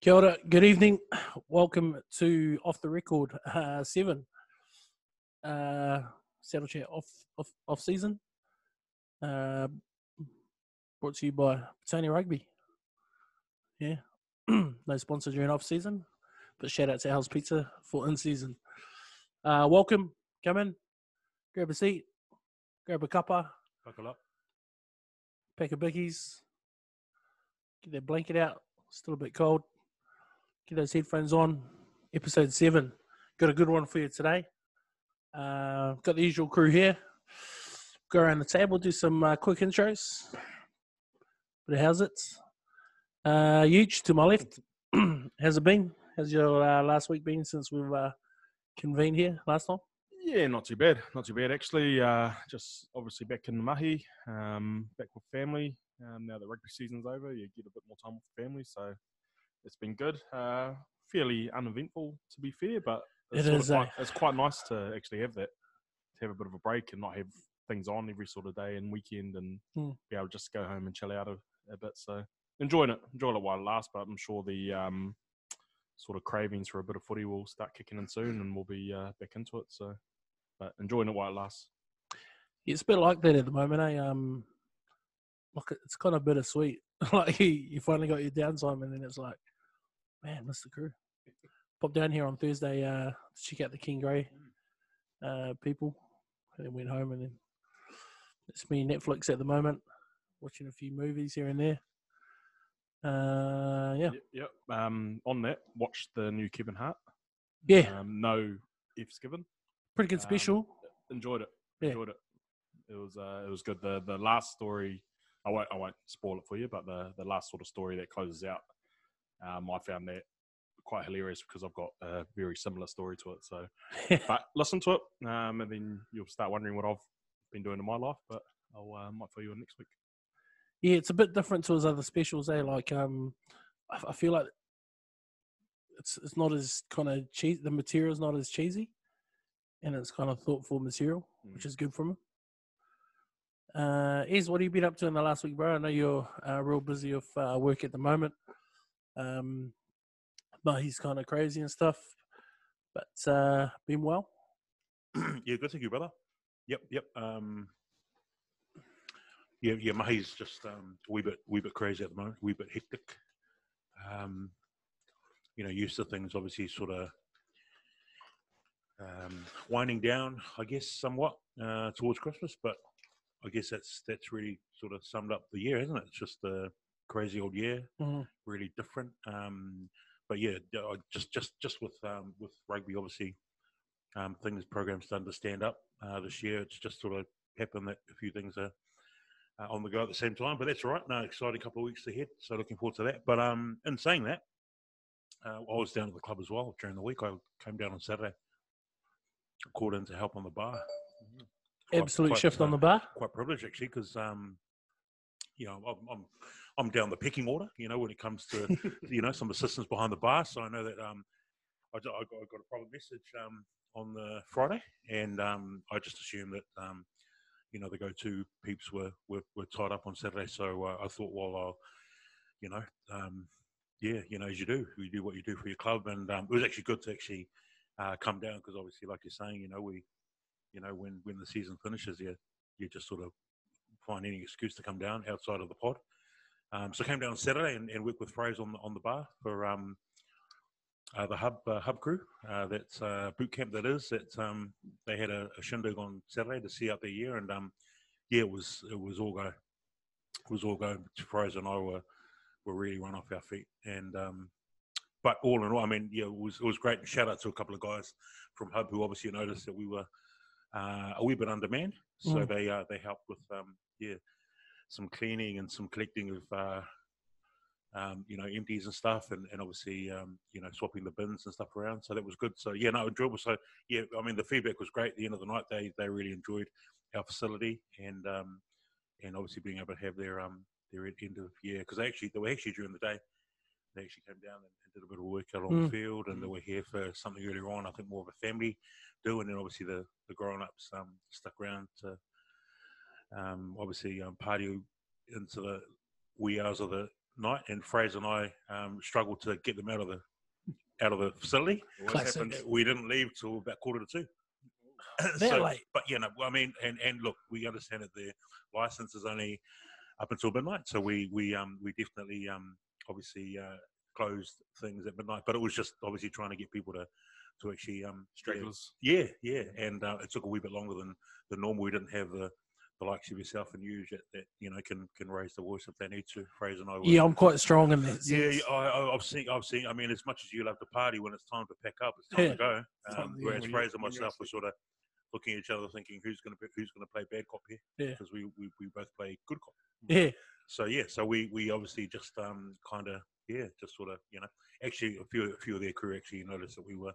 Kia ora, good evening. Welcome to Off the Record uh, 7. Uh, Saddle Chat off, off, off season. Uh, brought to you by Tony Rugby. Yeah, no sponsor during off season, but shout out to Hell's Pizza for in season. Uh, welcome, come in, grab a seat, grab a cuppa, Buckle up. pack of bickies, get that blanket out, still a bit cold. Get those headphones on. Episode seven. Got a good one for you today. Uh, got the usual crew here. Go around the table, do some uh, quick intros. But how's it? Uh, Huge to my left. How's it been? How's your uh, last week been since we've uh, convened here last time? Yeah, not too bad. Not too bad actually. Uh, just obviously back in the mahi, um, back with family. Um, now the rugby season's over, you get a bit more time with family, so it's been good. Uh, fairly uneventful to be fair, but it's, It sort of eh? quite, it's quite nice to actually have that, to have a bit of a break and not have things on every sort of day and weekend, and Hmm. be able to just go home and chill out a, a bit. So enjoying it, enjoying it while it lasts. But I'm sure the um, sort of cravings for a bit of footy will start kicking in soon, and we'll be uh, back into it. So, but enjoying it while it lasts. It's a bit like that at the moment, eh? Um, look, it's kind of bittersweet. like you, you finally got your downtime, and then it's like, man, miss the crew. Popped down here on Thursday uh, to check out the King Grey uh, people, and then went home, and then it's me Netflix at the moment, watching a few movies here and there. Uh, yeah, Yep. yep. Um, on that, watched the new Kevin Hart. yeah, Um, no ifs given. pretty good um, special. Enjoyed it. Yeah. Enjoyed it. It was uh, it was good. The the last story, I won't I won't spoil it for you, but the the last sort of story that closes out, um, I found that quite hilarious because I've got a very similar story to it. So, but listen to it, um, and then you'll start wondering what I've been doing in my life. But I'll uh, might fill you in next week. Yeah, it's a bit different to his other specials. Eh? Like, um, I, I feel like it's it's not as kind of cheesy. The material's not as cheesy, and it's kind of thoughtful material, which is good from him. Uh, Ez, what have you been up to in the last week, bro? I know you're uh, real busy with uh, work at the moment, um, but he's kind of crazy and stuff. But uh, been well. yeah, good. Thank you, brother. Yep, yep. Um, yeah, yeah. Mahi's just um, a wee bit, wee bit crazy at the moment. Wee bit hectic. Um, you know, used to things obviously sort of um, winding down, I guess, somewhat uh, towards Christmas. But I guess that's that's really sort of summed up the year, isn't it? It's just a crazy old year Mhm. really different. Um, but yeah, just just just with um, with rugby, obviously, um, things programs starting to stand up uh, this year. It's just sort of happened that a few things are uh, on the go at the same time. But that's all right. No, exciting couple of weeks ahead. So looking forward to that. But um, in saying that, uh, I was down at the club as well during the week. I came down on Saturday, called in to help on the bar. Quite- Absolute quite, shift on uh, the bar. quite privileged actually because um, you know I'm, I'm I'm down the pecking order. You know when it comes to you know some assistance behind the bar. So I know that um, I, got, I got I got a private message um, on the Friday, and um, I just assumed that um, you know the go-to peeps were were, were tied up on Saturday. So uh, I thought, well, I'll you know um, yeah, you know as you do, you do what you do for your club, and um, it was actually good to actually uh, come down because obviously, like you're saying, you know we you know when when the season finishes, you you just sort of find any excuse to come down outside of the pod. Um, so I came down on Saturday and, and worked with Fraser on the, on the bar for um, uh, the hub uh, hub crew. Uh, that's uh, boot camp. That is. That um, they had a, a shindig on Saturday to see out their year, and um, yeah, it was it was all go. It was all go. Fraser and I were were really run off our feet, and um, but all in all, I mean, yeah, it was it was great. Shout out to a couple of guys from Hub who obviously noticed that we were uh, a wee bit undermanned, so Mm. they uh, they helped with um, yeah some cleaning and some collecting of uh, um, you know empties and stuff, and, and obviously um, you know swapping the bins and stuff around. So that was good. So yeah, no, enjoyable. So yeah, I mean the feedback was great. At the end of the night, they they really enjoyed our facility and um, and obviously being able to have their um their end of year because they actually they were actually during the day they actually came down and, and did a bit of work out on Mm. the field, and they were here for something earlier on. I think more of a family do, and then obviously the the grown ups um, stuck around to um, obviously um, party into the wee hours of the night, and Fraser and I um, struggled to get them out of the out of the facility. Always Classic. happens. We didn't leave till about quarter to two. That late? But you know, I mean, and and look, we understand that the license is only up until midnight, so we we um we definitely um obviously uh, closed things at midnight. But it was just obviously trying to get people to to actually um yeah, Stragglers. yeah, yeah, and uh, it took a wee bit longer than the normal. We didn't have the the likes of yourself and you that, that you know can can raise the voice if they need to. Fraser and I. Yeah, I'm quite strong in that. yeah, sense. yeah, I, I, I've seen. I've seen. I mean, as much as you love to party, when it's time to pack up, it's time Yeah. to go. Um, yeah, whereas Fraser and myself were sort of looking at each other, thinking, "Who's going to who's going to play bad cop here?" Yeah. because we, we we both play good cop. Yeah, So yeah, so we we obviously just um kind of yeah, just sort of you know, actually a few a few of their crew actually noticed that we were.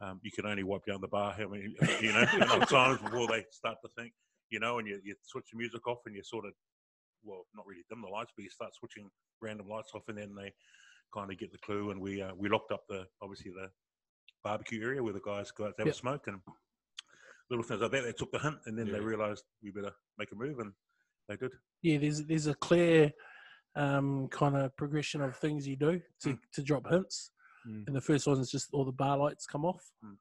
Um, you can only wipe down the bar how many you know enough times before they start to think you know, and you, you switch the music off and you sort of well not really dim the lights, but you start switching random lights off, and then they kind of get the clue, and we uh, we locked up the obviously the barbecue area where the guys go out to have Yep. a smoke and little things like that. They took the hint, and then they realised we better make a move, and they did. yeah. There's there's a clear um, kind of progression of things you do to, Mm. to drop hints. Mm. And the first one is just all the bar lights come off. Mm.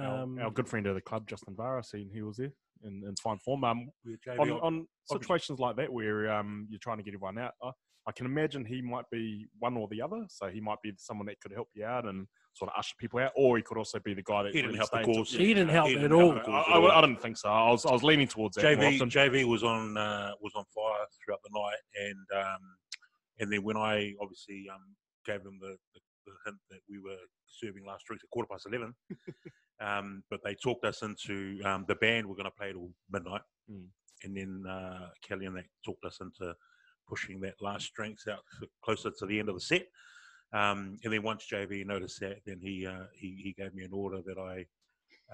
Our, Um, our good friend of the club, Justin Vara, seen he was there in, in fine form. Um, We on, on- on situations like that where um, you're trying to get everyone out, I, I can imagine he might be one or the other. So he might be someone that could help you out and sort of usher people out, or he could also be the guy that He didn't help the stayed to- cause. He didn't help He at didn't all. help the I, cause I, at all. I didn't think so. I was, I was leaning towards that. more JV. JV was on uh, was on fire throughout the night, and um, and then when I obviously um, gave him the, the, the hint that we were serving last drinks at quarter past eleven, um, but they talked us into um, the band were going to play till midnight, Mm. and then uh, Kelly and that talked us into pushing that last drinks out closer to the end of the set. Um, and then once JV noticed that, then he uh, he, he gave me an order that I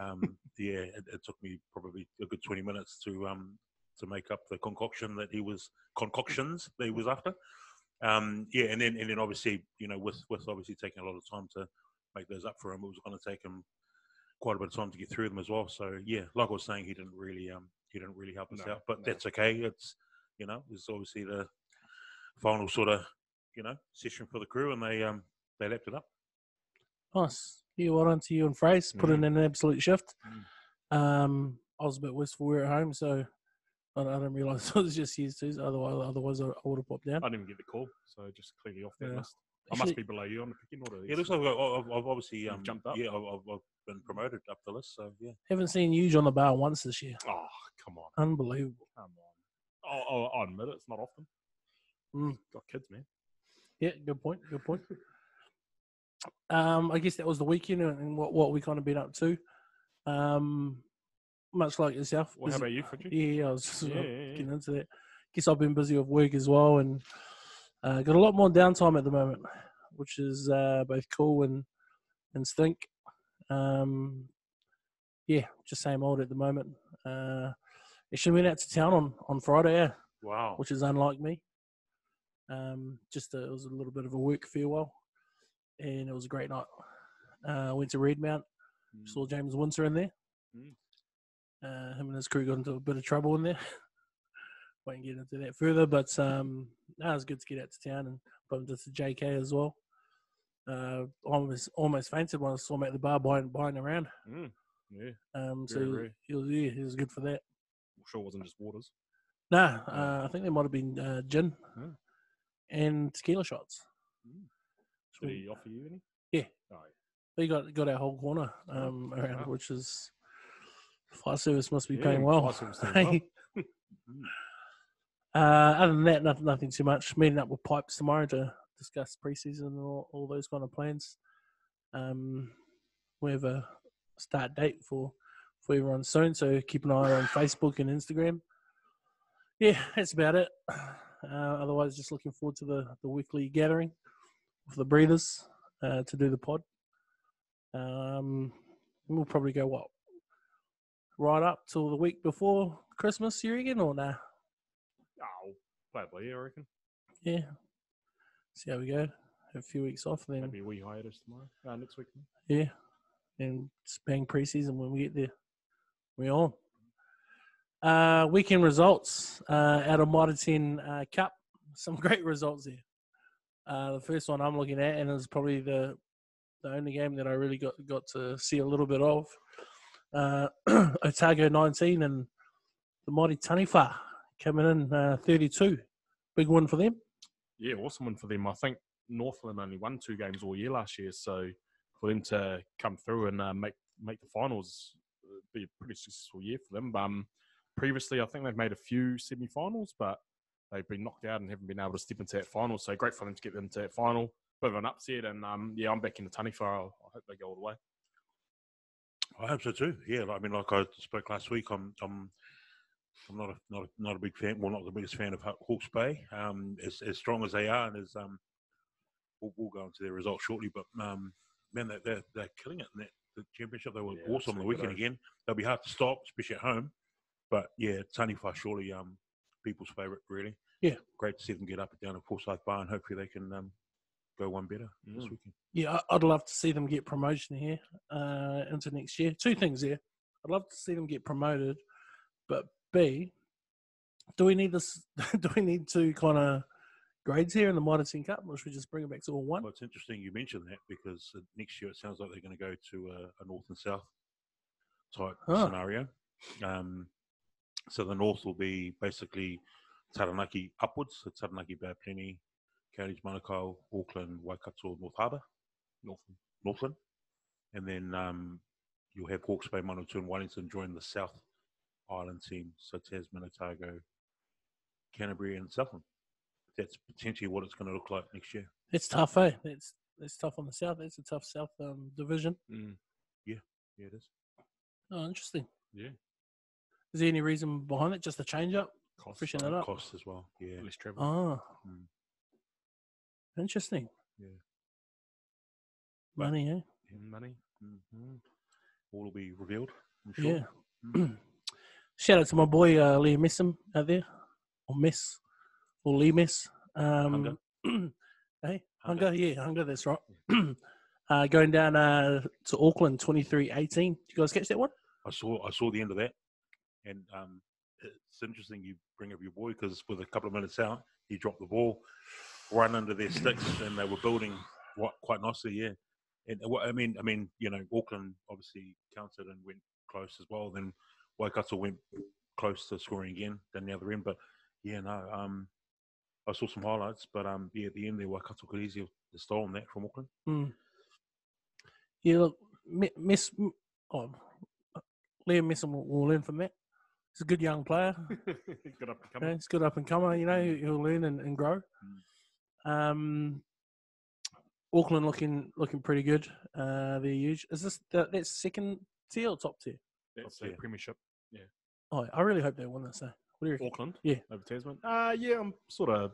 um, yeah, it, it took me probably a good twenty minutes to um, to make up the concoction that he was concoctions that he was after. Um, yeah, and then and then obviously you know with with obviously taking a lot of time to make those up for him, it was going to take him quite a bit of time to get through them as well. So yeah, like I was saying, he didn't really um he didn't really help us No, out, but no. that's okay. It's you know it's obviously the final sort of you know session for the crew, and they um they lapped it up. Nice. Yeah, well done to you and Frace. Put Mm. in an absolute shift. Um, I was a bit wistful. We were at home, so I, I didn't realise it was just years too. Otherwise, otherwise I, I would have popped down. I didn't even get the call, so just clearly off that Yeah. list. I Actually- must be below you on the picking order. Yeah, it looks like I've, I've, I've obviously um, jumped up. Yeah, I've, I've, I've been promoted up the list. So yeah. Haven't seen you on the bar once this year. Oh, come on. Unbelievable. Come on. I'll, I'll, I'll admit it, it's not often. Mm. Got kids, man. Yeah, good point. Good point. Um, I guess that was the weekend and and what what we kind of been up to. Um, much like yourself. Well, how about you, Fridgie? Yeah, I was just Yeah, yeah, yeah. getting into that. Guess I've been busy with work as well, and uh, got a lot more downtime at the moment, which is uh, both cool and and stink. Um, yeah, just same old at the moment. Uh, actually went out to town on on Friday, yeah, Wow. which is unlike me. Um, just a, it was a little bit of a work farewell, and it was a great night. Uh, went to Redmount, saw James Windsor in there. Mm. Uh, him and his crew got into a bit of trouble in there. Won't get into that further, but um, no, it was good to get out to town and bumped into JK as well. Uh, almost almost fainted when I saw him at the bar buying buying around. Mm. Yeah, Um, so Very he was, he was yeah, he was good for that. I'm sure it wasn't just waters. Nah, uh, I think there might have been uh, gin Hmm. and tequila shots. Did he offer you any? Yeah. Oh, We got got our whole corner um, around, which is fire service must be Yeah, paying well. fire service doing well. uh, other than that, nothing, nothing too much. Meeting up with Pipes tomorrow to discuss preseason and all, all those kind of plans. Um, we have a start date for for everyone soon, so keep an eye on Facebook and Instagram. Yeah, that's about it. Uh, otherwise, just looking forward to the, the weekly gathering with the breeders uh, to do the pod. Um, we'll probably go what right up till the week before Christmas, you reckon, or nah? Oh, probably, I reckon. Yeah. See how we go. Have a few weeks off, then Maybe a wee hiatus tomorrow. Uh, next week. yeah, and bang preseason when we get there. We're on. Uh, weekend results uh, out of Mitre 10 uh, Cup. Some great results there. Uh, the first one I'm looking at, and it's probably the the only game that I really got got to see a little bit of. Uh, Otago 19 and the mighty Taniwha coming in uh, 32. Big one for them. Yeah, awesome one for them. I think Northland only won two games all year last year, so for them to come through and uh, make make the finals be a pretty successful year for them. Um, previously, I think they've made a few semi-finals, but they've been knocked out and haven't been able to step into that final. So great for them to get them to that final. Bit of an upset, and um, yeah, I'm back in the Taniwha. I hope they go all the way. I hope so too. Yeah, I mean, like I spoke last week, I'm I'm I'm not a not a, not a big fan. Well, not the biggest fan of Hawke's Bay. Um, as as strong as they are, and as um, we'll, we'll go into their results shortly. But um, man, they're they're, they're killing it in that the championship. They were Yeah, awesome on the weekend again. They'll be hard to stop, especially at home. But yeah, Taniwha surely um people's favourite really. Yeah. great to see them get up and down at Forsyth Barr, and hopefully they can um go one better this Mm. weekend. Yeah, I'd love to see them get promotion here uh, into next year. Two things there. I'd love to see them get promoted, but B, do we need this? Do we need two kind of grades here in the Mitre 10 Cup, or should we just bring it back to all one? Well, it's interesting you mentioned that because next year it sounds like they're going to go to a, a north and south type Ah. scenario. Um, so the north will be basically Taranaki upwards, so Taranaki, Bay Plenty, Counties, Manukau, Auckland, Waikato, North Harbour, Northland. Northland. And then um, you'll have Hawke's Bay, Manawatu and Wellington join the South Island team, so Tasman, Otago, Canterbury and Southland. That's potentially what it's going to look like next year. It's tough, eh? It's it's tough on the south. It's a tough south um, division. Mm. Yeah, it is. Oh, interesting. Yeah, Is there any reason behind it? Just a change up? cost Freshen it up. Cost as well. Yeah. less travel. Oh, Mm. Interesting. Yeah. Money, eh? Mm, money. Mhm. All will be revealed. I'm sure. Yeah. Mm. Shout out to my boy uh, Liam Messam out there, or Miss, or Lee Mess. Um, hey, Hunger. Hunger, yeah, Hunger, that's right. uh, going down uh, to Auckland, 23-18. Did you guys catch that one? I saw I saw the end of that, and um, it's interesting you bring up your boy because with a couple of minutes out, he dropped the ball, run under their sticks, and they were building what quite nicely. Yeah, and what I mean, I mean, you know, Auckland obviously counted and went close as well. Then Waikato went close to scoring again down the other end, but yeah, no, um, I saw some highlights, but um, yeah, at the end there, Waikato could easily have stolen that from Auckland. Mm. Yeah, look, Miss Mess, oh, Liam Messam will, will learn from that. He's a good young player. Good up and Yeah, coming. he's good up and comer. You know, he'll learn and, and grow. Mm. Um, Auckland looking looking pretty good. Uh, they're huge. Is this the, that's second tier or top tier? That's Yeah. the premiership. Oh, I really hope they win this. Though. What do you reckon? Auckland. Yeah. Over Tasman. Uh, yeah, I'm sort of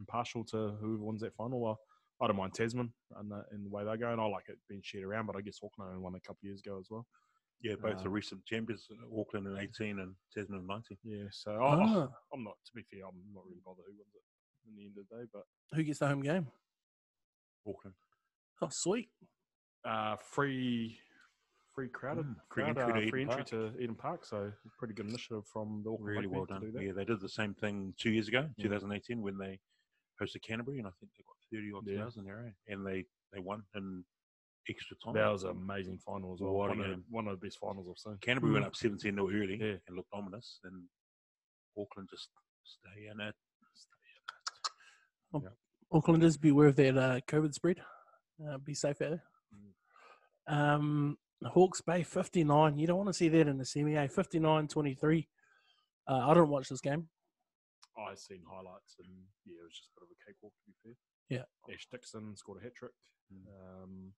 impartial to whoever wins that final. Well, I don't mind Tasman and the, in the way they're going. I like it being shared around, but I guess Auckland only won a couple of years ago as well. Yeah, both the Um, recent champions, uh, Auckland in 18 and Tasman in 19. Yeah, so I, I- Ah, I'm not, to be fair, I'm not really bothered who wins it in the end of the day, but who gets the home game? Auckland. Oh, sweet. uh, free. Free crowded, Mm, free crowd, entry to uh, Eden entry Park. to Eden Park. So pretty good initiative from the Auckland Really Rugby well to done. do that. Yeah, they did the same thing two years ago, Yeah. 2018, when they hosted Canterbury, and I think they got 30 odd Yeah. thousand there, eh? and they, they won in extra time. That was an amazing final as well. What One of, game. one of the best finals I've seen. Canterbury went Mm. up 17 0 early Yeah. and looked ominous, and Auckland just stay in it. Aucklanders, beware of that uh, COVID spread. Uh, be safe out there. Mm. Um, Hawke's Bay 59. You don't want to see that in the semi A. 59 23. Uh, I don't watch this game. I've seen highlights and yeah, it was just a bit of a cakewalk to be fair. Yeah. Ash Dixon scored a hat trick. Um,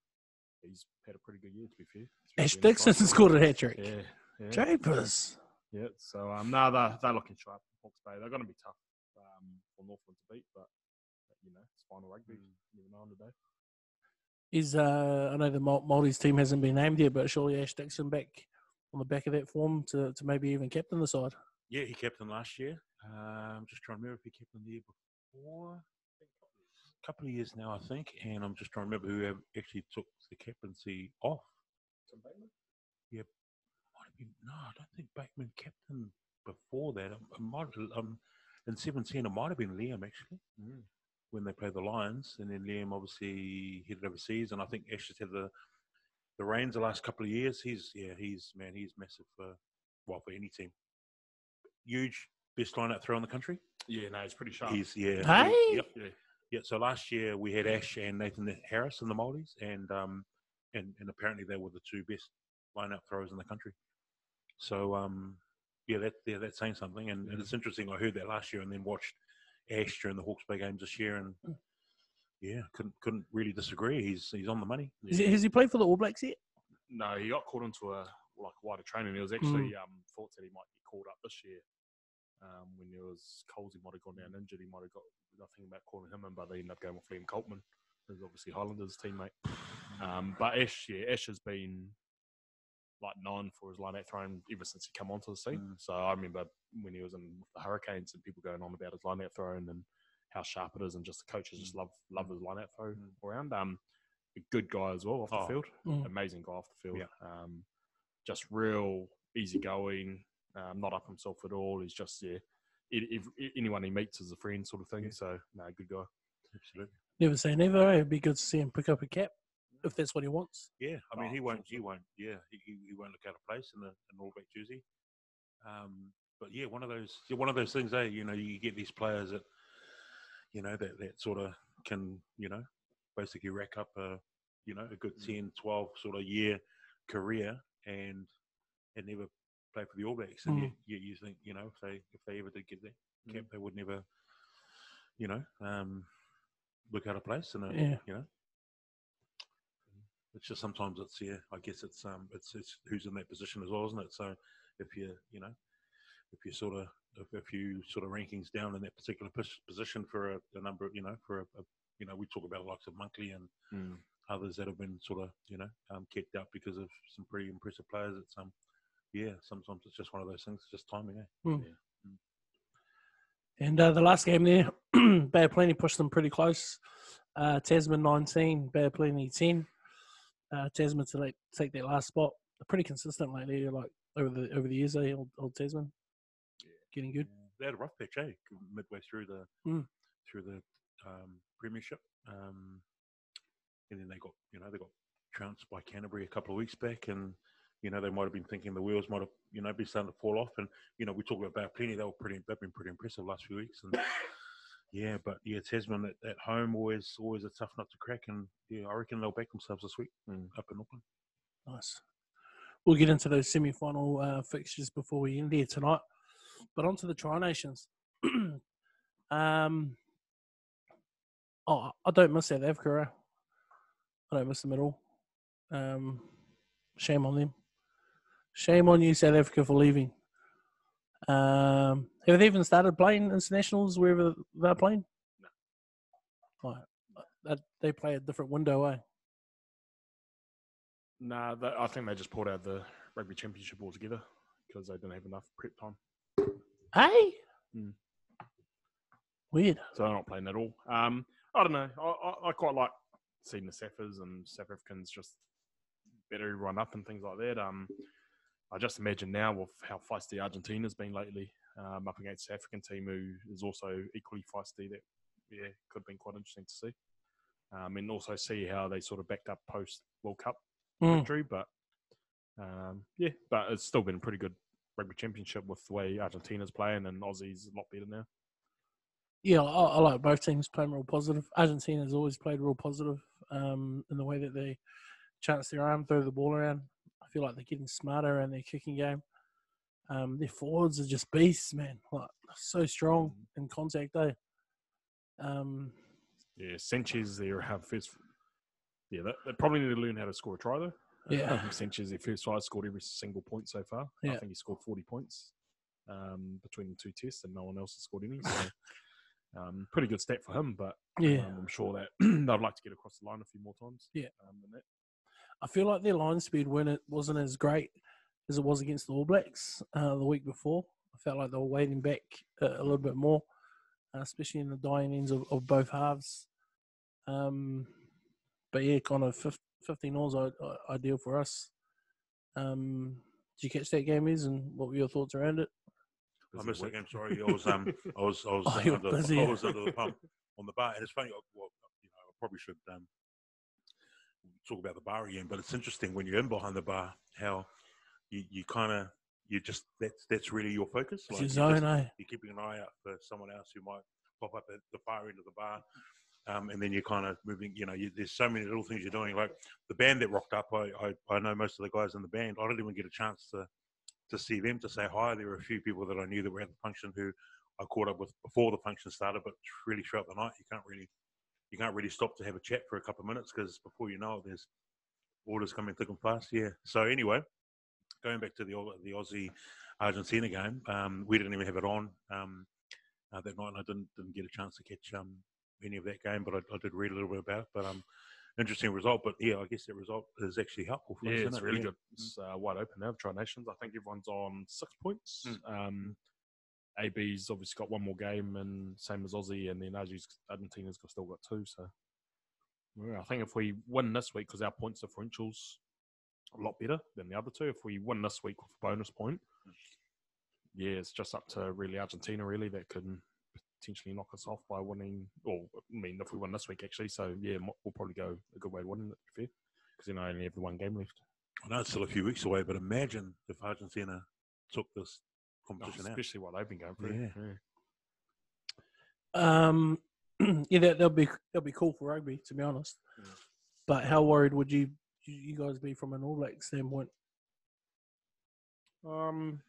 he's had a pretty good year to be fair. Ash especially in the Dixon scored a hat trick. Yeah, yeah, Japers. yeah. So um, no, they're they're looking sharp. Hawke's Bay, they're going to be tough um, for Northland to beat, but you know it's final rugby. You never know on the day. Is uh, I know the Mal- Maltese team hasn't been named yet, but surely Ash Dixon back on the back of that form to, to maybe even captain the side. Yeah, he captained last year. Uh, I'm just trying to remember if he captained the year before. A couple of years now, I think, and I'm just trying to remember who actually took the captaincy off. Might have been, no, I don't think Bateman captained before that. Um, it might, um, in 17, it might have been Liam actually. When they played the Lions, and then Liam obviously headed overseas, and I think Ash has had the the reins the last couple of years. He's yeah, he's man, he's massive for well for any team. Huge, best line out throw in the country. Yeah, no, it's pretty sharp. He's yeah, Hey? he- yep, yeah. yeah. So last year we had Ash and Nathan Harris in the Maldives, and um, and and apparently they were the two best line out throwers in the country. So um, yeah, that yeah, that's saying something, and, and it's interesting. I heard that last year, and then watched Ash during the Hawke's Bay games this year, and yeah, couldn't couldn't really disagree. He's he's on the money. Is he- has he played for the All Blacks yet? No, he got caught into a like wider training. He was Hmm. actually um, thought that he might get called up this year. Um, when there was Coles, he might have gone down injured. He might have got nothing about calling him in, but they ended up going with Liam Coltman, who's obviously Highlanders teammate. Um, but Ash, yeah, Ash has been like known for his line out throwing ever since he come onto the scene. Mm. So I remember when he was in the Hurricanes and people going on about his line out throwing and how sharp it is, and just the coaches just love love his line out throw Mm. around. Um, a good guy as well off the Oh. field Mm. amazing guy off the field. Yeah. Um, just real easygoing, um, not up himself at all. He's just yeah, if, if anyone he meets is a friend sort of thing. Yeah. So no, good guy. Absolutely. Never say never. eh? It'd be good to see him pick up a cap if that's what he wants. Yeah, I mean, Oh, he won't. He won't. Yeah, he, he won't look out of place in the in All Black jersey. Um, but yeah, one of those one of those things. Eh, you know, you get these players that you know that that sort of can you know basically rack up a you know a good Mm. 10, 12 sort of year career and and never play for the All Blacks. And Mm. you, you you think you know if they if they ever did get that Mm. cap, they would never you know um, look out of place. And Yeah. you know it's just sometimes it's yeah i guess it's um it's it's who's in that position as well isn't it so if you you know if you sort of if, if you sort of rankings down in that particular position for a, a number of you know for a, a you know we talk about the likes of monkley and Mm. others that have been sort of you know um, kicked out because of some pretty impressive players it's um yeah sometimes it's just one of those things it's just timing eh? And uh, the last game there, Bad Plenty pushed them pretty close. Uh, Tasman 19, Bad Plenty 10. Uh, Tasman to like, take their last spot. They're pretty consistent lately, like over the over the years, eh, old, old Tasman. Getting good. They had a rough patch, eh? Midway through the Mm. through the um, premiership, um, and then they got you know they got trounced by Canterbury a couple of weeks back, and you know they might have been thinking the wheels might have you know been starting to fall off, and you know we talk about Plenty, they were pretty they've been pretty impressive last few weeks, and yeah, but yeah, Tasman at, at home always always a tough nut to crack, and yeah, I reckon they'll back themselves this week Mm. up in Auckland. Nice. We'll get into those semi final uh, fixtures before we end here tonight. But on to the Tri Nations. um, oh, I don't miss South Africa. eh? I don't miss them at all. Um, shame on them. Shame on you, South Africa, for leaving. Um, have they even started playing internationals wherever they're playing? No. That, they play a different window, eh? Nah, that, I think they just pulled out the rugby championship altogether because they didn't have enough prep time. Hey? Mm. Weird. So they're not playing at all. Um, I don't know. I, I, I quite like seeing the Saffers and South Africans just better run up and things like that. Um, I just imagine now with how feisty Argentina's been lately, um, up against the African team who is also equally feisty. That yeah, could have been quite interesting to see. Um, and also see how they sort of backed up post World Cup Mm. victory. But um, yeah, but it's still been a pretty good rugby championship with the way Argentina's playing and Aussie's a lot better now. Yeah, I, I like both teams playing real positive. Argentina's always played real positive um, in the way that they chance their arm, throw the ball around. Feel like they're getting smarter in their kicking game. Um, their forwards are just beasts, man. Like so strong in contact, eh? Um, Yeah, Sanchez, their have first. Yeah, they, they probably need to learn how to score a try though. Yeah. Um, Sanchez, their first try, scored every single point so far. Yeah. I think he scored 40 points um, between the two tests, and no one else has scored any. So, um, pretty good stat for him, but yeah. um, I'm sure that they'd like to get across the line a few more times. Yeah. Um, than that. I feel like their line speed when it wasn't as great as it was against the All Blacks uh, the week before. I felt like they were waiting back a, a little bit more, uh, especially in the dying ends of, of both halves. Um, but yeah, kind of 15, 15 alls are are ideal for us. Um, did you catch that game, is and what were your thoughts around it? I Busy missed that game. Sorry, I was um, I was I was Oh, uh, you were under, busy. I was under the pump on the bar. And it's funny. uh, Well, you know, I probably should um, talk about the bar again, but it's interesting when you're in behind the bar how you, you kind of you just that's that's really your focus. It's Like, your you're just- zone, eh? you're keeping an eye out for someone else who might pop up at the far end of the bar. Um, and then you're kind of moving, you know, you, there's so many little things you're doing. Like the band that rocked up, I, I, I know most of the guys in the band. I didn't even get a chance to, to see them, to say hi. There were a few people that I knew that were at the function who I caught up with before the function started, but really throughout the night, you can't really, you can't really stop to have a chat for a couple of minutes because before you know it, there's orders coming thick and fast. Yeah. So anyway, going back to the the Aussie Argentina game, um, we didn't even have it on um, uh, that night, and I didn't didn't get a chance to catch um, any of that game, but I, I did read a little bit about it. But um, interesting result. But yeah, I guess that result is actually helpful. For Yeah, us, isn't it's it? really Yeah. good. It's uh, wide open now. Tri Nations. I think everyone's on six points. Mm. Um, AB's obviously got one more game, and same as Aussie, and then Argentina's Argentina's got- still got two. So I think if we win this week, because our points differentials a lot better than the other two. If we win this week with a bonus point, yeah, it's just up to really Argentina really that can potentially knock us off by winning. Or I mean, if we win this week actually, so yeah, we'll probably go a good way to winning it. To be fair, because then I only have the one game left. I know it's still a few weeks away, but imagine if Argentina took this competition out. especially what they've been going through. Yeah. Um, yeah, that that'll be that'll be cool for rugby, to be honest. Yeah. But how worried would you you you guys be from an All Black standpoint? Um,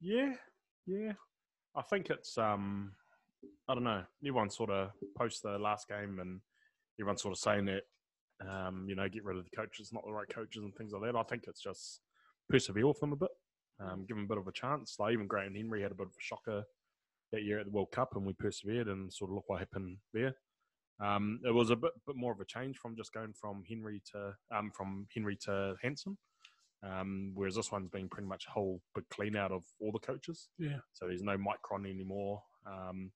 yeah, yeah. I think it's um, I don't know. Everyone sort of post the last game, and everyone's sort of saying that um, you know, get rid of the coaches, not the right coaches, and things like that. I think it's just persevere with them a bit, um, give them a bit of a chance. Like even Graham Henry had a bit of a shocker that year at the World Cup, and we persevered, and sort of look what happened there. Um, it was a bit, bit more of a change from just going from Henry to um, from Henry to Hansen. Um, whereas this one's been pretty much a whole big clean out of all the coaches. Yeah. So there's no Mike Cron anymore. Um,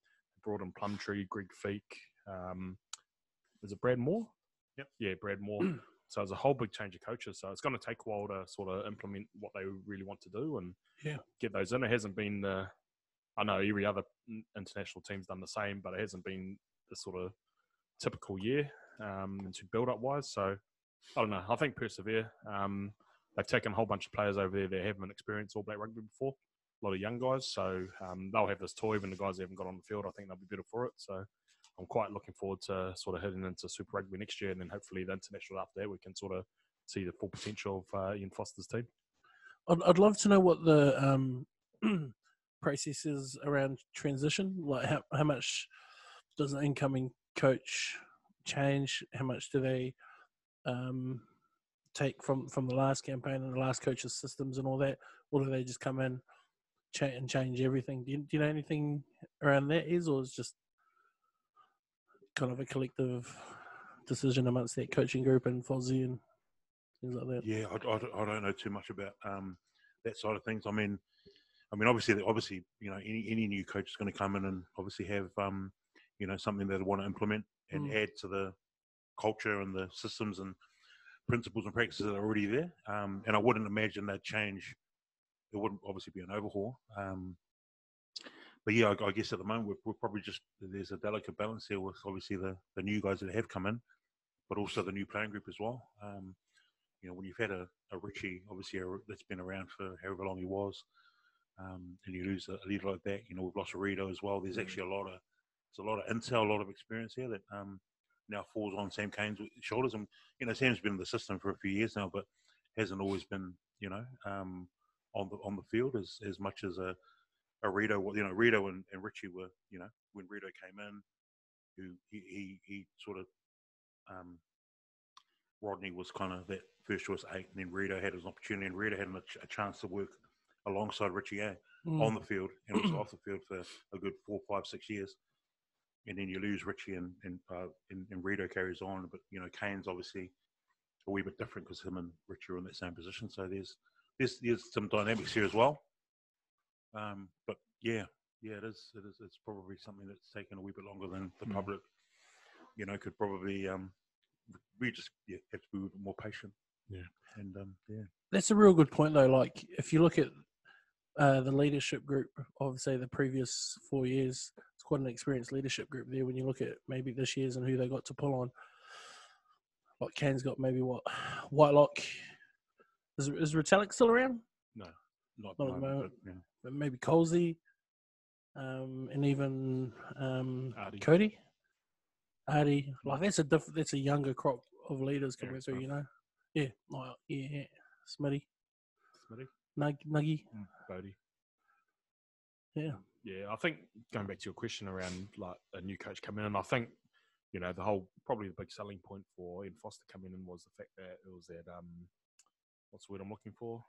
brought in Plumtree, Greg Feek. Um, is it Brad Mooar? Yep. Yeah, Brad Mooar. so it's a whole big change of coaches. So it's going to take a while to sort of implement what they really want to do and Yeah. get those in. It hasn't been the, I know every other international team's done the same, but it hasn't been the sort of typical year um, to build up wise. So I don't know. I think persevere. Um, they've taken a whole bunch of players over there that haven't experienced All Black rugby before. A lot of young guys, so um, they'll have this toy. Even the guys that haven't got on the field, I think they'll be better for it. So I'm quite looking forward to sort of heading into Super Rugby next year, and then hopefully the international after that, we can sort of see the full potential of uh, Ian Foster's team. I'd, I'd love to know what the um, process is around transition. Like how, how much does an incoming coach change? How much do they um, take from, from the last campaign and the last coach's systems and all that? Or do they just come in and change everything? Do you, do you know anything around that is, or is just kind of a collective decision amongst that coaching group and Fozzie and things like that? Yeah, I, I don't- I don't know too much about um, that side of things. I mean, I mean, obviously, obviously, you know, any any new coach is going to come in and obviously have, um, you know, something that they want to implement and Mm. add to the culture and the systems and principles and practices that are already there. Um, and I wouldn't imagine they'd change. It wouldn't obviously be an overhaul. Um, but yeah, I, I guess at the moment we're, we're probably just there's a delicate balance here with obviously the the new guys that have come in, but also the new playing group as well. Um, you know, when you've had a, a Richie, obviously a, that's been around for however long he was, um, and you lose a, a leader like that, you know, we've lost a Rito as well. There's actually a lot of there's a lot of intel, a lot of experience here that um, now falls on Sam Cane's shoulders. And you know, Sam's been in the system for a few years now, but hasn't always been, you know, um, on the on the field as as much as a Rito. You know, Rito and, and Richie were, you know, when Rito came in, who he he, he sort of um, Rodney was kind of that first choice eight, and then Rito had his opportunity, and Rito had a, ch- a chance to work alongside Richie A Mm. on the field and also off the field for a good four, five, six years. And then you lose Richie and and, uh, and, and Rito carries on, but you know Cane's obviously a wee bit different because him and Richie are in that same position. So there's there's there's some dynamics here as well. Um, but yeah, yeah, it is. It is. It's probably something that's taken a wee bit longer than the Mm. public, you know, could probably. Um, we just yeah, have to be a bit more patient. Yeah. And um, yeah, That's a real good point, though. Like, if you look at uh, the leadership group of say the previous four years. It's quite an experienced leadership group there. When you look at maybe this year's and who they got to pull on, like Cane's got maybe what Whitelock. Is is Retallick still around? Not, Not at the moment, moment. but, yeah. But maybe Colesy, um, and even um. Codie, Ardie. Like that's a diff- that's a younger crop of leaders coming Yeah, through. You know, yeah, like, yeah, yeah. Smitty, Smitty, Nug, Nuggy, Bodie. yeah. Yeah, I think going back to your question around like a new coach coming in, I think you know the whole probably the big selling point for Ian Foster coming in was the fact that it was that um, what's the word I'm looking for?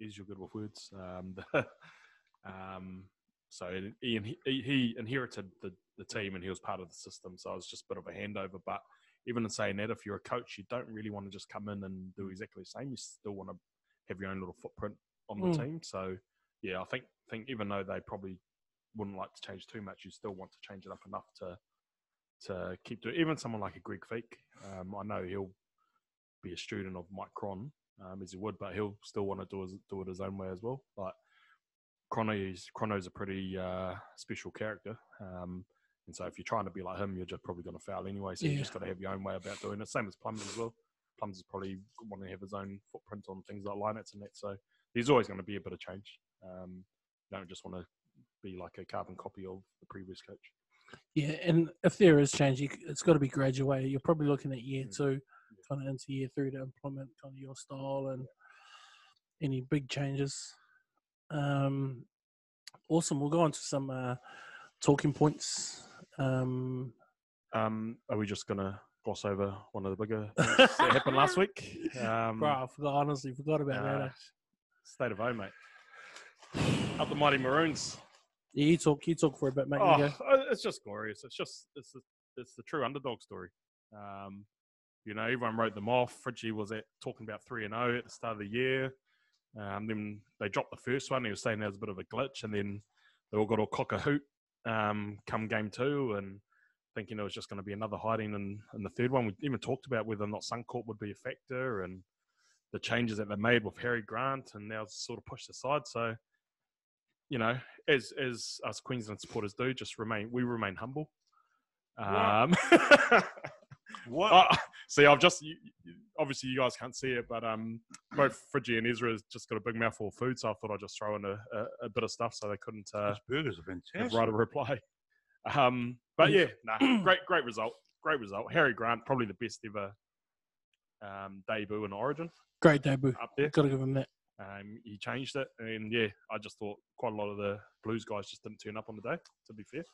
Is you're good with words. Um, the, um, so Ian he, he inherited the the team and he was part of the system, so it was just a bit of a handover. But even in saying that, if you're a coach, you don't really want to just come in and do exactly the same. You still want to have your own little footprint on the Mm. team. So yeah, I think think even though they probably wouldn't like to change too much, you still want to change it up enough to to keep doing. Even someone like a Greg Feek, um, I know he'll be a student of Mike Cron um, as he would, but he'll still want to do his, do it his own way as well. Like Chrono's Chrono's a pretty uh, special character. Um, and so if you're trying to be like him, you're just probably going to fail anyway. So you just got to have your own way about doing it. Same as Plums as well. Plums is probably want to have his own footprint on things like lineouts and that. So there's always going to be a bit of change. Um, you don't just want to be like a carbon copy of the previous coach. Yeah, and if there is change, it's got to be graduated. You're probably looking at year Mm. two, kind of into year three to implement kind of your style and any big changes. Um, awesome. We'll go on to some uh, talking points. Um, Um, are we just going to gloss over one of the bigger things that happened last week? Um, bro, I forgot. Honestly, forgot about that. uh, eh? state of home, mate. Up the mighty Maroons. Yeah, you talk. You talk for a bit, mate. Oh, it's just glorious. It's just it's the, it's the true underdog story. Um, you know, everyone wrote them off. Fridgie was at talking about three and zero at the start of the year. Um, then they dropped the first one. He was saying there was a bit of a glitch, and then they all got all cock a hoot um, come game two, and thinking it was just going to be another hiding And, in the third one. We even talked about whether or not Suncorp would be a factor, and the changes that they made with Harry Grant, and now sort of pushed aside. So, you know, as as us Queensland supporters do, just remain we remain humble. Um, What? oh, see, I've just you, you- obviously you guys can't see it, but um, both Fridgie and Ezra has just got a big mouthful of food, so I thought I'd just throw in a, a, a bit of stuff so they couldn't uh, Those burgers are have fantastic. write a reply. Um, but yeah, nah, great great result, great result. Harry Grant probably the best ever um, debut in Origin Great debut. up there. Got to give him that. Um, he changed it, and yeah, I just thought quite a lot of the Blues guys just didn't turn up on the day. To be fair,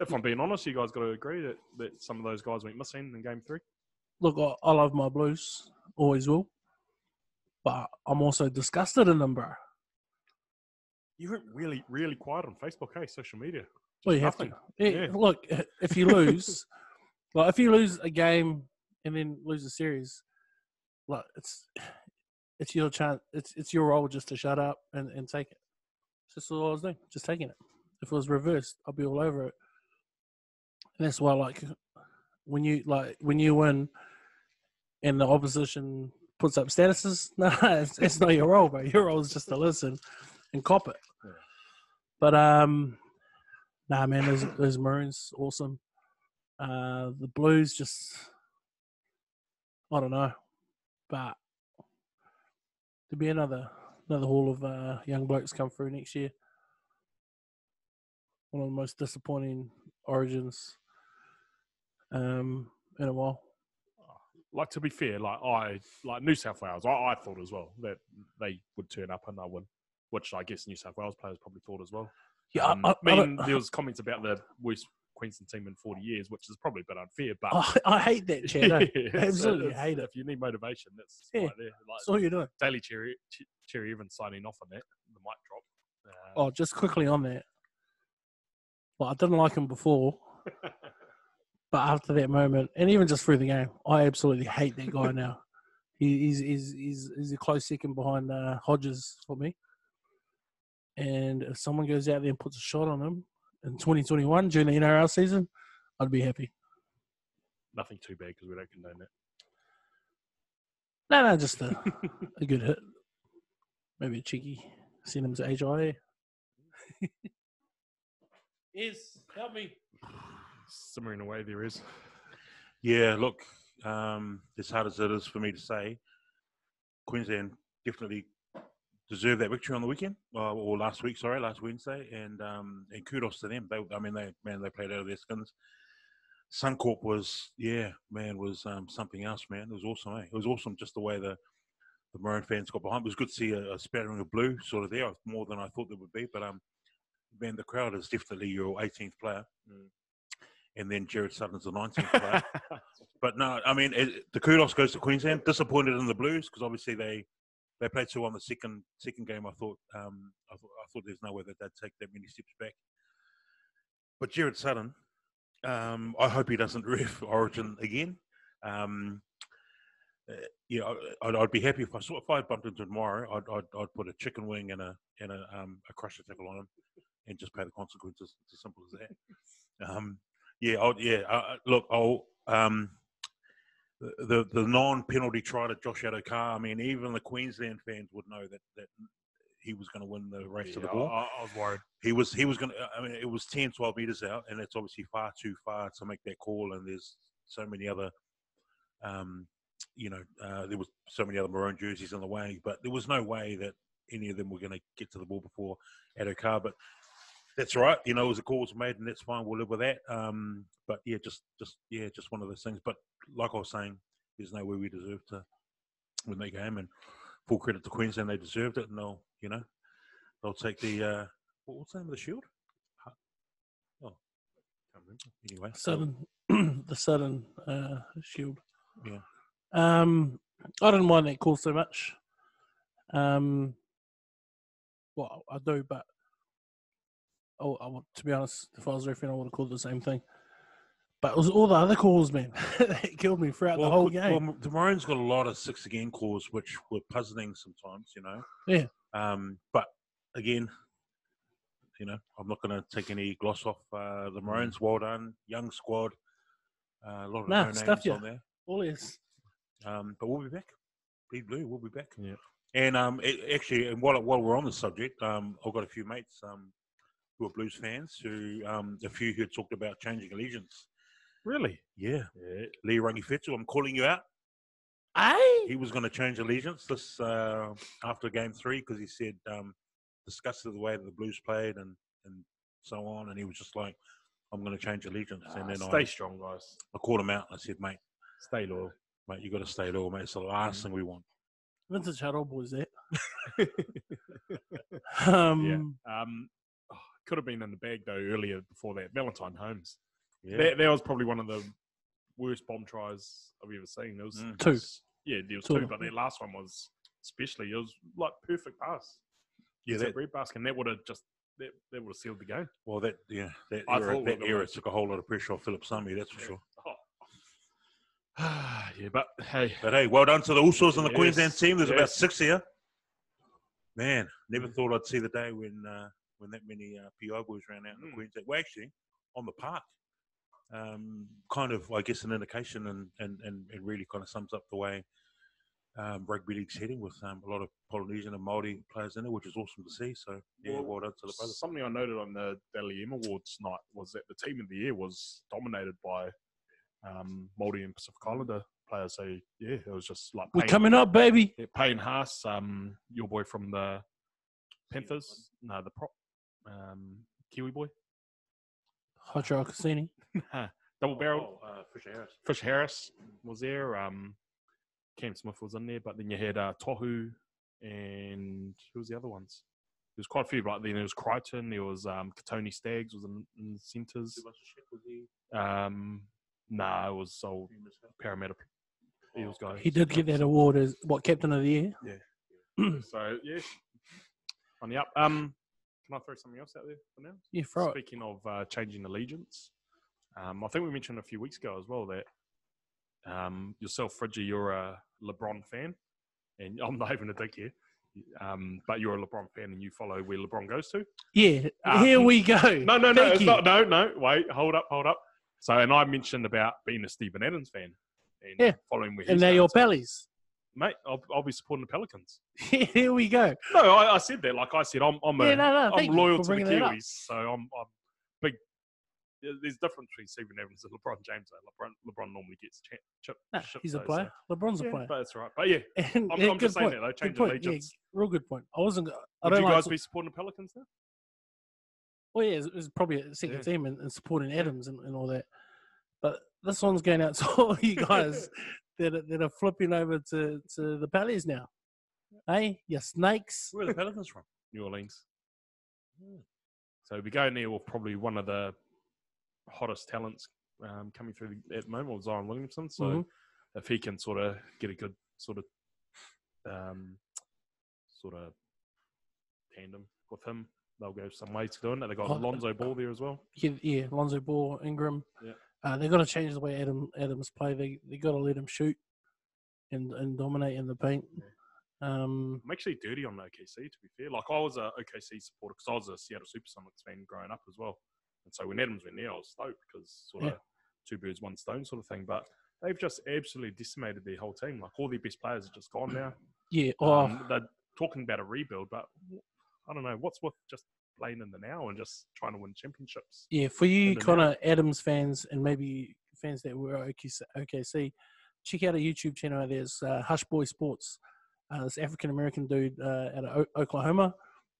if I'm being honest, you guys got to agree that, that some of those guys went missing in Game Three. Look, I, I love my Blues. Always will. But I'm also disgusted in them, bro. You went really, really quiet on Facebook, hey, social media. Well, you Just have to. nothing. Yeah, Yeah. Look, if you lose, like if you lose a game and then lose a series, like it's it's your chance. It's it's your role just to shut up and, and take it. Just all I was doing, just taking it. If it was reversed, I'd be all over it. And that's why, like, when you like when you win, and the opposition puts up statuses, no, it's, it's not your role, bro. Your role is just to listen and cop it. Yeah. But um, Nah, man, those, those Maroons, awesome. Uh, the Blues, just I don't know, but to be another another haul of uh, young blokes come through next year. One of the most disappointing origins um, in a while. Like to be fair, like I like New South Wales, I, I thought as well that they would turn up and I would, which I guess New South Wales players probably thought as well. Yeah, Um, I, I, I, mean, there was comments about the worst Queensland team in 40 years, which is probably a bit unfair, but I, I hate that chat. eh? Yeah, Absolutely it's- hate it. If you need motivation, that's Yeah. right there. Like That's all you're doing. Daly Cherry, Cherry Evans signing off on that, the mic drop. Uh, Oh, just quickly on that. Well, I didn't like him before, but after that moment, and even just through the game, I absolutely hate that guy now. He, he's, he's, he's, he's a close second behind uh, Hodges for me. And if someone goes out there and puts a shot on him in 2021 during the NRL season, I'd be happy. nothing too bad because we don't condone that. No, no, just a, a good hit. Maybe a cheeky Send him to HIA. yes, help me. Simmering away, there is. Yeah, look, um, as hard as it is for me to say, Queensland definitely deserved that victory on the weekend, uh, or last week, sorry, last Wednesday, and um, and kudos to them. They, I mean, they man, they played out of their skins. Suncorp was, yeah, man, was um, something else, man. It was awesome, eh? It was awesome just the way the the Maroon fans got behind. It was good to see a, a spattering of blue sort of there, more than I thought there would be. But um, man, the crowd is definitely your 18th player, Mm. And then Gerard Sutton's the 19th player. But no, I mean it, the kudos goes to Queensland. Disappointed in the Blues because obviously they they played two on the second second game. I thought um, I thought I thought there's no way that they'd take that many steps back. But Gerard Sutton, um, I hope he doesn't ref Origin again. Um, uh, yeah, I'd, I'd be happy if I saw if I bumped into tomorrow. I'd, I'd I'd put a chicken wing and a and a um, a crusher tackle on him, and just pay the consequences. It's as simple as that. Um, yeah, I'll, yeah. Uh, uh, look, I'll um, the the, the non penalty try to Josh Addo-Carr. I mean, even the Queensland fans would know that that he was going to win the race to the ball I, I was worried. he was he was going to i mean it was 10 12 meters out and it's obviously far too far to make that call and there's so many other um you know uh, there was so many other maroon jerseys in the way but there was no way that any of them were going to get to the ball before Adokar. but that's right you know it was a call was made and that's fine we'll live with that um but yeah just just yeah just one of those things but like i was saying there's no way we deserve to win that game and full credit to queensland they deserved it and they'll you know they'll take the uh what- what's the name of the shield? Oh, can't remember. Anyway, so- Sutton, the Sutton uh, shield. Yeah. Um, I didn't mind that call so much. Um, well, I do, but oh, I would, to be honest, if I was refereeing, I would have called the same thing. But it was all the other calls, man. it killed me throughout the whole game. Well, the Maroons got a lot of six again calls, which were puzzling sometimes, you know. Yeah. Um, but again, you know, I'm not going to take any gloss off uh, Mm. the Maroons. Well done, young squad. Uh, a lot of Nah, no names stuff ya. on there. all is. Um, but we'll be back. Be blue. We'll be back. Yeah. And um, it, actually, and while while we're on the subject, um, I've got a few mates um, who are Blues fans. Who um, a few who had talked about changing allegiance. Really? Yeah, Yeah. Lee Rangi Fetsu, I'm calling you out. Aye. He was going to change allegiance this uh, after game three because he said um, disgusted the way that the Blues played and and so on, and he was just like, "I'm going to change allegiance." and Ah, then stay I, strong, guys. I called him out. and I said, "Mate, Stay loyal. mate, you got to stay loyal, mate. It's the last thing we want." Vintage Huddle was there. um, Um, oh, could have been in the bag though earlier before that. Valentine Holmes. Yeah. That, that was probably one of the worst bomb tries I've ever seen. There was Mm. Two. Yeah, there was Two two, but that last one was especially. It was like perfect pass. yeah, It's that, bread basket, and that would have just that, that would have sealed the game. well, that yeah, that I era, that era took a whole lot of pressure off Phillip Sami, that's for sure. Oh. yeah, but hey, But hey, well done to the Usos and the Yes, Queensland team. There's about six here. Man, never Mm. thought I'd see the day when uh, when that many uh, PI boys ran out in the Mm. Queensland. Well, actually, on the park. Um, kind of, I guess, an indication and, and, and it really kind of sums up the way um, rugby league's heading with um, a lot of Polynesian and Maori players in it, which is awesome to see. So, yeah, well, Well, done to the brothers. something I noted on the Dally M Awards night was that the team of the year was dominated by um, Māori and Pacific Islander players. So yeah, it was just like we're coming up, baby. yeah, Payne Haas, um, your boy from the Panthers, no, the prop, um, Kiwi boy, Hot Hotro Cassini. double barrel. Oh, uh, Fisher Harris. Fish Harris was there. Um, Cam Smith was in there, but then you had uh, Tohu and who was the other ones? There was quite a few, but then there was Crichton, there was um, Kotoni Staggs was in, in the centres. Um, nah, it was old Parramatta Eels guy. He did get that award as what captain of the year. Yeah. so yeah, on the up. Um, can I throw something else out there for now? Yeah, throw it. Speaking of uh, changing allegiance, um, I think we mentioned a few weeks ago as well that um, yourself, Fridgie, you're a LeBron fan, and I'm not even a dick here, um, but you're a LeBron fan and you follow where LeBron goes to. Yeah, Uh, here we go. No, no, no, it's not. No, no, wait, hold up, hold up. So, and I mentioned about being a Steven Adams fan and Yeah. following where And now your bellies. Mate, I'll, I'll be supporting the Pelicans. Here we go. No, I, I said that. Like I said, I'm I'm, Yeah, a, no, no, I'm loyal to the bringing that up. Kiwis, so I'm I'm big. There's difference between Stephen Evans and LeBron James. Though. LeBron LeBron normally gets cha- chip. Nah, he's a though, player. LeBron's So, a yeah, player. but that's right. But yeah, And- I'm, yeah, I'm just saying point. that though. Good Change point. allegiance. Yeah, real good point. I wasn't. I Would don't you like. guys to- be supporting the Pelicans now? Well, yeah, it's, it's probably a second team and, and supporting Adams and, and all that. But this one's going out to all you guys that are, that are flipping over to, to the Palace now. Hey, you snakes. Where are the Pelicans from? New Orleans. So we go there with probably one of the hottest talents um, coming through at the moment, Zion Williamson. So Mhm. if he can sort of get a good sort of um, sort of tandem with him, they'll go some way to doing it. They got Oh, Alonzo Ball there as well. Yeah, yeah, Lonzo Ball, Ingram. Yeah. Uh, they've got to change the way Adam Adams play. They they got to let him shoot and and dominate in the paint. Um, I'm actually dirty on OKC to be fair. Like I was a OKC supporter because I was a Seattle Supersonics fan growing up as well. And so when Adams went there, I was stoked because sort of Yeah. two birds, one stone sort of thing. But they've just absolutely decimated their whole team. Like all their best players are just gone now. yeah. Oh, Um, they're talking about a rebuild, but I don't know what's with just playing in the now and just trying to win championships. Yeah, for you kind of Adams fans and maybe fans that were OKC, OKC check out a YouTube channel. There's uh, Hush Boy Sports. Uh, this African American dude uh, out of o- Oklahoma,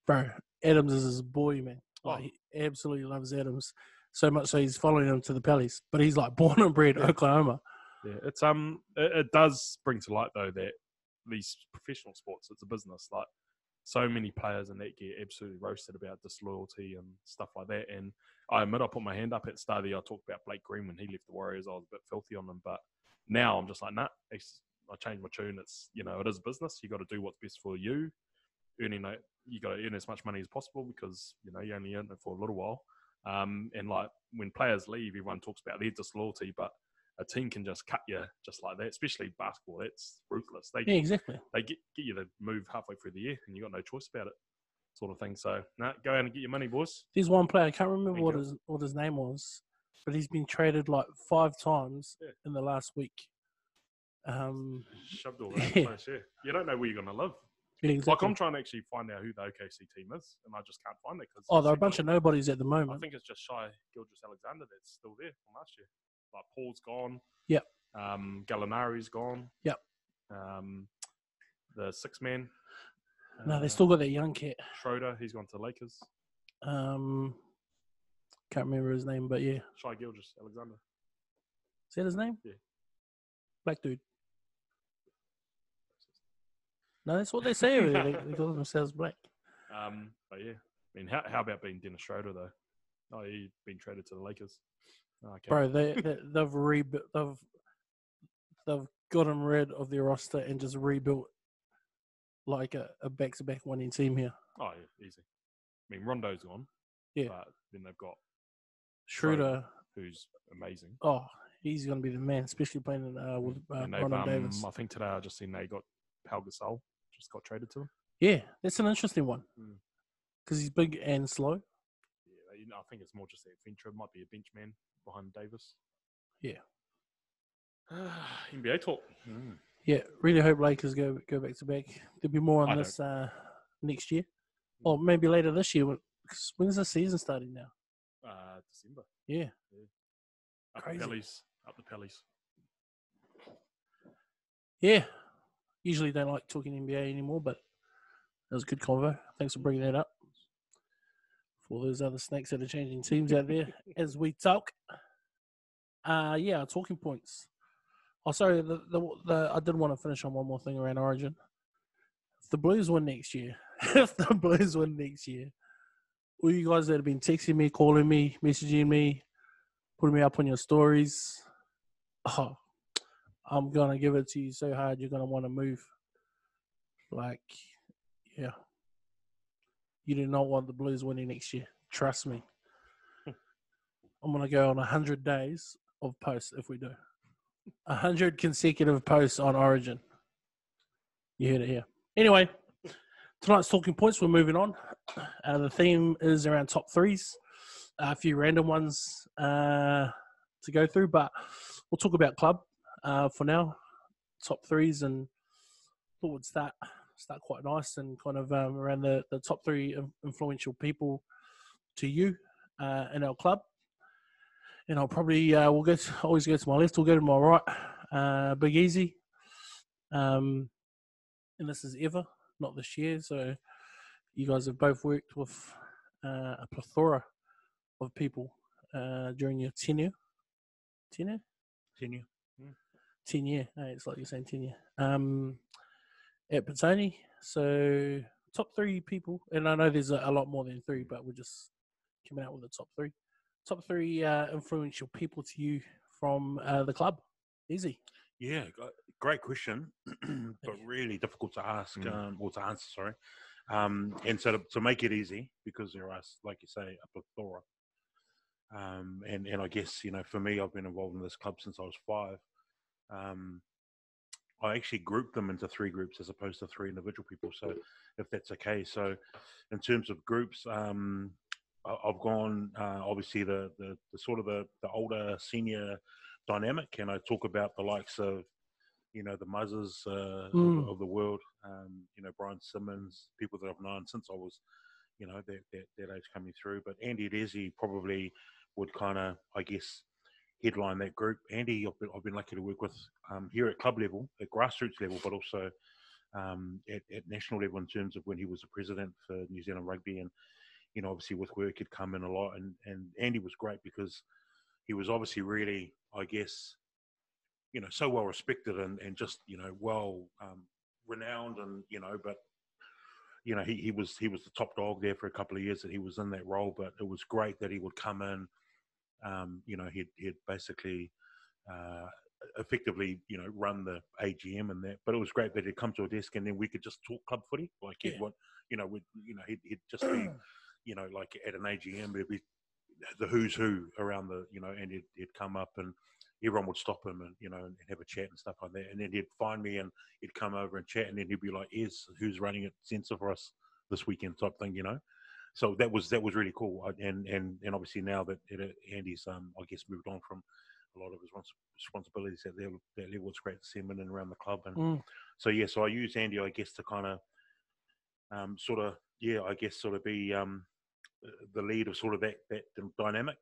bro. Adams is his boy, man. Like, Oh. he absolutely loves Adams so much so he's following him to the Palace. But he's like born and bred Oklahoma. Yeah, it's um, it, it does bring to light though that these professional sports, it's a business. Like so many players in that get absolutely roasted about disloyalty and stuff like that. And I admit I put my hand up at year. I talked about Blake Green when he left the Warriors. I was a bit filthy on him, but now I'm just like, nah. I changed my tune. It's you know, it is business. You got to do what's best for you. Earning you got to earn as much money as possible because you know you only earn it for a little while. Um, and like when players leave, everyone talks about their disloyalty, but a team can just cut you just like that, especially basketball. That's ruthless. They Yeah, exactly. they get, get you to move halfway through the year, and you got no choice about it, sort of thing. So, nah, go out and get your money, boys. There's one player I can't remember what his what his name was, but he's been traded like five times Yeah. in the last week. Um, Shoved all over Yeah. the place. Yeah, you don't know where you're going to live. yeah, Like. I'm trying to actually find out who the OKC team is, and I just can't find it because oh, there are a bunch of nobodies at the moment. I think it's just Shy Gilgis Alexander that's still there from last year. Like Paul's gone. Yep. Um, Gallinari's gone. Yep. Um, the six man. No, they uh, still got that young cat. Schroeder. He's gone to the Lakers. Um, can't remember his name, but yeah, Shai Gilgeous-Alexander. is that his name? Yeah. Black dude. No, that's what they say. They, they call themselves black. Um, but yeah, I mean, how, how about being Dennis Schroeder though? Oh, he's been traded to the Lakers. Oh, Okay. Bro, they, they they've rebuilt. They've they've gotten rid of their roster and just rebuilt like a, a back-to-back winning team here. Oh, yeah, easy. I mean, Rondo's gone. Yeah. But then they've got Schroeder, who's amazing. oh, he's going to be the man, especially playing uh, with uh, and um, Davis. I think today I just seen they got Pau Gasol just got traded to them. Yeah, that's an interesting one Mm. because he's big and slow. Yeah, you know, I think it's more just that venture. Might be a bench man behind Davis. Yeah. NBA talk. Yeah, really hope Lakers go go back to back. There'll be more on I this uh, next year, or maybe later this year. when- 'cause When's the season starting now? Uh, December. Yeah, Up Crazy. the Pellies. Up the Pellies. yeah. Usually don't like talking NBA anymore, but that was a good convo. Thanks for bringing that up. For those other snakes that are changing teams out there as we talk. Uh yeah, talking points. Oh, sorry. The, the, the I did want to finish on one more thing around Origin. If the Blues win next year, if the Blues win next year, all you guys that have been texting me, calling me, messaging me, putting me up on your stories, oh, I'm gonna give it to you so hard you're gonna want to move. Like, yeah, you do not want the Blues winning next year. Trust me. I'm gonna go on hundred days of posts if we do. A hundred consecutive posts on Origin. You heard it here. Anyway, tonight's talking points. We're moving on. Uh, the theme is around top threes. a few random ones uh, to go through, but we'll talk about club uh, for now. Top threes and would start start quite nice and kind of um, around the, the top three influential people to you uh, in our club. And I'll probably uh, we'll go to, always go to my left. We'll go to my right. Uh, Big Easy. Um, and this is ever, not this year. So you guys have both worked with uh, a plethora of people uh, during your tenure. Tenure? Tenure. tenure. Hey, it's like you're saying tenure. Um, at Petone. So top three people, and I know there's a, a lot more than three, but we're just coming out with the top three. Top three uh, influential people to you from uh, the club. Easy. Yeah, great question, but really difficult to ask Mm. um, or to answer. Sorry, um, and so to, to make it easy, because there are, like you say, a plethora. Um, and and I guess you know, for me, I've been involved in this club since I was five. Um, I actually grouped them into three groups as opposed to three individual people. So, if that's okay, so in terms of groups, um, I've gone uh, obviously the, the the sort of the the older senior dynamic, and I talk about the likes of you know the Muzzers uh, Mm. of, of the world, um, you know Brian Simmons, people that I've known since I was you know that that, that age coming through. But Andy Desi probably would kind of I guess headline that group. Andy, I've been, I've been lucky to work with um, here at club level, at grassroots level, but also um, at, at national level in terms of when he was the president for New Zealand Rugby and you know, obviously with work he'd come in a lot, and and Andy was great because he was obviously really, I guess, you know, so well respected and and just you know well um, renowned, and you know, but you know he, he was he was the top dog there for a couple of years that he was in that role, but it was great that he would come in. Um, you know, he'd he'd basically. Uh, effectively, you know, run the AGM and that. But it was great that he'd come to a desk and then we could just talk club footy. Like he'd Yeah. want, you know, we'd, you know, he'd, he'd just be, you know, like at an AGM, it'd be the who's who around the, you know, and he'd, he'd come up and everyone would stop him and, you know, and have a chat and stuff like that. And then he'd find me and he'd come over and chat and then he'd be like, is who's running it Sensor for us this weekend type thing, you know? So that was, that was really cool. And, and, and obviously now that it, Andy's, um, I guess moved on from a lot of his responsibilities at that, that level, it's great to see him in and around the club. And Mm. so, yeah, so I use Andy, I guess, to kind of, um, sort of, yeah, I guess, sort of be um, uh, the lead of sort of that that dynamic.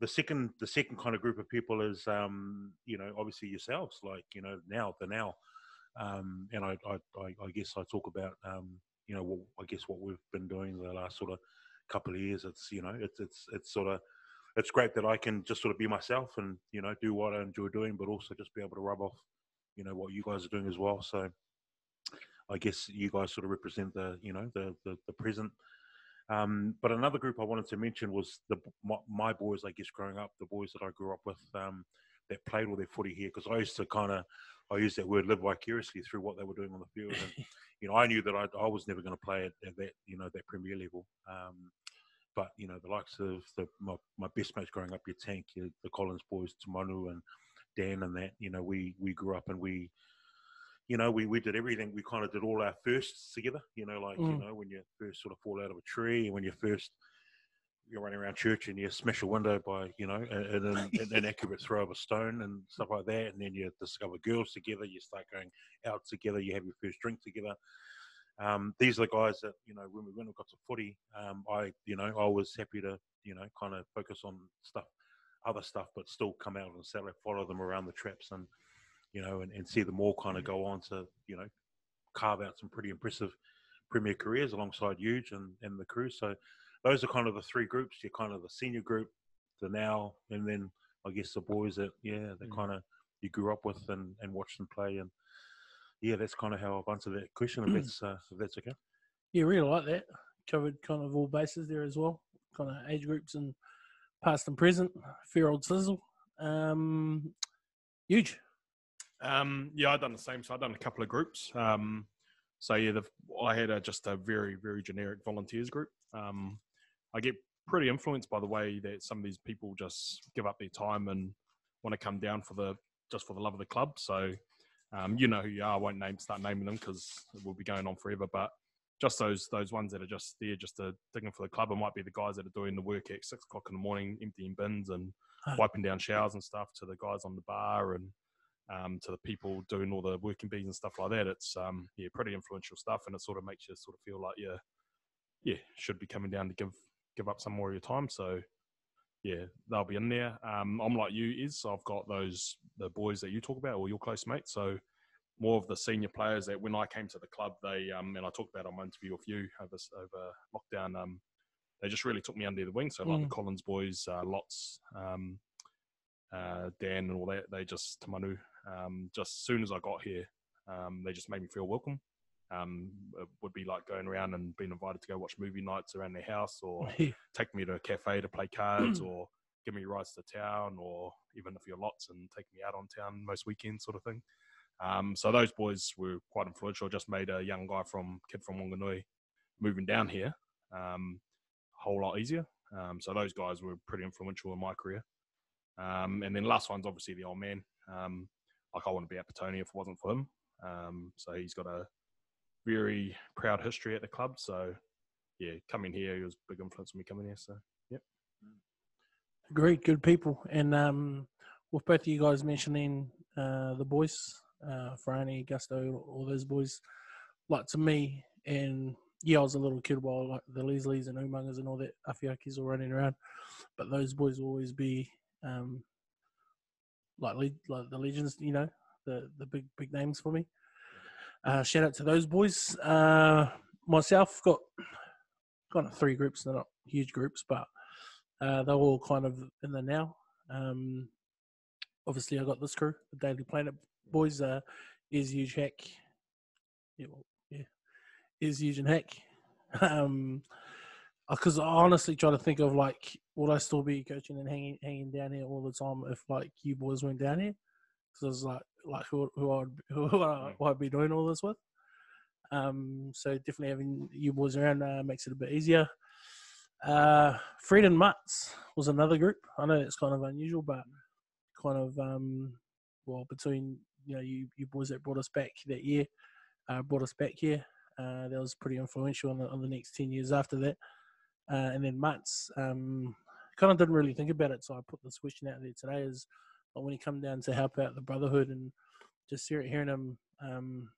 The second, the second kind of group of people is, um, you know, obviously yourselves, like you know, now the now, um, and I, I, I, I guess I talk about, um, you know, what, I guess what we've been doing the last sort of couple of years. It's you know, it's it's it's sort of, it's great that I can just sort of be myself and you know do what I enjoy doing, but also just be able to rub off, you know, what you guys are doing as well. So. I guess you guys sort of represent the you know the the, the present. Um, but another group I wanted to mention was the my, my boys. I guess growing up, the boys that I grew up with um, that played all their footy here because I used to kind of I use that word live vicariously through what they were doing on the field. And you know, I knew that I, I was never going to play at, at that you know that Premier level. Um, but you know, the likes of the my, my best mates growing up, your tank, your, the Collins boys, Tamanu and Dan, and that. You know, we we grew up and we you know, we, we did everything. We kind of did all our firsts together, you know, like, you Mm. know, when you first sort of fall out of a tree and when you first, you're running around church and you smash a window by, you know, an, an, an inaccurate throw of a stone and stuff like that. And then you discover girls together, you start going out together, you have your first drink together. Um, these are the guys that, you know, when we went and got to footy, um, I, you know, I was happy to, you know, kind of focus on stuff, other stuff, but still come out on Saturday, follow them around the traps and, you know, and, and see them all kind of go on to, you know, carve out some pretty impressive premier careers alongside Huge and, and the crew. So those are kind of the three groups. You're kind of the senior group, the now, and then I guess the boys that, yeah, that Mm. kind of you grew up with and, and watched them play. And yeah, that's kind of how I've answered that question, if that's, uh, if that's okay. Yeah, really like that. Covered kind of all bases there as well. Kind of age groups and past and present. Fair old sizzle. Um, huge. Um, yeah, I've done the same. So I've done a couple of groups. Um, so yeah, the, I had a, just a very, very generic volunteers group. Um, I get pretty influenced by the way that some of these people just give up their time and want to come down for the just for the love of the club. So um, you know who you are. I won't name start naming them because we'll be going on forever. But just those those ones that are just there just to digging for the club. It might be the guys that are doing the work at six o'clock in the morning, emptying bins and wiping down showers and stuff, to the guys on the bar and um, to the people doing all the working bees and stuff like that. It's um, yeah, pretty influential stuff, and it sort of makes you sort of feel like you, yeah, should be coming down to give give up some more of your time. So yeah, they'll be in there. Um, I'm like you is, so I've got those the boys that you talk about, or your close mates. So more of the senior players that when I came to the club, they um, and I talked about on my interview with you over over lockdown. Um, they just really took me under the wing. So like Mm. the Collins boys, uh, Lots, um, uh, Dan, and all that. They just Tamanu. Um, just as soon as I got here, um, they just made me feel welcome. Um, it would be like going around and being invited to go watch movie nights around their house, or take me to a cafe to play cards, or give me rides to town, or even if you're lots and take me out on town most weekends, sort of thing. Um, so those boys were quite influential. Just made a young guy from kid from Wanganui moving down here um, a whole lot easier. Um, so those guys were pretty influential in my career. Um, and then last one's obviously the old man. Um, like I wouldn't be at Petone if it wasn't for him. Um, so he's got a very proud history at the club. So yeah, coming here, he was a big influence on me coming here. So yep. Great, good people. And um, with both of you guys mentioning uh, the boys, uh, Franny, Gusto, all those boys, like to me, and yeah, I was a little kid while like the Leslies and Umagas and all that Afiakis were running around, but those boys will always be um, like like the legends, you know, the the big big names for me. Uh, shout out to those boys. Uh, myself got kind of three groups. They're not huge groups, but uh, they're all kind of in the now. Um, obviously, I got this crew, the Daily Planet boys. Uh, is huge hack. Yeah, well, yeah, is huge and hack. Um, because I honestly try to think of like, would I still be coaching and hanging hanging down here all the time if like you boys went down here? Because I was like like who who I'd who I, who I'd be doing all this with. Um, so definitely having you boys around uh, makes it a bit easier. Uh, Fred and Mutts was another group. I know it's kind of unusual, but kind of um, well between you know you you boys that brought us back that year, uh, brought us back here. Uh, that was pretty influential on the, on the next ten years after that. Uh, and then Mutts, um, kind of didn't really think about it, so I put this question out there today: is when he come down to help out the brotherhood and just hear, hearing him um,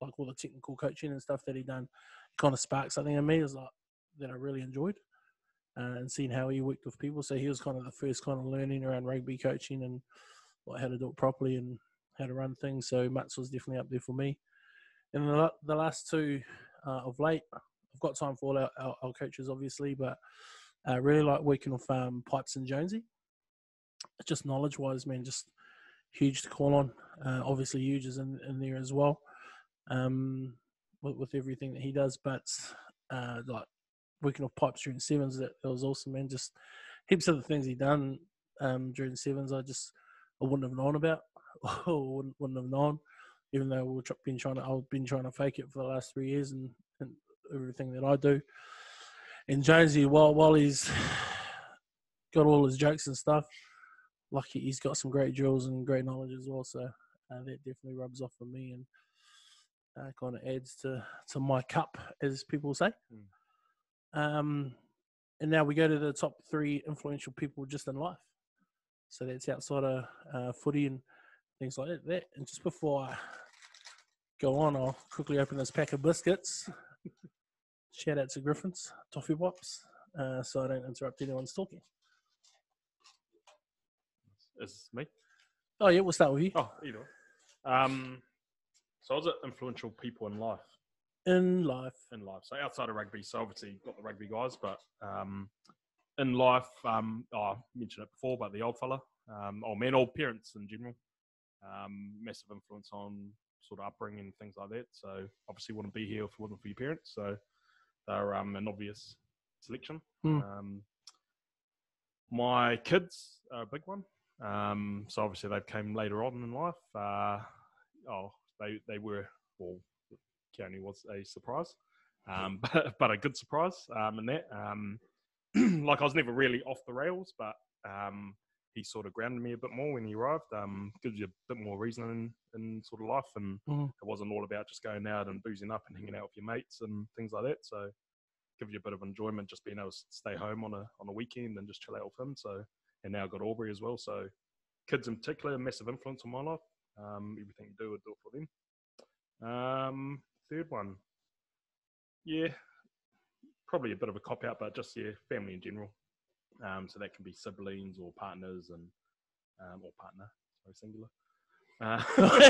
like all the technical coaching and stuff that he done, kind of sparked something in me. Is like that I really enjoyed uh, and seeing how he worked with people. So he was kind of the first kind of learning around rugby coaching and like how to do it properly and how to run things. So Mats was definitely up there for me. And the, the last two uh, of late, I've got time for all our, our, our coaches, obviously, but I really like working with um, Pipes and Jonesy. Just knowledge wise, man, just huge to call on. Uh, obviously, huge is in, in there as well um, with, with everything that he does, but uh, like working off pipes during sevens that, that was awesome man just heaps of the things he done um, during sevens i just i wouldn't have known about or wouldn't, wouldn't have known even though we've been trying to i've been trying to fake it for the last three years and, and everything that i do and jonesy while while he's got all his jokes and stuff lucky he's got some great drills and great knowledge as well so uh, that definitely rubs off on me and uh, kind of adds to to my cup as people say um, and now we go to the top three influential people just in life. So that's outside of uh, footy and things like that. that. And just before I go on, I'll quickly open this pack of biscuits. Shout out to Griffins, Toffee Pops, uh, so I don't interrupt anyone's talking. Is me. Oh, yeah, we'll start with you. Oh, either. way. Um, so I was at influential people in life. In life. in life. So outside of rugby, so obviously got the rugby guys, but um, in life, um, oh, I mentioned it before, but the old fella, um, or men, old parents in general, um, massive influence on sort of upbringing and things like that. So obviously wouldn't be here if it wasn't for your parents. So they're um, an obvious selection. Hmm. Um, my kids are a big one. Um, so obviously they came later on in life. Uh, oh, they they were well, Keone was a surprise, um, but but a good surprise. Um, in that, um, like I was never really off the rails, but um, he sort of grounded me a bit more when he arrived. Um, gives you a bit more reason in sort of life, and Mhm. it wasn't all about just going out and boozing up and hanging out with your mates and things like that. So gives you a bit of enjoyment just being able to stay home on a on a weekend and just chill out with him. So and now I've got Aubrey as well. So kids in particular, a massive influence on my life. Um, everything you do, I do it for them. Um, third one, yeah, probably a bit of a cop out, but just yeah, family in general. Um, so that can be siblings or partners and um, or partner, sorry, singular. Uh,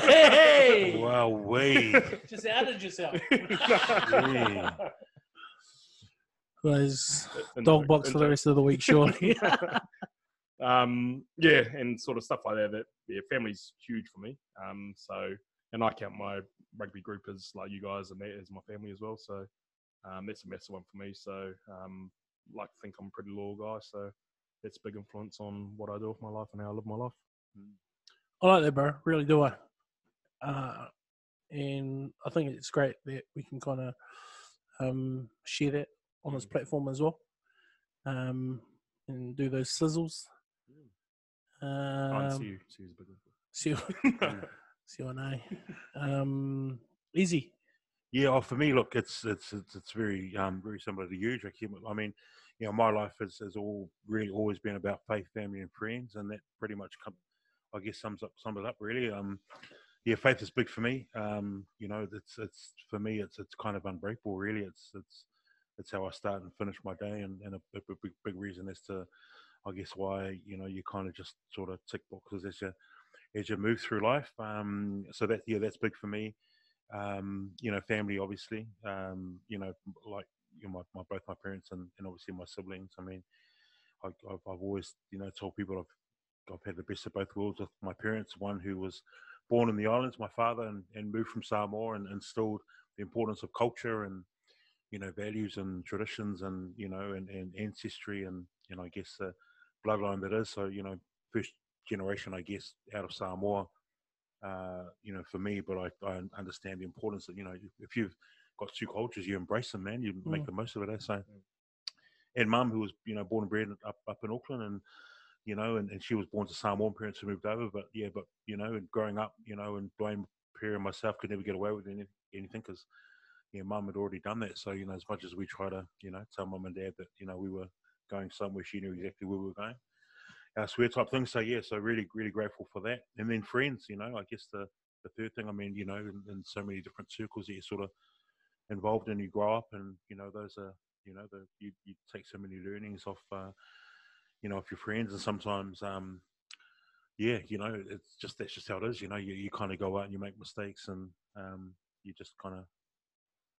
Hey! Wow, we. Just outed yourself. Yeah. Those dog box for the rest of the week, surely. Um, yeah, and sort of stuff like that. That yeah, family's huge for me. Um, so and I count my rugby group as like you guys and that as my family as well. So um, that's a massive one for me. So um, like to think I'm a pretty loyal guy. So that's a big influence on what I do with my life and how I live my life. I like that, bro. Really do I. Uh, and I think it's great that we can kind of um, share that on this platform as well, um, and do those sizzles. Oh, Um, Sue, Sue's a big see, one. see what I um, easy. Yeah, oh, for me, look, it's it's it's, it's very um very similar to you, Ricky. I mean, you know, my life has, has all really always been about faith, family, and friends, and that pretty much, come, I guess, sums up sums it up really. Um, yeah, faith is big for me. Um, you know, it's it's for me, it's it's kind of unbreakable. Really, it's it's it's how I start and finish my day, and and a, a big big reason as to, I guess, why you know you kind of just sort of tick boxes as you as you move through life. Um, so that yeah, that's big for me um, you know, family, obviously, um, you know, like you know, my, my both my parents and, and obviously my siblings. I mean, I, I've, I've always, you know, told people I've, I've had the best of both worlds with my parents. One who was born in the islands, my father, and, and moved from Samoa and instilled the importance of culture and, you know, values and traditions and, you know, and, and ancestry and, you know, I guess the bloodline that is. So, you know, first generation, I guess, out of Samoa uh, you know, for me, but I, I understand the importance that, you know, if you've got two cultures, you embrace them, man, you make Mm. the most of it. Eh? So, and mum, who was, you know, born and bred up, up in Auckland and, you know, and, and she was born to Samoan parents who moved over, but yeah, but, you know, and growing up, you know, and blame Perry and myself could never get away with any, anything because, you know, mum had already done that. So, you know, as much as we try to, you know, tell mum and dad that, you know, we were going somewhere, she knew exactly where we were going our swear type thing. So yeah, so really, really grateful for that. And then friends, you know, I guess the the third thing. I mean, you know, in, in so many different circles that you're sort of involved in, you grow up, and you know, those are you know, the you you take so many learnings off, uh, you know, of your friends, and sometimes, um, yeah, you know, it's just that's just how it is. You know, you you kind of go out and you make mistakes, and um, you just kind of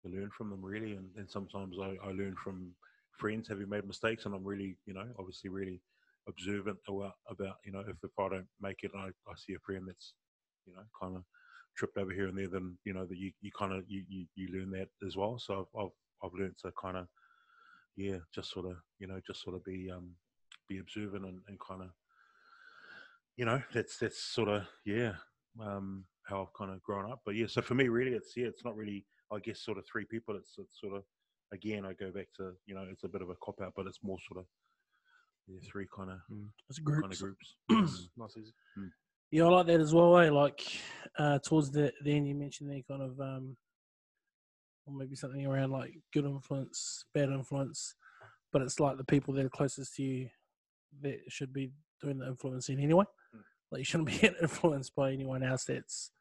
learn from them really. And, and sometimes I, I learn from friends Have you made mistakes, and I'm really, you know, obviously really observant about, about you know if, if I don't make it and I, I see a friend that's you know kind of tripped over here and there then you know that you, you kind of you, you you learn that as well. So I've I've, I've learned to kind of yeah just sort of you know just sort of be um be observant and, and kind of you know that's that's sort of yeah um how I've kind of grown up. But yeah so for me really it's yeah it's not really I guess sort of three people it's it's sort of again I go back to you know it's a bit of a cop out but it's more sort of yeah, three kind of It's kind of groups. groups. Nice, easy. Yeah, I like that as well. Eh? Like uh, towards the, the end, you mentioned there kind of, um, or maybe something around like good influence, bad influence, but it's like the people that are closest to you that should be doing the influencing anyway. Mm. Like you shouldn't be influenced by anyone else that's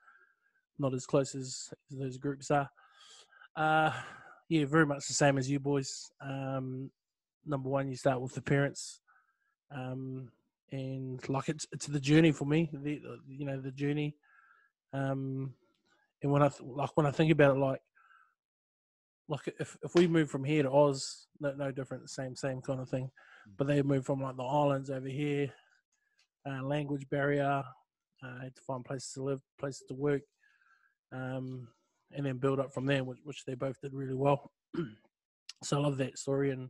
not as close as, as those groups are. Uh, yeah, very much the same as you boys. Um, number one, you start with the parents. Um, and like it's it's the journey for me. The you know the journey. Um, and when I th- like when I think about it, like like if if we move from here to Oz, no no different, same same kind of thing. But they move from like the islands over here, uh, language barrier, uh, had to find places to live, places to work, um, and then build up from there, which which they both did really well. so I love that story, and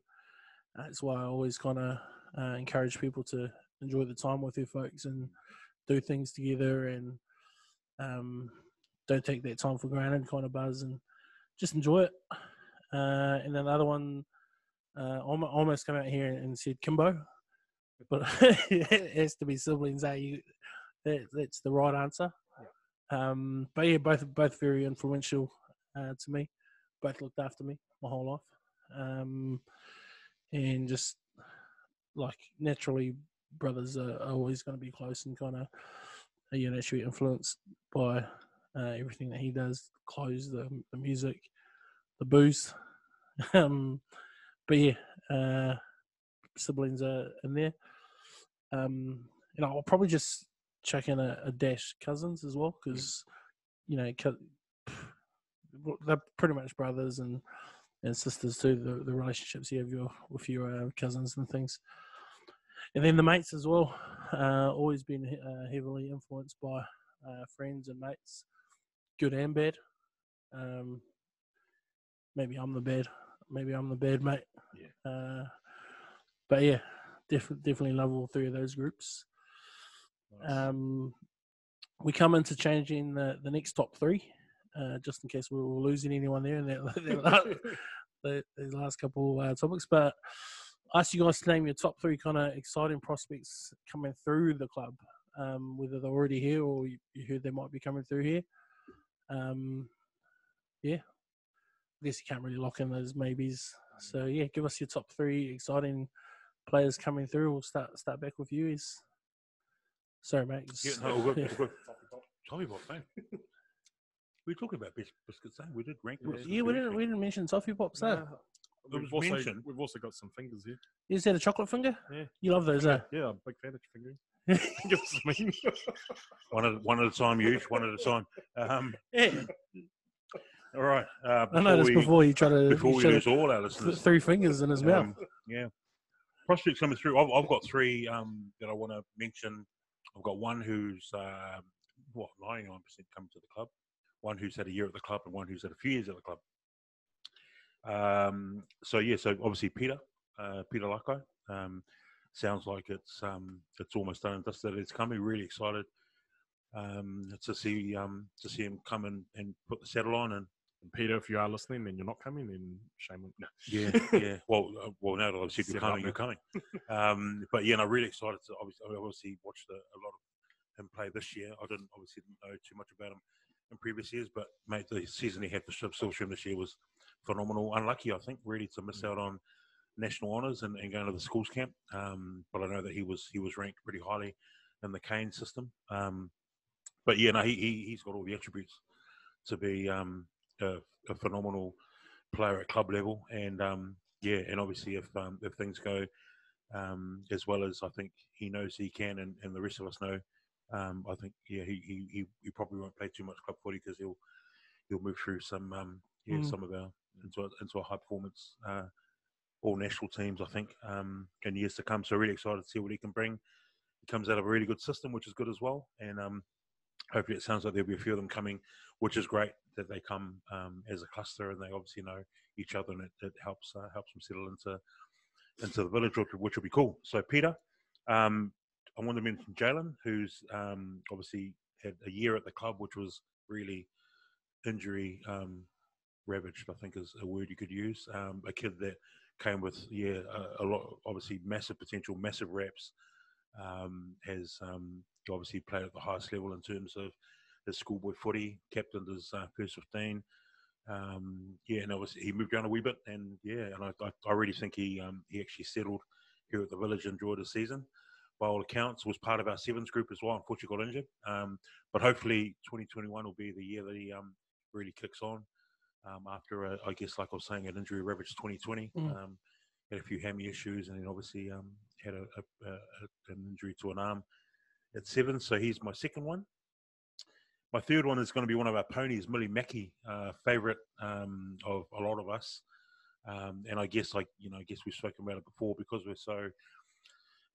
that's why I always kind of uh, encourage people to enjoy the time with their folks and do things together and um, don't take that time for granted kind of buzz and just enjoy it. Uh, and then the other one, uh, almost come out here and said Kimbo, but it has to be siblings. Eh? You, that, that's the right answer. Um, but yeah, both both very influential uh, to me. Both looked after me my whole life, um, and just like naturally, brothers are, always going to be close and kind of you're naturally influenced by uh, everything that he does, clothes, the, the music, the booze. um, but yeah, uh, siblings are in there. Um, you know, I'll probably just check in a, a dash cousins as well because you know they're pretty much brothers and and sisters too. The, the relationships you have your, with your uh, cousins and things, and then the mates as well. Uh, always been uh, heavily influenced by uh, friends and mates, good and bad. Um, maybe I'm the bad. Maybe I'm the bad mate. Yeah. Uh, but yeah, def- definitely love all three of those groups. Um, we come into changing the, the next top three, uh, just in case we were losing anyone there in the, the last couple uh, topics. But I asked you guys to name your top three kind of exciting prospects coming through the club, um, whether they're already here or you, you heard they might be coming through here. Um, yeah, I guess you can't really lock in those maybes. So yeah, give us your top three exciting players coming through. We'll start start back with you. Is sorry, mate. Yeah, Just- no, we're good. yeah. We're good. Toffee pop, eh? We were talking about bis- biscuits, eh? We did rank Yeah. biscuits. Yeah, we didn't we didn't mention toffee pops. No. Nah, It we've, was also, mentioned. we've also got some fingers here. Is that a chocolate finger? Yeah. You love those, eh? Yeah, I'm a big fan of fingering. Give us mean. One at, one at a time, you one at a time. Um, yeah. all right. Uh, I noticed we, before you try to before you we showed lose all our th- listeners, three fingers in his mouth. Um, yeah. Prospects coming through. I've, I've got three um, that I want to mention. I've got one who's uh, what ninety nine percent come to the club, one who's had a year at the club, and one who's had a few years at the club. Um, so yeah, so obviously Peter, uh, Peter Lacko. Um, sounds like it's um, it's almost done and dusted. It's coming. Really excited um, to see um, to see him come and, and put the saddle on and And Peter, if you are listening then you're not coming, then shame on no. yeah, yeah. Well, uh, well, now that I've said you're coming, you're coming. Um, but yeah, and no, I'm really excited to obviously, I obviously watched a, a lot of him play this year. I didn't obviously didn't know too much about him in previous years, but mate, the season he had for Silverstream this year was phenomenal. Unlucky, I think, really to miss out on national honours and, and going to the schools camp. Um, but I know that he was he was ranked pretty highly in the Kane system. Um, but yeah, no, he, he he's got all the attributes to be um, a, a phenomenal player at club level, and um, yeah, and obviously if um, if things go um, as well as I think he knows he can, and, and the rest of us know, um, I think yeah, he, he he probably won't play too much club footy because he'll he'll move through some um, yeah Mm. some of our into a, into a high performance uh, all national teams I think um, in years to come. So really excited to see what he can bring. He comes out of a really good system, which is good as well, and um, hopefully it sounds like there'll be a few of them coming, which is great that they come um, as a cluster and they obviously know each other and it, it helps uh, helps them settle into into the village, which, will be cool. So Peter, um, I want to mention Jalen, who's um, obviously had a year at the club, which was really injury um, ravaged. I think is a word you could use. Um, a kid that came with yeah a, a lot, obviously massive potential, massive reps. Has um, obviously played at the highest level in terms of his schoolboy footy, captained his uh, first 15. Um, yeah, and obviously he moved around a wee bit, and yeah, and I, I, I really think he um, he actually settled here at the village, and enjoyed his season. By all accounts, was part of our sevens group as well. Unfortunately, got injured, um, but hopefully 2021 will be the year that he um, really kicks on. Um, after, a, I guess, like I was saying, an injury ravaged 2020, Mm. um, had a few hammy issues, and then obviously um, had a, a- an injury to an arm at seven. So he's my second one. My third one is going to be one of our ponies, Millie Mackey, uh, favourite um, of a lot of us. Um, and I guess, like you know, I guess we've spoken about it before because we're so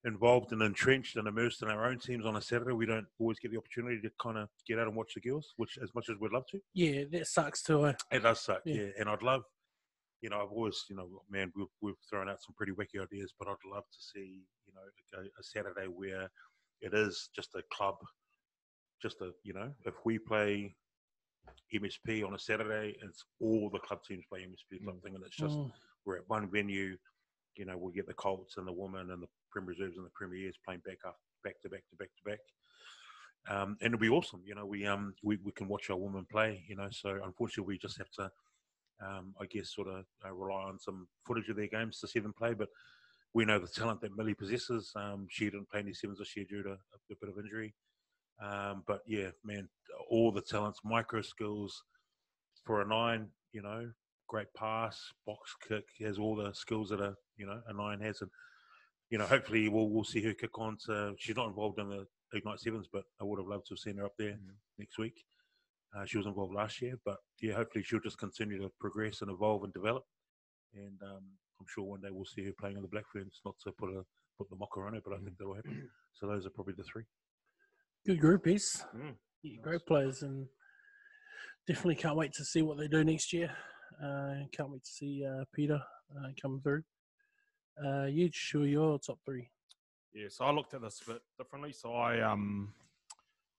involved and entrenched and immersed in our own teams on a Saturday. We don't always get the opportunity to kind of get out and watch the girls, which as much as we'd love to. Yeah, that sucks too. Eh? It does suck, Yeah. yeah. And I'd love, you know, I've always, you know, man, we've, we've thrown out some pretty wacky ideas, but I'd love to see, you know, a, a Saturday where it is just a club, just a, you know, if we play MSP on a Saturday, it's all the club teams play MSP club thing, and it's just Mm. we're at one venue. You know, we'll get the Colts and the women and the Prem Reserves and the Premiers playing back up, back to back to back to back. Um, and it'll be awesome. You know, we um we, we can watch our women play. You know, so unfortunately we just have to, um, I guess, sort of uh, rely on some footage of their games to see them play. But we know the talent that Millie possesses. Um, she didn't play any sevens this year due to a, a bit of injury. Um, but yeah, man, all the talents, micro skills for a nine. You know, great pass, box kick. Has all the skills that a you know a nine has, and you know, hopefully we'll we'll see her kick on. To, she's not involved in the Ignite Sevens, but I would have loved to have seen her up there Mhm. next week. Uh, she was involved last year, but yeah, hopefully she'll just continue to progress and evolve and develop. And um, I'm sure one day we'll see her playing on the Black Ferns. Not to put a put the mocker on it, but I think that'll happen. So those are probably the three. Good groupies. Mm, Yeah, great players, and definitely can't wait to see what they do next year. Uh, can't wait to see uh, Peter uh, come through. Uh, you sure your top three? Yeah, so I looked at this a bit differently. So I um,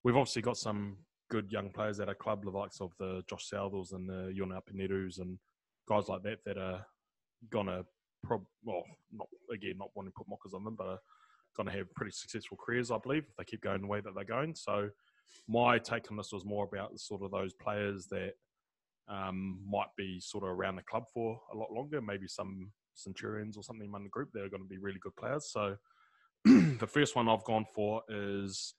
we've obviously got some good young players at our club, the likes of the Josh Southels and the Yona Pinetus and guys like that that are gonna prob well, not again, not wanting to put mockers on them, but are gonna have pretty successful careers, I believe, if they keep going the way that they're going. So my take on this was more about sort of those players that um, might be sort of around the club for a lot longer, maybe some Centurions or something in the group that are going to be really good players. So the first one I've gone for is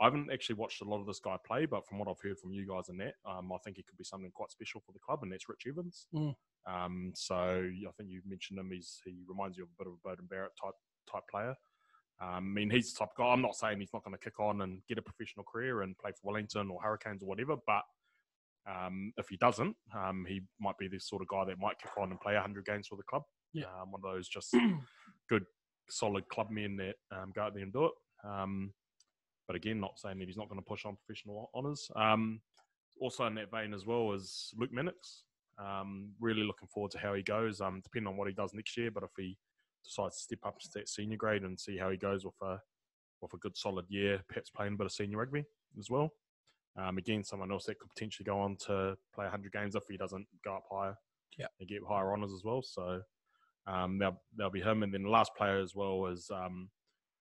I haven't actually watched a lot of this guy play, but from what I've heard from you guys and that, um, I think he could be something quite special for the club, and that's Rich Evans. Mm. Um, so I think you mentioned him. He's he reminds you of a bit of a Beauden Barrett type type player. Um, I mean, he's the type of guy. I'm not saying he's not going to kick on and get a professional career and play for Wellington or Hurricanes or whatever, but um, if he doesn't, um, he might be this sort of guy that might kick on and play 100 games for the club. Yeah. Um, one of those just good, solid club men that um, go out there and do it. But again, not saying that he's not going to push on professional honours. Um, also in that vein as well is Luke Mannix. Um, really looking forward to how he goes, um, depending on what he does next year. But if he decides to step up to that senior grade and see how he goes with a with a good solid year, perhaps playing a bit of senior rugby as well. Um, again, someone else that could potentially go on to play 100 games if he doesn't go up higher Yeah. and get higher honours as well. So um, there'll, there'll be him. And then the last player as well is um,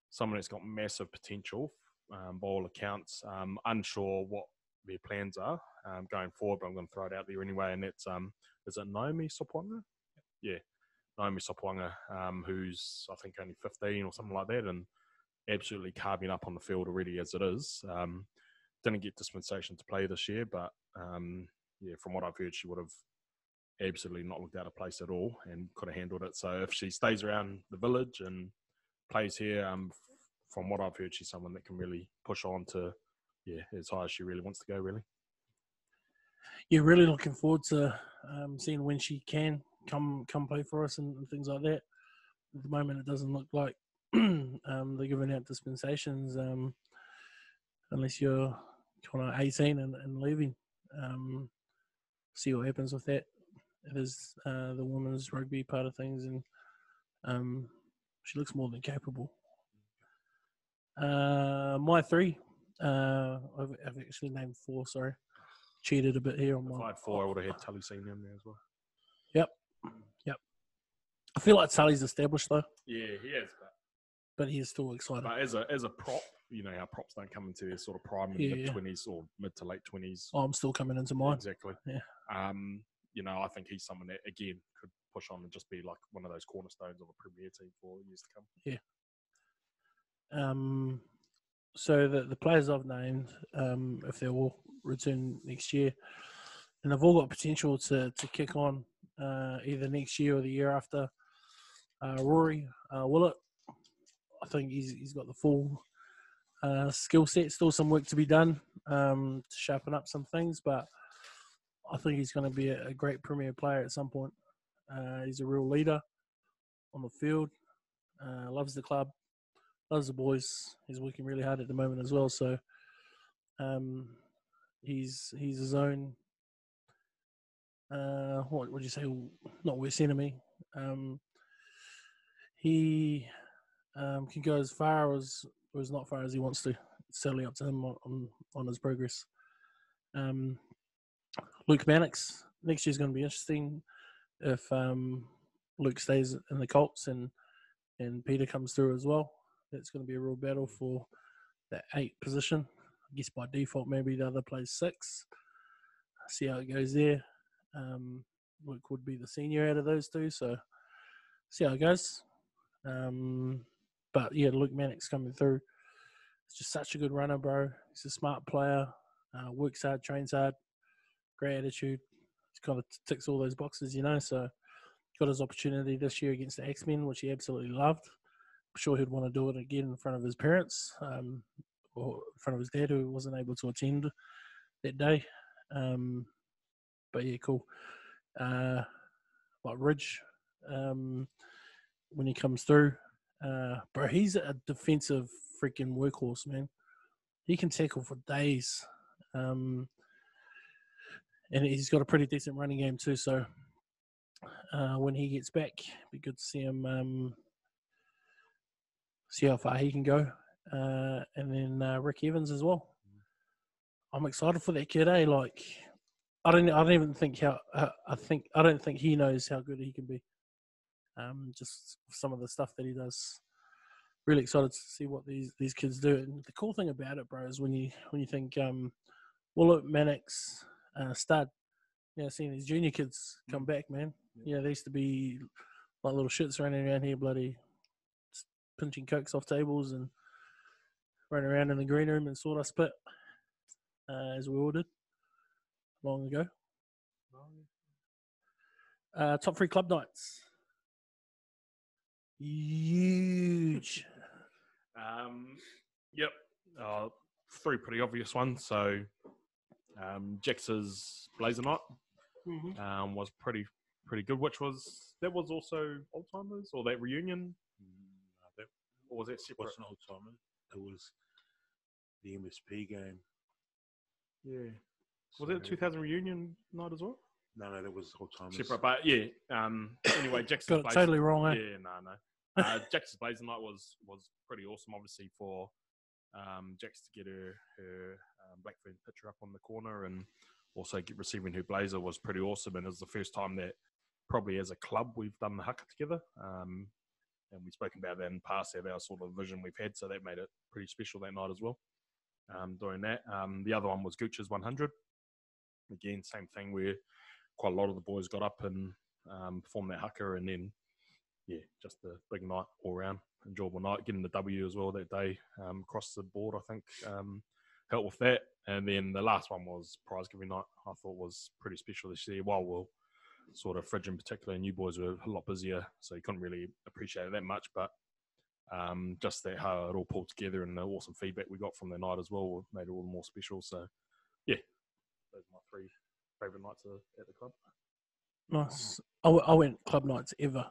someone that's got massive potential um, by all accounts. Um, unsure what their plans are um, going forward, but I'm going to throw it out there anyway. And it's um, is it Naomi Sopwanga? Yeah, Naomi Sopwanga, um, who's I think only 15 or something like that, and absolutely carving up on the field already as it is. Um, didn't get dispensation to play this year, but um, yeah, from what I've heard, she would have absolutely not looked out of place at all and could have handled it. So if she stays around the village and plays here, um, from what I've heard, she's someone that can really push on to yeah as high as she really wants to go. Really, Yeah, really looking forward to um, seeing when she can come come play for us and, and things like that. At the moment, it doesn't look like um, they're giving out dispensations um, unless you're kind of 18 and, and leaving. Um, see what happens with that. It is uh, the women's rugby part of things, and um, she looks more than capable. Uh, my three, uh, I've, I've actually named four. Sorry, cheated a bit here on if my. Four, I would have had Tully Senior in there as well. Yep, yep. I feel like Tully's established though, Yeah, he is, but but he is still excited. But as a as a prop, you know how props don't come into their sort of prime in Yeah, mid yeah. twenties or mid to late twenties. Oh, I'm still coming into mine. Exactly. Yeah. Um, you know, I think he's someone that again could push on and just be like one of those cornerstones of a premier team for years to come. Um, so the the players I've named, um, if they all return next year, and they've all got potential to to kick on uh, either next year or the year after. Uh, Rory uh, Willett, I think he's he's got the full uh, skill set. Still some work to be done um, to sharpen up some things, but I think he's going to be a, a great premier player at some point. Uh, he's a real leader on the field. Uh, loves the club, loves the boys. He's working really hard at the moment as well. So um, he's he's his own. Uh, what would you say? Not worst enemy. Um, he um, can go as far as or as not far as he wants to. It's totally up to him on on, on his progress. Um, Luke Mannix next year's going to be interesting if um, Luke stays in the Colts and and Peter comes through as well. It's going to be a real battle for that eight position. I guess by default, maybe the other plays six. See how it goes there. Um, Luke would be the senior out of those two, so see how it goes. Um, but yeah, Luke Mannix coming through. He's just such a good runner, bro. He's a smart player. Uh, works hard, trains hard, great attitude. He's kind of ticks all those boxes, you know. So got his opportunity this year against the X Men, which he absolutely loved. Sure he'd want to do it again in front of his parents um, or in front of his dad, who wasn't able to attend that day. Um, but yeah, cool. Uh, like Ridge, um, when he comes through, uh, bro, he's a defensive freaking workhorse, man. He can tackle for days. Um, and he's got a pretty decent running game too. So uh, when he gets back, be good to see him um, see how far he can go. Uh, and then uh, Rick Evans as well. I'm excited for that kid. Eh? Like, I don't, I don't even think how. Uh, I think I don't think he knows how good he can be. Um, just some of the stuff that he does. Really excited to see what these these kids do. And the cool thing about it, bro, is when you when you think um, Willett, Mannix, uh, Stud, you know, seeing these junior kids come back, man. Yeah, they used to be like little shits running around here, bloody pinching cokes off tables and running around in the green room and sawdust pit, uh, as we all did long ago. Uh, top three club nights. Huge. Um, yep. Uh, three pretty obvious ones. So, um, Jax's Blazer Night Mm-hmm. um, was pretty pretty good. Which was that was also old timers or that reunion, no, that or was that separate? wasn't old timer. It was the MSP game. Yeah. Was So- it 2000 reunion night as well? No, no, that was old timers. Separate, but yeah. Um, anyway, Jackson's Got it Blazer- totally wrong, eh? Yeah, no, no. Uh, Jax's Blazer Night was was pretty awesome, obviously for um, Jax to get her her um, Blackfern picture up on the corner and also get receiving her blazer was pretty awesome. And it was the first time that probably as a club we've done the haka together. Um, and we've spoken about that in the past, have our sort of vision we've had, so that made it pretty special that night as well. Um, doing that, um, the other one was Gooch's 100. Again, same thing where quite a lot of the boys got up and um, performed that haka, and then yeah, just a big night all round, enjoyable night. Getting the W as well that day um, across the board, I think, um, helped with that. And then the last one was prize giving night. I thought was pretty special this year. While we'll sort of Fridge in particular, and you boys were a lot busier, so you couldn't really appreciate it that much. But um, just that how it all pulled together and the awesome feedback we got from the night as well made it all the more special. So yeah, those are my three favorite nights at the club. Nice. I, w- I went club nights ever.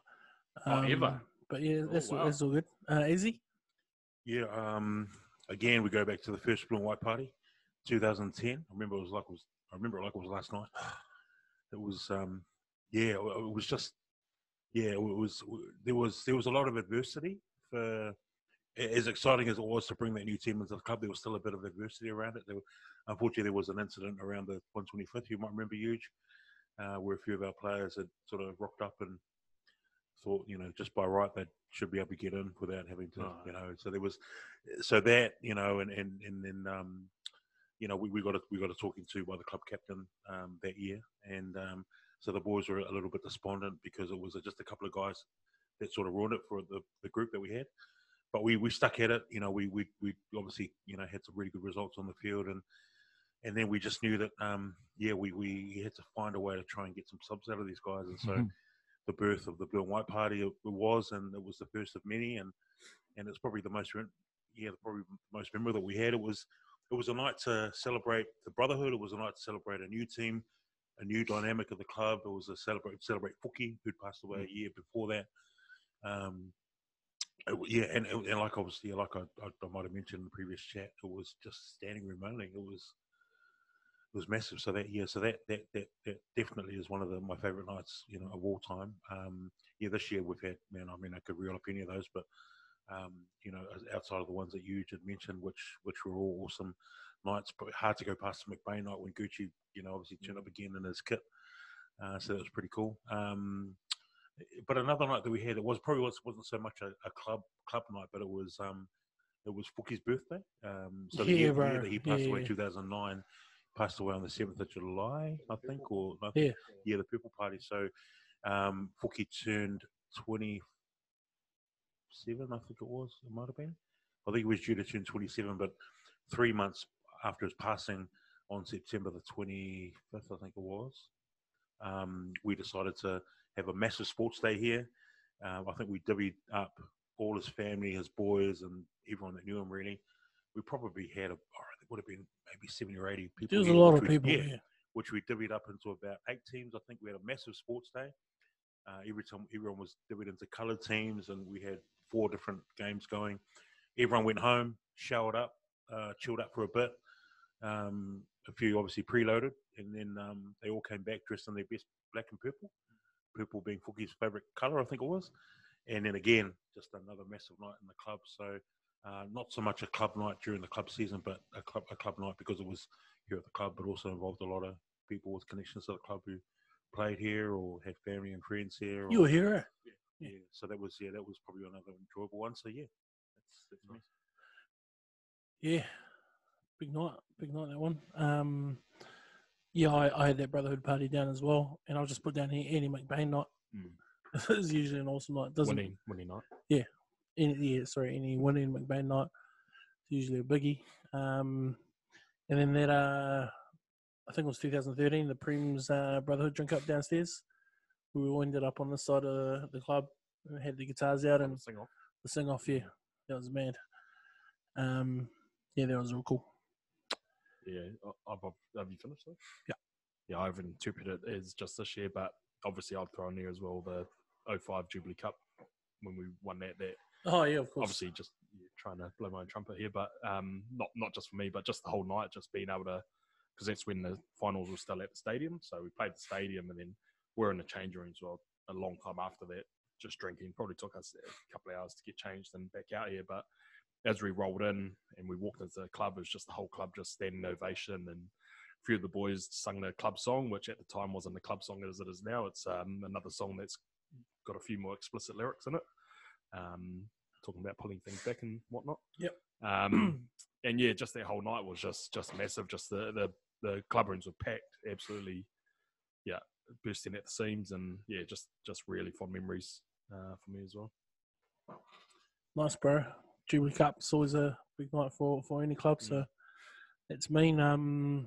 Oh, ever? But yeah, Oh, that's, all, that's all good. Uh, easy? Yeah. Um, again, we go back to the first blue and white party, 2010. I remember it was like it was. I remember it like it was last night. It was. Um, yeah. It was just. Yeah. It was. There was. There was a lot of adversity for. As exciting as it was to bring that new team into the club, there was still a bit of adversity around it. There, unfortunately, there was an incident around the 125th. You might remember, huge, uh, where a few of our players had sort of rocked up and thought, you know, just by right they should be able to get in without having to, Oh. you know. So there was, so that you know, and and and then um, you know, we, we got a, we got a talking to by the club captain um, that year, and um, so the boys were a little bit despondent because it was just a couple of guys that sort of ruined it for the, the group that we had. But we, we stuck at it, you know. We, we we obviously you know had some really good results on the field, and and then we just knew that um, yeah we, we had to find a way to try and get some subs out of these guys, and so Mhm. the birth of the blue and white party it, was, and it was the first of many, and and it's probably the most yeah probably the most memorable that we had. It was it was a night to celebrate the brotherhood. It was a night to celebrate a new team, a new dynamic of the club. It was a celebrate celebrate Fuki who'd passed away a year before that. Um, it yeah, and, and and like obviously, like I, I, I might have mentioned in the previous chat, it was just standing room only. It was it was massive. So that yeah, so that that that, that definitely is one of the, my favourite nights, you know, of all time. Um, yeah, this year we've had man, I mean, I could reel up any of those, but um, you know, outside of the ones that you had mentioned, which which were all awesome nights, but hard to go past the McBain night when Gucci, you know, obviously turned up again in his kit. Uh, so that was pretty cool. Um, but another night that we had, it was probably was, wasn't so much a, a club club night, but it was um, it was Fuki's birthday. Um, so the Yeah, year, the year that he passed Yeah, away, yeah. 2009, passed away on the 7th of July, I think, or I Yeah. think, yeah, the Purple Party. So um, Fuki turned 27, I think it was, it might have been. I think he was due to turn 27, but three months after his passing on September the 25th, I think it was, um, we decided to have a massive sports day here. Um, I think we divvied up all his family, his boys, and everyone that knew him really. We probably had, a, it would have been maybe 70 or 80 people. There was a lot of we- people yeah, here. which we divvied up into about eight teams. I think we had a massive sports day. Uh, every time everyone was divvied into coloured teams, and we had four different games going. Everyone went home, showered up, uh, chilled up for a bit. Um, a few obviously preloaded, and then um, they all came back dressed in their best black and purple. Purple being Fuki's favourite colour, I think it was. And then again, just another massive night in the club. So uh, not so much a club night during the club season, but a club a club night because it was here at the club, but also involved a lot of people with connections to the club who played here or had family and friends here. You were or, here, eh? yeah. So that was yeah, that was probably another enjoyable one. So yeah, that's, that's nice. Yeah, big night, big night that one. Um, yeah, I, I had that brotherhood party down as well, and I'll just put down here Andy McBain night. Mm. it's usually an awesome night. Doesn't winning, winning night. any yeah, sorry, any winning McBain night. It's usually a biggie. Um, and then that uh, I think it was 2013, the Prems uh, Brotherhood drink up downstairs. We all ended up on the side of the club. We had the guitars out and Sing off. the sing off. Yeah, that was mad. Um, yeah, that was real cool. Yeah, I've, I've, you finished though? Yeah. Yeah, I've interpreted it as just this year, but obviously I'd throw in there as well the 05 Jubilee Cup when we won that. That Oh yeah, of course. obviously just yeah, trying to blow my own trumpet here, but um, not not just for me, but just the whole night, just being able to, because that's when the finals were still at the stadium. So we played the stadium, and then we're in the change rooms well a long time after that, just drinking. Probably took us a couple of hours to get changed and back out here, but as we rolled in and we walked into the club, it was just the whole club just standing ovation and. A few of the boys sung the club song, which at the time wasn't the club song as it is now. It's um, another song that's got a few more explicit lyrics in it. Um, talking about pulling things back and whatnot. Yep. Um, and yeah, just that whole night was just just massive. Just the the the club rooms were packed, absolutely, yeah, bursting at the seams, and yeah, just just really fond memories uh, for me as well. Nice, bro. Jubilee Cup is always a big night for, for any club, so it's mean. Um,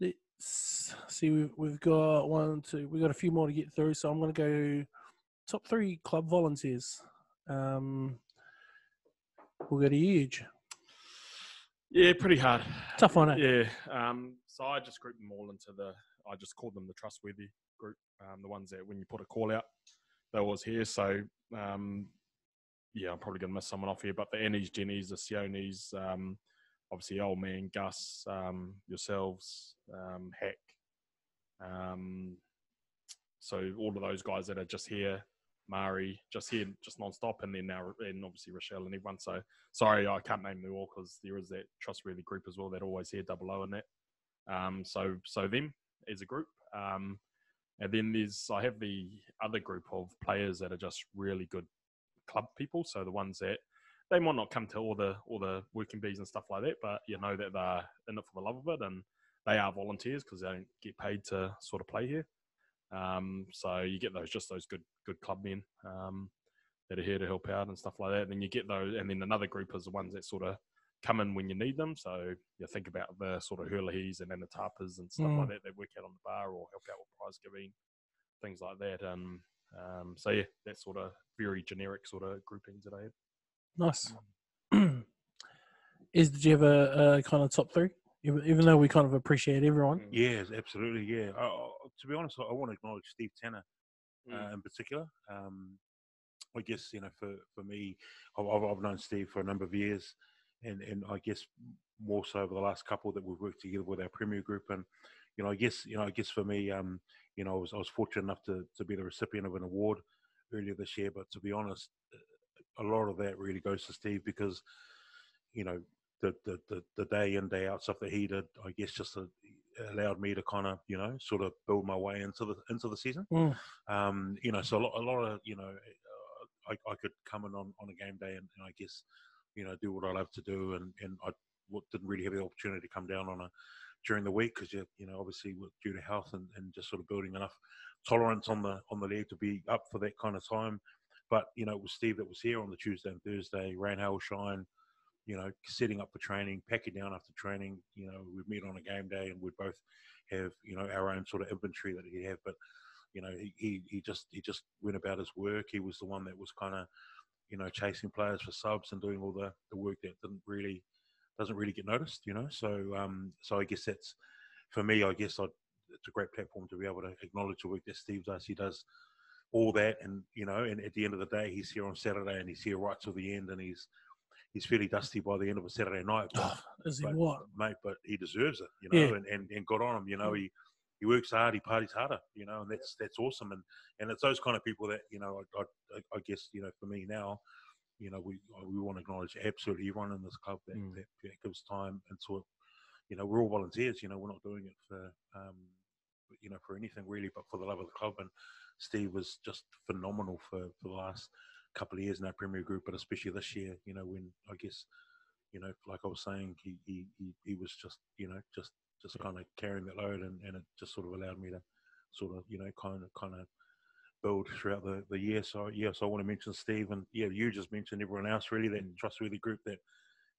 let's see. We've, we've got one, two. We've got a few more to get through, so I'm going to go top three club volunteers. Um, we'll go to Huge. Yeah, pretty hard. Tough one, eh? Yeah. Um, so I just grouped them all into the. I just called them the trustworthy group. Um, the ones that when you put a call out, they was here. So um, yeah, I'm probably going to miss someone off here, but the Annies, Jennies, the Sionis, um, obviously old man Gus, um, yourselves, um, Hack. Um, so all of those guys that are just here, Mari, just here, just non-stop, and then now and obviously Rochelle and everyone. So sorry, I can't name them all because there is that trustworthy group as well that always hear double O in that. Um, so so them as a group, um, and then there's I have the other group of players that are just really good club people. So the ones that they might not come to all the all the working bees and stuff like that, but you know that they're in it for the love of it, and they are volunteers because they don't get paid to sort of play here. Um, so you get those just those good good club men um, that are here to help out and stuff like that. And then you get those, and then another group is the ones that sort of come in when you need them. So you think about the sort of hurleys and then the tarpers and stuff Mm. like that that work out on the bar or help out with prize giving, things like that. Um, so yeah, that sort of very generic sort of groupings that I had. Nice. Is did you have a, a kind of top three? Even, even though we kind of appreciate everyone. Yes, absolutely. Yeah. Uh, uh, to be honest, I, I want to acknowledge Steve Tanner Mm. uh, in particular. Um, I guess you know, for for me, I've, I've I've known Steve for a number of years, and and I guess more so over the last couple that we've worked together with our Premier Group, and you know, I guess you know, I guess for me, um, you know, I was I was fortunate enough to to be the recipient of an award earlier this year, but to be honest, a lot of that really goes to Steve because, you know, the the the, the day in day out stuff that he did, I guess, just uh allowed me to kind of you know sort of build my way into the into the season. Mm. Um, you know, so a lot, a lot of you know, uh, I, I could come in on, on a game day and, and I guess you know do what I love to do, and and I didn't really have the opportunity to come down on a during the week because you you know obviously due to health and, and just sort of building enough tolerance on the on the leg to be up for that kind of time. But you know, it was Steve that was here on the Tuesday and Thursday, rain, hail, shine. You know, setting up for training, packing down after training. You know, we'd meet on a game day, and we'd both have you know our own sort of inventory that he'd have. But you know, he, he, he just he just went about his work. He was the one that was kind of you know chasing players for subs and doing all the, the work that didn't really doesn't really get noticed. You know, so um, so I guess that's for me. I guess I'd, it's a great platform to be able to acknowledge the work that Steve does. He does all that, and you know, and at the end of the day, he's here on Saturday and he's here right till the end, and he's he's fairly dusty by the end of a Saturday night. But, Oh, is he but, what? mate? But he deserves it, you know, Yeah. and, and and good on him. You know, he he works hard, he parties harder, you know, and that's that's awesome. And and it's those kind of people that you know, I, I, I guess you know, for me now, you know, we we want to acknowledge absolutely everyone in this club that, Mm. that, that gives time into it. You know, we're all volunteers. You know, we're not doing it for um, you know, for anything really, but for the love of the club. And Steve was just phenomenal for for the last couple of years in our Premier Group, but especially this year. You know, when I guess you know, like I was saying, he he he, he was just you know just just kind of carrying that load, and, and it just sort of allowed me to sort of you know kind of kind of build throughout the, the year. So yeah, so I want to mention Steve, and yeah, you just mentioned everyone else really that trustworthy group that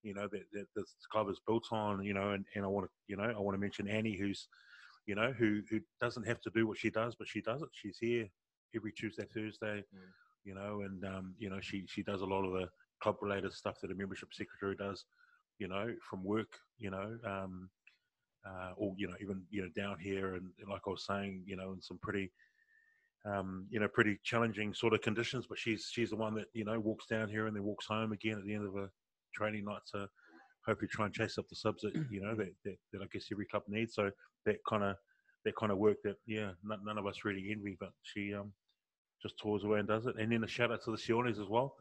you know that, that this club is built on. You know, and, and I want to you know I want to mention Annie, who's you know who who doesn't have to do what she does, but she does it. She's here every Tuesday, Thursday. Mm. You know, and um, you know she she does a lot of the club related stuff that a membership secretary does. You know, from work. You know. Um, uh, or you know even you know down here and, and like I was saying you know in some pretty um, you know pretty challenging sort of conditions but she's she's the one that you know walks down here and then walks home again at the end of a training night. To hopefully try and chase up the subs that you know that, that, that I guess every club needs. So that kind of that kind of work that yeah none, none of us really envy but she um just tours away and does it. And then a shout out to the Sionis as well.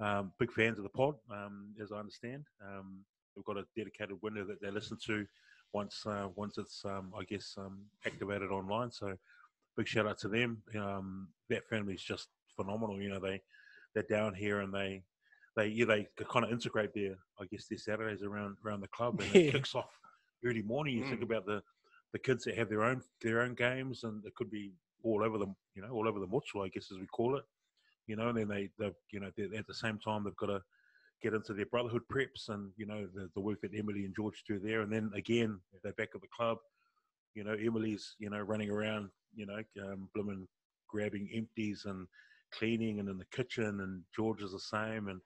Um, big fans of the pod um, as I understand. Um, we've got a dedicated window that they listen to once uh, once it's um, I guess um, activated online. So big shout out to them. Um, that family is just phenomenal. You know they they're down here and they they yeah, they kind of integrate their I guess their Saturdays around around the club and Yeah. it kicks off early morning. You think about the the kids that have their own their own games and it could be all over them. You know all over the mutual I guess as we call it. You know and then they they you know at the same time they've got to get into their brotherhood preps and you know the, the work that Emily and George do there, and then again they're back at the club. You know, Emily's you know running around, you know, um, blooming grabbing empties and cleaning and in the kitchen, and George is the same, and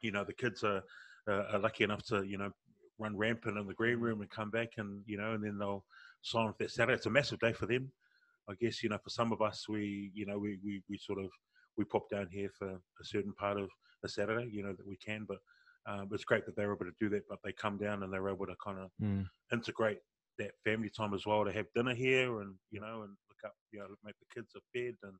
you know the kids are, uh, are lucky enough to you know run rampant in the green room and come back and you know and then they'll sign off that Saturday. It's a massive day for them. I guess you know for some of us we you know we we, we sort of we pop down here for a certain part of a Saturday, you know, that we can. But um, it's great that they're able to do that. But they come down and they're able to kind of Mm. integrate that family time as well to have dinner here and you know and look up, you know, make the kids a bed and.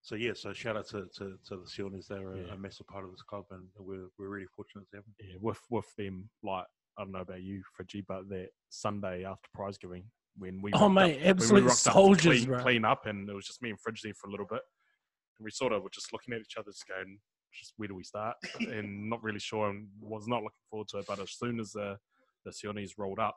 So yeah, so shout out to to, to the Sionis. They're a, Yeah. a massive part of this club, and we're we're really fortunate to have them. yeah, with with them, like I don't know about you, Fridgie, but that Sunday after prize giving, when we Oh, rocked mate, up, when we absolute rocked up to soldiers, clean, bro. clean up, and it was just me and Fridge there for a little bit, and we sort of were just looking at each other, just going, just where do we start? and not really sure, and was not looking forward to it. But as soon as the the Sionis rolled up,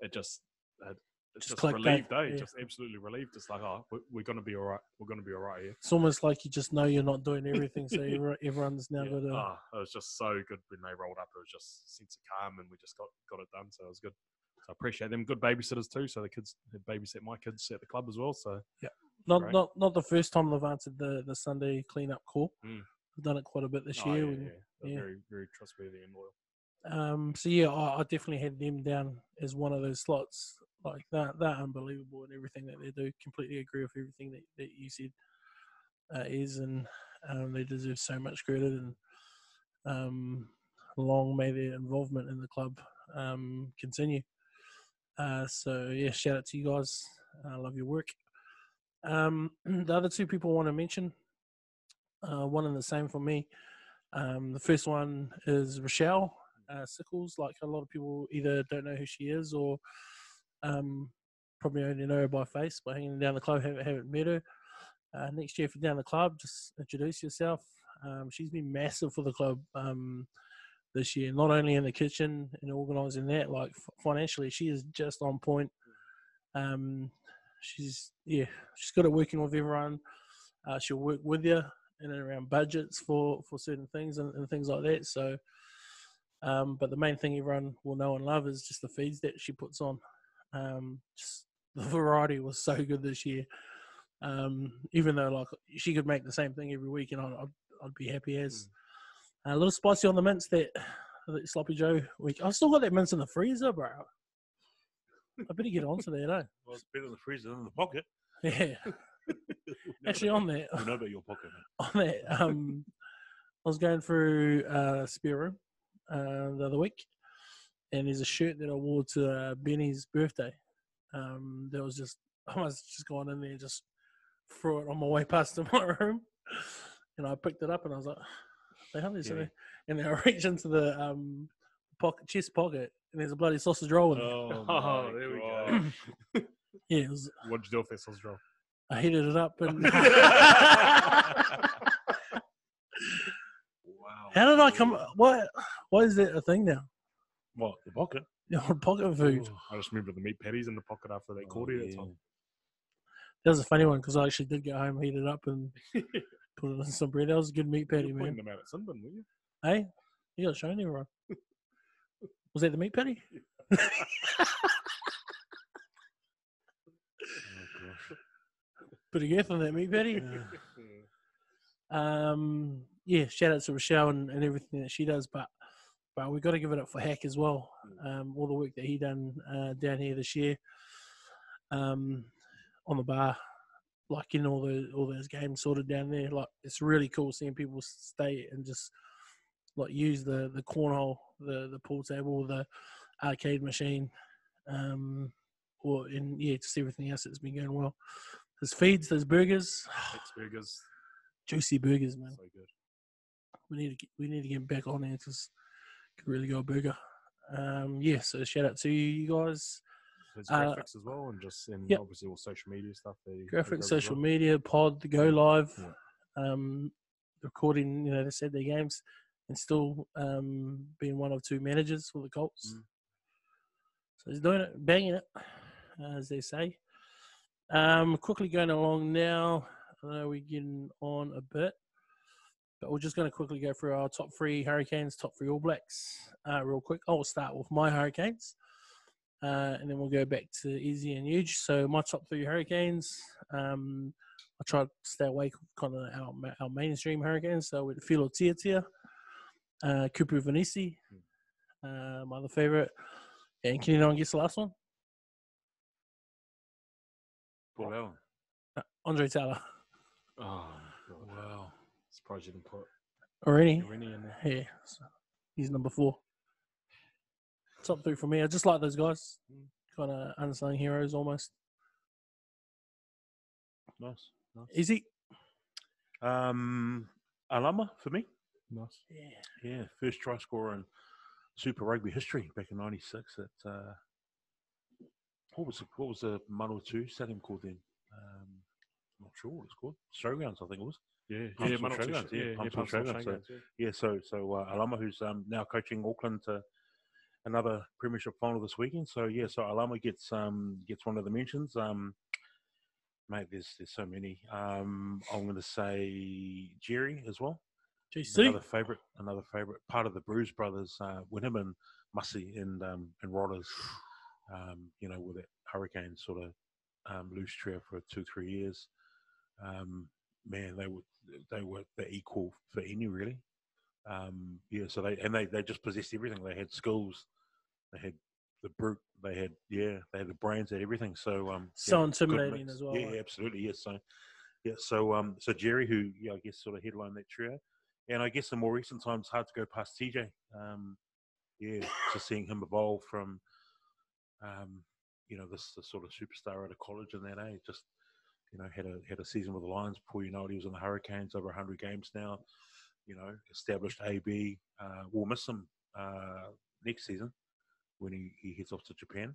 it just it, it's Just just, relieved, eh? Yeah. Just absolutely relieved. It's like, oh, we're, we're gonna be all right. We're gonna be all right here. It's almost like you just know you're not doing everything, so everyone- everyone's now Yeah. got to. Ah, it was just so good when they rolled up. It was just a sense of calm, and we just got got it done. So it was good. So I appreciate them. Good babysitters too. So the kids had babysit my kids at the club as well. So yeah not Right. not not the first time they've answered the the Sunday cleanup call. Mm. We've done it quite a bit this oh, year. yeah, and, yeah. Yeah. very very trustworthy and loyal. Um, so yeah, I, I definitely had them down as one of those slots. Like that, they're unbelievable and everything that they do. Completely agree with everything that, that you said uh, is, and um, they deserve so much credit. And um, long may their involvement in the club um, continue. Uh, so yeah, shout out to you guys. I love your work. Um, the other two people I want to mention, uh, one and the same for me. Um, the first one is Rochelle uh, Sickles. Like a lot of people either don't know who she is or um, probably only know her by face by hanging down the club, haven't, haven't met her. Uh, next year, if you're down the club, just introduce yourself. Um, she's been massive for the club um, this year, not only in the kitchen and organising that, like financially, she is just on point. Um, she's yeah, she's good at working with everyone. Uh, she'll work with you in and around budgets for for certain things and, and things like that. So, um, but the main thing everyone will know and love is just the feeds that she puts on. Um, just the variety was so good this year. Um, even though like she could make the same thing every week, and I'd, I'd, be happy as. A little spicy on the mince that, that sloppy Joe week. I've still got that mince in the freezer, bro. I better get onto that, eh? Well, it's better in the freezer than in the pocket. Yeah. Actually, on that, I know about your pocket. mate. on that, um, I was going through uh, spare room uh, the other week, and there's a shirt that I wore to uh, Benny's birthday. Um, that was just I was just going in there, and just threw it on my way past to my room, and I picked it up, and I was like, "They have this," in Yeah. and then I reached into the um, pocket chest pocket, and there's a bloody sausage roll in there. Oh, Oh, my there we go. Yeah, it was, What'd you do with that sausage roll? I heated it up, and Wow. How did I come? What? Why is that a thing now? What, the pocket? Yeah, pocket food. I just remember the meat patties in the pocket after that Oh, cordy that yeah. time. That was a funny one because I actually did get home, heat it up, and put it in some bread. That was a good meat patty, You were man. pointing them out at Sunburn, were you? Hey, you got showing everyone. Was that the meat patty? Oh, gosh. Bit on that meat patty. Um, yeah, shout out to Rochelle and, and everything that she does, but but we've got to give it up for Hack as well. Um, all the work that he done uh, down here this year, um, on the bar, like getting all the all those games sorted down there. Like it's really cool seeing people stay and just like use the the cornhole, the the pool table, the arcade machine, um, or in yeah, just everything else that's been going well. There's feeds, there's burgers, Six burgers. juicy burgers, man. So good. We need to get, we need to get back on there because could really go a burger. Um, yeah, so shout out to you guys. There's Uh, graphics as well, and just and yep. obviously all social media stuff. They, they Graphic, go as social well. media, pod, the go live, Yeah. um, recording. You know, they said their games and still um, being one of two managers for the Colts. Mm. So he's doing it, banging it, as they say. Um, quickly going along now. I know we're getting on a bit, but we're just going to quickly go through our top three Hurricanes, top three All Blacks, uh, real quick. I'll start with my Hurricanes, uh, and then we'll go back to Easy and Huge. So my top three Hurricanes. Um, I try to stay away from kind of our, our mainstream Hurricanes. So with Filo Tiatia, uh, Kupu Vanisi, uh, my other favorite, and can you not guess the last one? Paul Allen. Uh, Andre Taylor. Oh. Surprised you didn't put Already? Rennie in there. Yeah, so he's number four. Top three for me. I just like those guys. Kind of unsung heroes almost. Nice. nice. he Um, Alama for me. Nice. Yeah. Yeah, first try scorer in Super Rugby history back in '96. At uh, what was the, what was the Manawatu Stadium called then? Um, I'm not sure what it's called. Showgrounds, I think it was. Yeah, Pumps yeah, and man, Showgrounds, Showgrounds, yeah, yeah, yeah, Pumps and Pumps so- yeah. So so uh, Alama, who's um, now coaching Auckland to another Premiership final this weekend. So yeah, so Alama gets um gets one of the mentions. Um, mate, there's there's so many. Um, I'm going to say Jerry as well. GC. Another favorite, another favorite part of the Bruise brothers. Uh, with him and Mussy and um, and Rodders. Um, you know, with that Hurricane sort of um, loose trio for two three years. Um, man, they were they were the equal for any really. Um, yeah, so they and they, they just possessed everything. They had skills, they had the brute, they had yeah, they had the brains, they had everything. So um, So yeah, intimidating as well, Yeah, eh? absolutely. Yes. So yeah, so um, so Jerry, who yeah, I guess sort of headlined that trio, and I guess in more recent times, hard to go past TJ. Um, yeah, just seeing him evolve from, um, you know, this, this sort of superstar out of college in that age, just you know, had a had a season with the Lions before you know it. He was in the Hurricanes over 100 games now. You know, established AB. Uh, we'll miss him uh, next season when he, he heads off to Japan.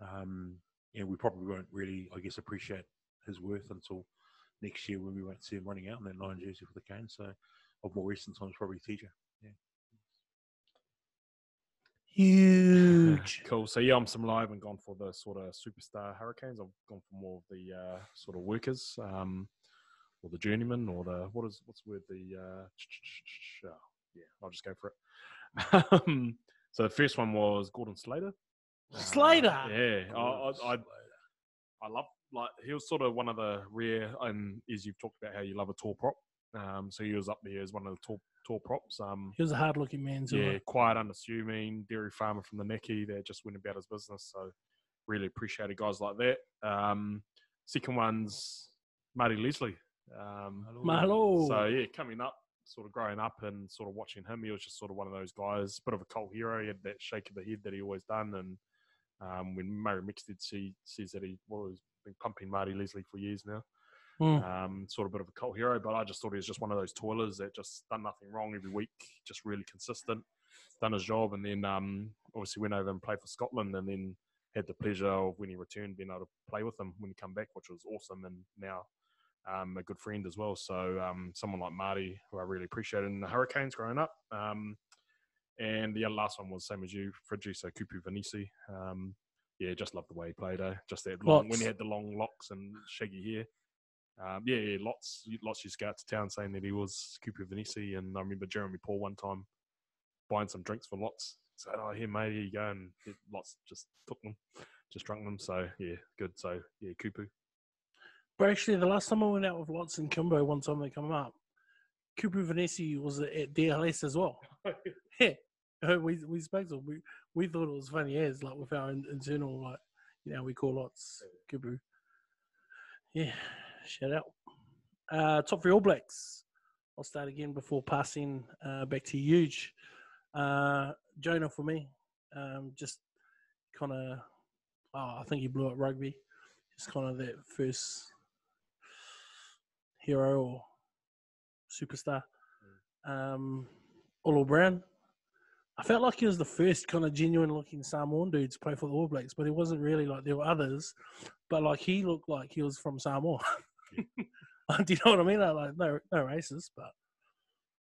Um, and we probably won't really, I guess, appreciate his worth until next year when we won't see him running out in that nine jersey for the Canes. So, of more recent times, probably TJ. Huge. Cool. So yeah, I'm some live and gone for the sort of superstar Hurricanes. I've gone for more of the uh, sort of workers. Um, or the journeyman or the what is what's the word the uh, oh, yeah I'll just go for it. Um, so the first one was Gordon Slater. Uh, Slater? yeah, I, I, I I love like he was sort of one of the rare and as you've talked about how you love a tall prop. Um, so he was up there as one of the tall tall props. Um, He was a hard looking man too. yeah, quiet, unassuming, dairy farmer from the Necky that just went about his business. So really appreciated guys like that. Um, second one's Marty Leslie. Um, Mahalo. so yeah, coming up, sort of growing up and sort of watching him, he was just sort of one of those guys, bit of a cult hero. He had that shake of the head that he always done. And um, when Murray Mexted see, says that he well, he's been pumping Marty Leslie for years now Mm. um, sort of bit of a cult hero, but I just thought he was just one of those toilers that just done nothing wrong every week, just really consistent, done his job, and then um, obviously went over and played for Scotland, and then had the pleasure of when he returned being able to play with him when he come back, which was awesome, and now um, a good friend as well. So um, someone like Marty, who I really appreciated in the Hurricanes growing up. Um, and the last one was same as you, Fridgie, so Kupu Vanisi. Um, yeah, just loved the way he played. Eh? Just that long, when he had the long locks and shaggy hair. Um, yeah, yeah, lots, lots used to go out to town saying that he was Kupu Vanisi, and I remember Jeremy Paul one time buying some drinks for lots. Said, "Oh, here, mate, here you go," and it- lots just took them, just drunk them. So yeah, good. So yeah, Kupu. But actually, the last time I went out with Lots and Kimbo, one time they come up, Kupu Vanisi was at DLS as well. yeah, we we spoke to him. We we thought it was funny as like with our internal like you know we call Lots Cooper. Yeah, shout out. Uh, top three All Blacks. I'll start again before passing uh, back to Huge. Uh, Jonah for me, um, just kind of. Oh, I think he blew up rugby. Just kind of that first hero or superstar. Um, Olo Brown. I felt like he was the first kind of genuine looking Samoan dude to play for the All Blacks, but he wasn't really like there were others. But like he looked like he was from Samoa. Do you know what I mean? Like, no, no racist, but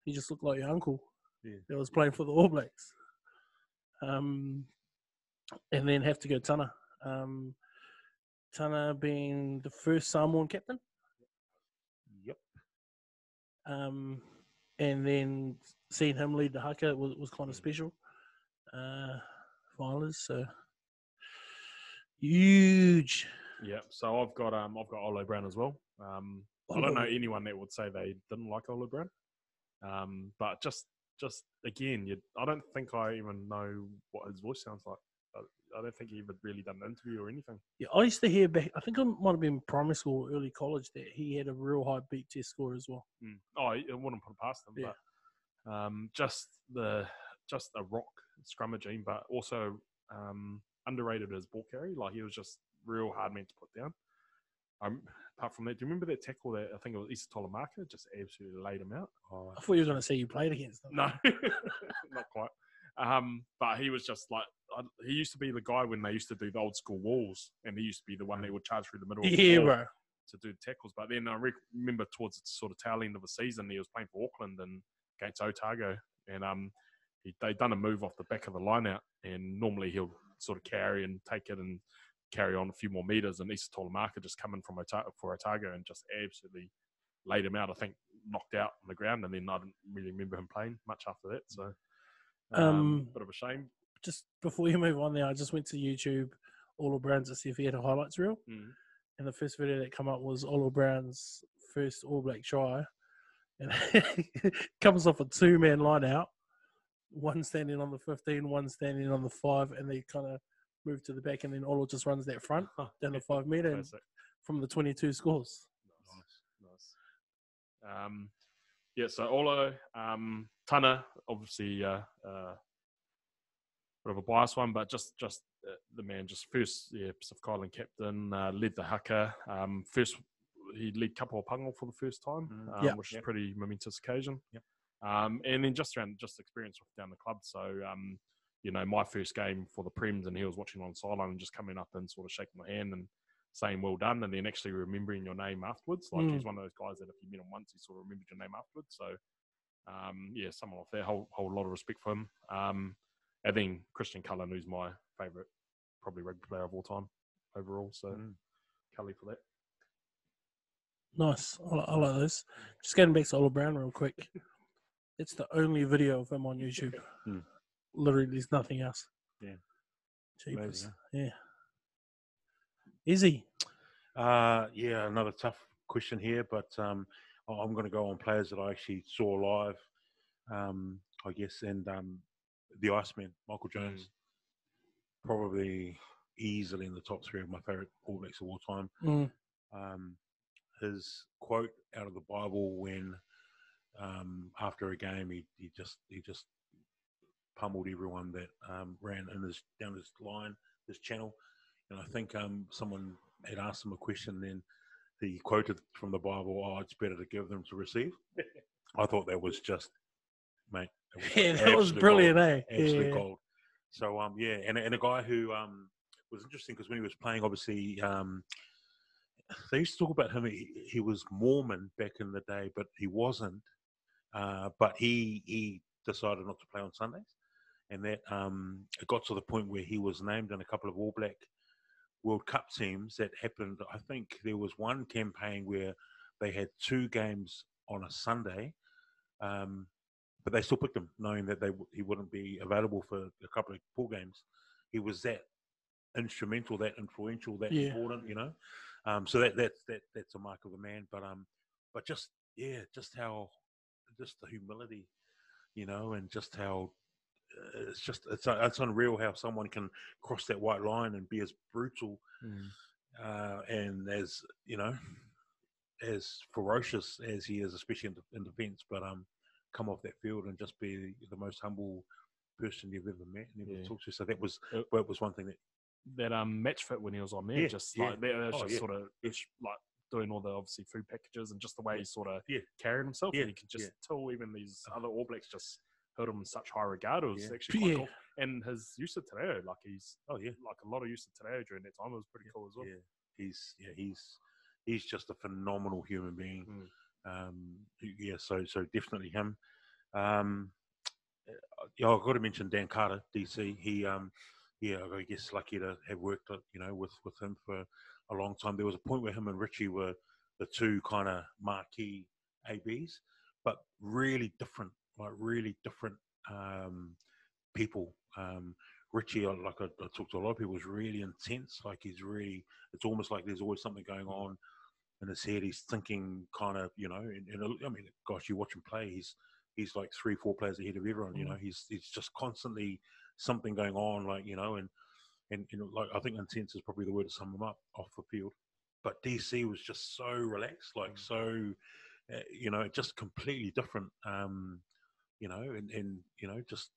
he just looked like your uncle Yeah. that was playing for the All Blacks. Um, and then have to go Tana. Um, Tana being the first Samoan captain. Yep. Um, and then seeing him lead the haka was, was kind of special. Uh, finalists, so huge. Yeah. So I've got um I've got Olo Brown as well. Um, I don't know anyone that would say they didn't like Olo Brown. Um, but just just again, you, I don't think I even know what his voice sounds like. I, I don't think he even really done an interview or anything. Yeah, I used to hear back. I think it might have been primary school, or early college that he had a real high beep test score as well. Mm. Oh, I I wouldn't put it past him, Yeah. but um, just the just a rock scrummaging, but also um, underrated as ball carry. Like he was just real hard man to put down. Um, apart from that, do you remember that tackle that I think it was Isitolo Maka just absolutely laid him out? Oh, I thought you were going to say you played against them. No, not quite. Um, but he was just like I, he used to be the guy when they used to do the old school walls, and he used to be the one that would charge through the middle. Of the bro. to do tackles. But then I rec- remember towards the sort of tail end of the season, he was playing for Auckland and against Otago, and um, he, they done a move off the back of the line out, and normally he'll sort of carry and take it and carry on a few more meters, and Isitolo Maka just coming from Otago for Otago and just absolutely laid him out. I think knocked out on the ground, and then I didn't really remember him playing much after that. So, um, Um, bit of a shame. Just before you move on there, I just went to YouTube, Olo Brown, to see if he had a highlights reel. Mm. And the first video that come up was Olo Brown's first All Black try. And comes off a two man line out, one standing on the 15, one standing on the five, and they kind of move to the back. And then Olo just runs that front down the five meter and Classic. from the 22 scores. Nice, nice. Um, yeah, so Olo, um, Tana, obviously, uh, uh, bit of a biased one, but just just uh, the man, just first, yeah, Pacific Island captain, uh, led the haka. Um, first, he led Kapa o Pango for the first time, Mm. um, Yeah. which is a Yep. pretty momentous occasion. Yep. Um, and then just around just experience with down the club. So, um, you know, my first game for the Prems, and he was watching on sideline and just coming up and sort of shaking my hand and saying well done, and then actually remembering your name afterwards. Like Mm. he's one of those guys that if you met him once, he sort of remembered your name afterwards. So, um, yeah, someone off there, whole whole lot of respect for him. Um, and then Christian Cullen, who's my favourite, probably rugby player of all time overall. So, Mm. Cully for that. Nice. I, I like those. Just getting back to Oliver Brown real quick. It's the only video of him on YouTube. Hmm. Literally, there's nothing else. Yeah. Jeepers. Amazing, Yeah. Easy. Uh, yeah, another tough question here, but um, I- I'm going to go on players that I actually saw live, um, I guess, and um, the Iceman, Michael Jones, probably easily in the top three of my favorite All Blacks of all time. Mm. Um, his quote out of the Bible when um, after a game he, he just he just pummeled everyone that um, ran in his down his line, this channel. And I think um, someone had asked him a question, then he quoted from the Bible, "Oh, it's better to give than to receive." I thought that was just, mate. was Yeah, that was brilliant, gold, eh? Absolute Yeah. gold. So um, yeah, and and a guy who um was interesting because when he was playing, obviously um, they used to talk about him. He, he was Mormon back in the day, but he wasn't. Uh, but he he decided not to play on Sundays, and that um, it got to the point where he was named in a couple of All Black World Cup teams. That happened. I think there was one campaign where they had two games on a Sunday, um, but they still picked him, knowing that they he wouldn't be available for a couple of pool games. He was that instrumental, that influential, that Yeah. important, you know. Um, so that that's that that's a mark of a man. But um, but just yeah, just how just the humility, you know, and just how it's just it's uh, it's unreal how someone can cross that white line and be as brutal Mm. uh, and as you know as ferocious as he is, especially in, in defence, but um, come off that field and just be the most humble person you've ever met and ever Yeah. talked to. So that was Uh, that was one thing that That um match fit when he was on there, Yeah, just yeah. like that Oh, just sort of like doing all the obviously food packages and just the way he sort of Yeah. carried himself. Yeah, And you could just tell even these Oh. other All Blacks just held him in such high regard. It was Yeah. actually quite Yeah. cool. And his use of te reo, like he's oh yeah like a lot of use of te reo during that time It was pretty cool as well. yeah he's yeah he's he's just a phenomenal human being. Mm. Um, yeah, so so definitely him. Um, yeah, I've got to mention Dan Carter, DC. He um, yeah, I guess lucky to have worked uh, you know with with him for a long time. There was a point where him and Richie were the two kind of marquee ABs, but really different, like really different um, people. Um, Richie, like I, I talked to a lot of people, is really intense. Like he's really, it's almost like there's always something going on in his head. He's thinking kind of, you know, and, and I mean, gosh, you watch him play. He's he's like three, four players ahead of everyone. You know, he's he's just constantly something going on, like you know, and and you know, like I think intense is probably the word to sum him up off the field. But DC was just so relaxed, like so, uh, you know, just completely different. Um, you know, and and you know, just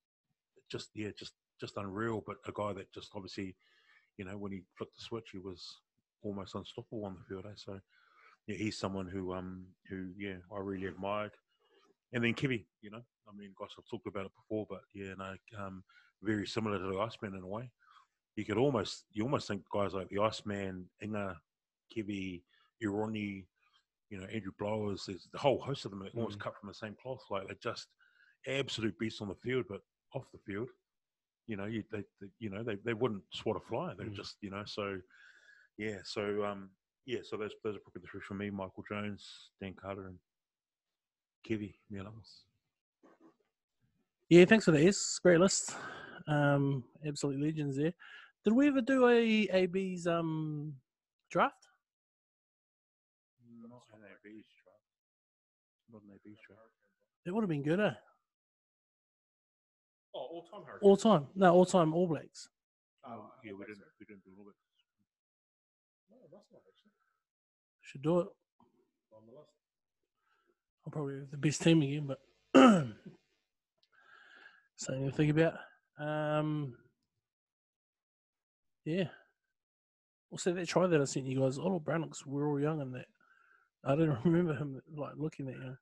just yeah, just just unreal. But a guy that just obviously, you know, when he flicked the switch, he was almost unstoppable on the field. Eh? So yeah, he's someone who um who yeah I really admired. And then Kibby, you know, I mean, gosh, I've talked about it before, but yeah, no, um, very similar to the Iceman in a way. You could almost you almost think guys like the Iceman, Inga, Kibby, Ironi, you know, Andrew Blowers, there's the whole host of them almost Mm. cut from the same cloth. Like they're just absolute beasts on the field, but off the field, you know, you they, they you know they, they wouldn't swat a fly. They're Mm. just you know so yeah. So um yeah. So those those are probably the three for me: Michael Jones, Dan Carter, and Kevy Mealamu. Yeah, thanks for that. Yes, great list. Um, absolute legends there. Did we ever do a AB's um draft? Not an AB's draft. Not an AB's draft. It would have been good, eh? Oh, all time Hurricane. All time. No, all time All Blacks. Oh, yeah, we didn't we didn't do all of it. No, that's not actually Should do it. on the list. I'll probably have the best team again, but something to think about. Um, yeah. Also, that try that I sent you guys, Olo Brown looks real young in that. I don't remember him like looking that young.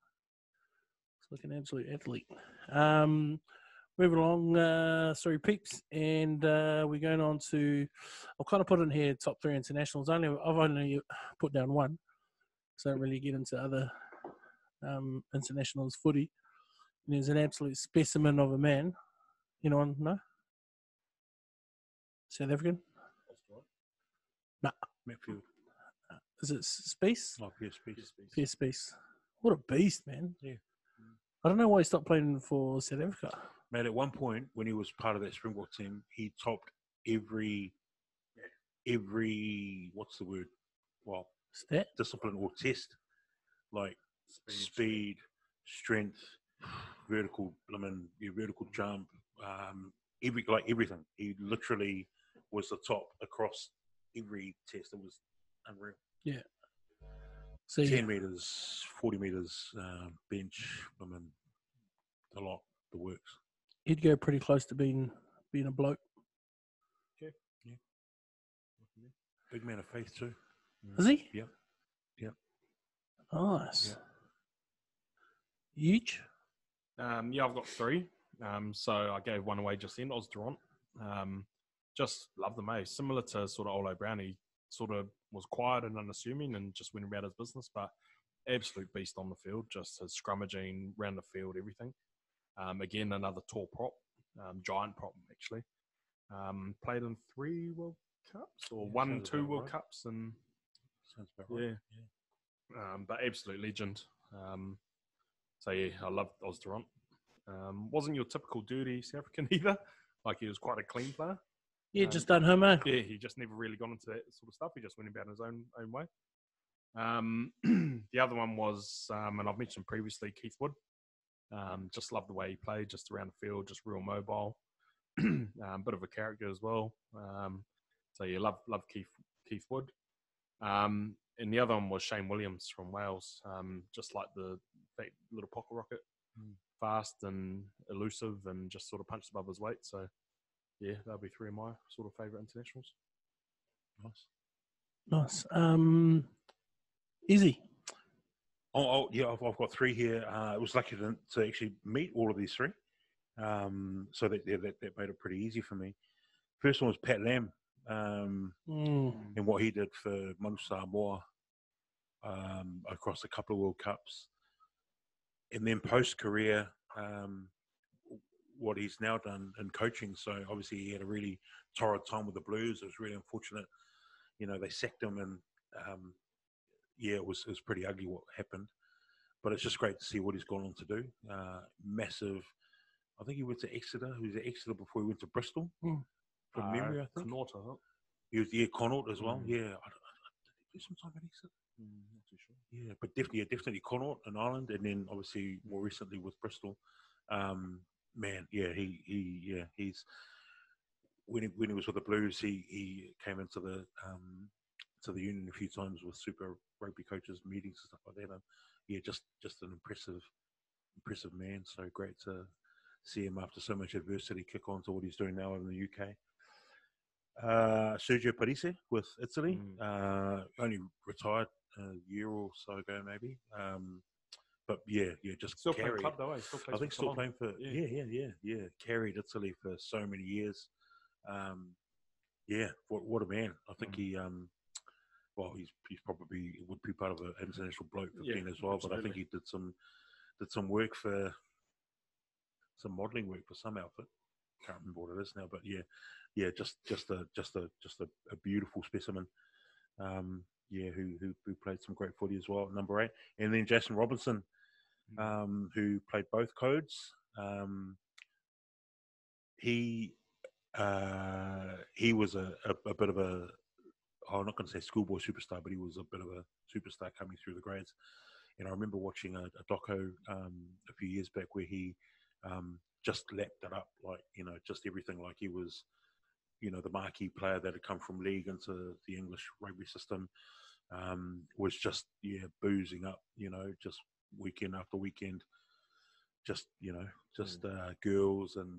He's like an absolute athlete. Um, moving along, uh, sorry, peeps, and uh, we're going on to. I'll kind of put in here top three internationals. Only I've only put down one, so I don't really get into other um, internationals footy. And he's an absolute specimen of a man. You know? no. South African? Matfield. is it Spies? Oh, PSP. Pierre Spies. What a beast, man. Yeah. I don't know why he stopped playing for South Africa. Mate, at one point when he was part of that Springbok team, he topped every every what's the word? Well, Stat? discipline or test, like speed, strength, vertical, I mean, your vertical jump, um, every like everything. He literally was the top across every test. It was unreal. Yeah. So yeah, Ten meters, forty meters, uh, bench. I mean, a lot. The works. He'd go pretty close to being being a bloke. Yeah, big man of faith too. Is he? Yep. Yep. Nice. Huge. Um, yeah, I've got three. Um, so I gave one away just then, Os du Randt. Um, just love the mate. Similar to sort of Olo Brown, he sort of was quiet and unassuming and just went about his business, but absolute beast on the field, just his scrummaging, round the field, everything. Um, again, another tall prop, um, giant prop actually. Um, played in three World Cups or Yeah, one, two World right. Cups, and Sounds about right. yeah, um, but absolute legend. Um, so yeah, I love Os du Randt. Um, wasn't your typical dirty South African either. Like he was quite a clean player. Yeah, just done homo. Yeah, he just never really got into that sort of stuff. He just went about his own own way. Um, the other one was, um, and I've mentioned previously, Keith Wood. Um, just love the way he played, just around the field, just real mobile. um, bit of a character as well. Um, so yeah, love love Keith Keith Wood. Um, and the other one was Shane Williams from Wales. Um, just like the that little pocket rocket, Mm. fast and elusive, and just sort of punched above his weight. So yeah, that'll be three of my sort of favourite internationals. Nice. Nice. Um, easy. Oh, oh yeah, I've, I've got three here. Uh, I was lucky to, to actually meet all of these three, um, so that, that that made it pretty easy for me. First one was Pat Lam, um, Mm. and what he did for Manu Samoa um, across a couple of World Cups, and then post career, um, what he's now done in coaching. So obviously he had a really torrid time with the Blues. It was really unfortunate. You know they sacked him, and um, yeah, it was it was pretty ugly what happened. But it's just great to see what he's gone on to do. Uh, massive. I think he went to Exeter. He was at Exeter before he went to Bristol. Hmm. From Uh, memory, I think. Connacht, I. He was yeah, Connacht as well. Mm. Yeah, I, I, did he do some time at Exeter? not too sure. Yeah, but definitely, yeah, definitely Connacht in Ireland, and then obviously more recently with Bristol. Um, man, yeah, he he yeah he's when he, when he was with the Blues, he he came into the um, to the union a few times with super rugby coaches meetings and stuff like that. And yeah, just just an impressive impressive man. So great to see him after so much adversity kick on to what he's doing now in the UK. Uh, Sergio Parisse with Italy, Mm. uh, only retired a year or so ago, maybe. Um, but yeah, yeah, just Still playing carried. club though, eh? Still I think still playing for Yeah. yeah, yeah, yeah, yeah. Carried Italy for so many years. Um, yeah, what what a man! I think Mm. he um, well, he's he's probably would be part of an international bloke for Yeah, being as well. But I think he did some did some work for some modelling work for some outfit. Can't remember what it is now, but yeah, yeah, just just a just a just a, a beautiful specimen. Um, yeah, who, who who played some great footy as well, at number eight, and then Jason Robinson, Mm. um, who played both codes. Um, he uh, he was a, a, a bit of a oh, I'm not going to say schoolboy superstar, but he was a bit of a superstar coming through the grades. And I remember watching a, a doco um, a few years back where he um, just lapped it up, like you know, just everything. Like he was, you know, the marquee player that had come from league into the English rugby system um, was just yeah boozing up, you know, just weekend after weekend, just you know, just uh, girls and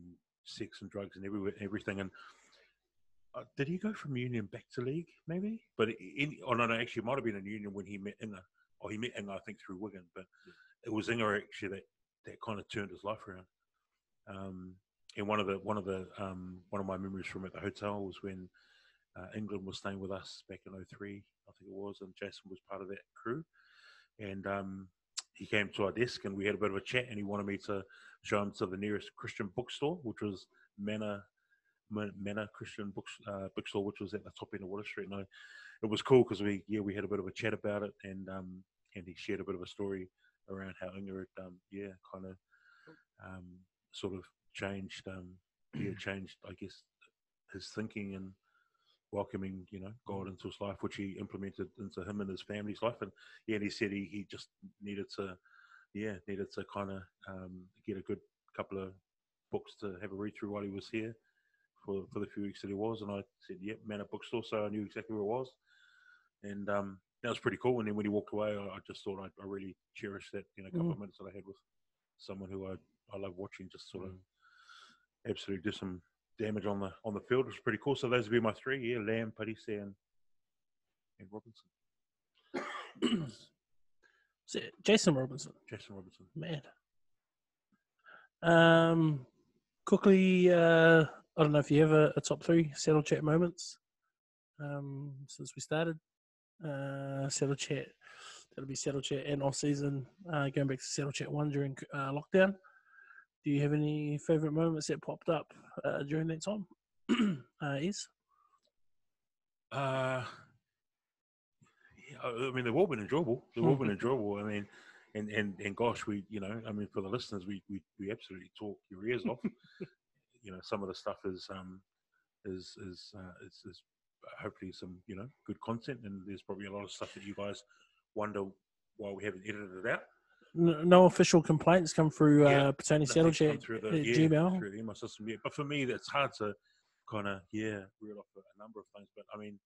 sex and drugs and everywhere, everything. And uh, did he go from Union back to league? Maybe, but in, oh no, no, actually, it might have been in Union when he met Inga. Or he met Inga, I think, through Wigan. But it was Inga actually that that kind of turned his life around. Um, and one of the one of the um, one of my memories from at the hotel was when uh, England was staying with us back in 03, I think it was, and Jason was part of that crew. And um, he came to our desk and we had a bit of a chat, and he wanted me to show him to the nearest Christian bookstore, which was Manor Man- Manor Christian Books, uh, Bookstore, which was at the top end of Water Street. And I, it was cool because we yeah we had a bit of a chat about it, and um, and he shared a bit of a story around how Inga had um, yeah kind of um, sort of changed um, yeah changed I guess his thinking and welcoming you know God into his life, which he implemented into him and his family's life, and yeah, and he said he, he just needed to yeah needed to kind of um, get a good couple of books to have a read through while he was here for for the few weeks that he was, and I said yep, Manor Bookstore, so I knew exactly where it was, and um, that was pretty cool. And then when he walked away, I, I just thought I, I really cherished that you know couple of minutes that I had with someone who I I love watching just sort of absolutely do some damage on the on the field, which was pretty cool. So those would be my three, yeah, Lam, Parisse, and and Robinson. Jason Robinson, Jason Robinson. man. Um, quickly, uh, I don't know if you have a, a top three settle chat moments. Um, since we started, uh, settle chat. That'll be settle chat and off season. Uh, going back to settle chat one during uh, lockdown. Do you have any favorite moments that popped up uh, during that time? uh, is Uh, yeah, I I mean, they've all been enjoyable. They've all been enjoyable. I mean, and, and, and gosh, we, you know, I mean, for the listeners, we, we, we absolutely talk your ears off. you know, some of the stuff is, um, is, is, uh, is, is hopefully some, you know, good content. And there's probably a lot of stuff that you guys wonder why we haven't edited it out. no, no official complaints come through Yeah, uh, Petone Settle Nothing's come Chat through the, at yeah, Gmail. through the email system yet. But for me, it's hard to kind of yeah reel off a, number of things. But I mean,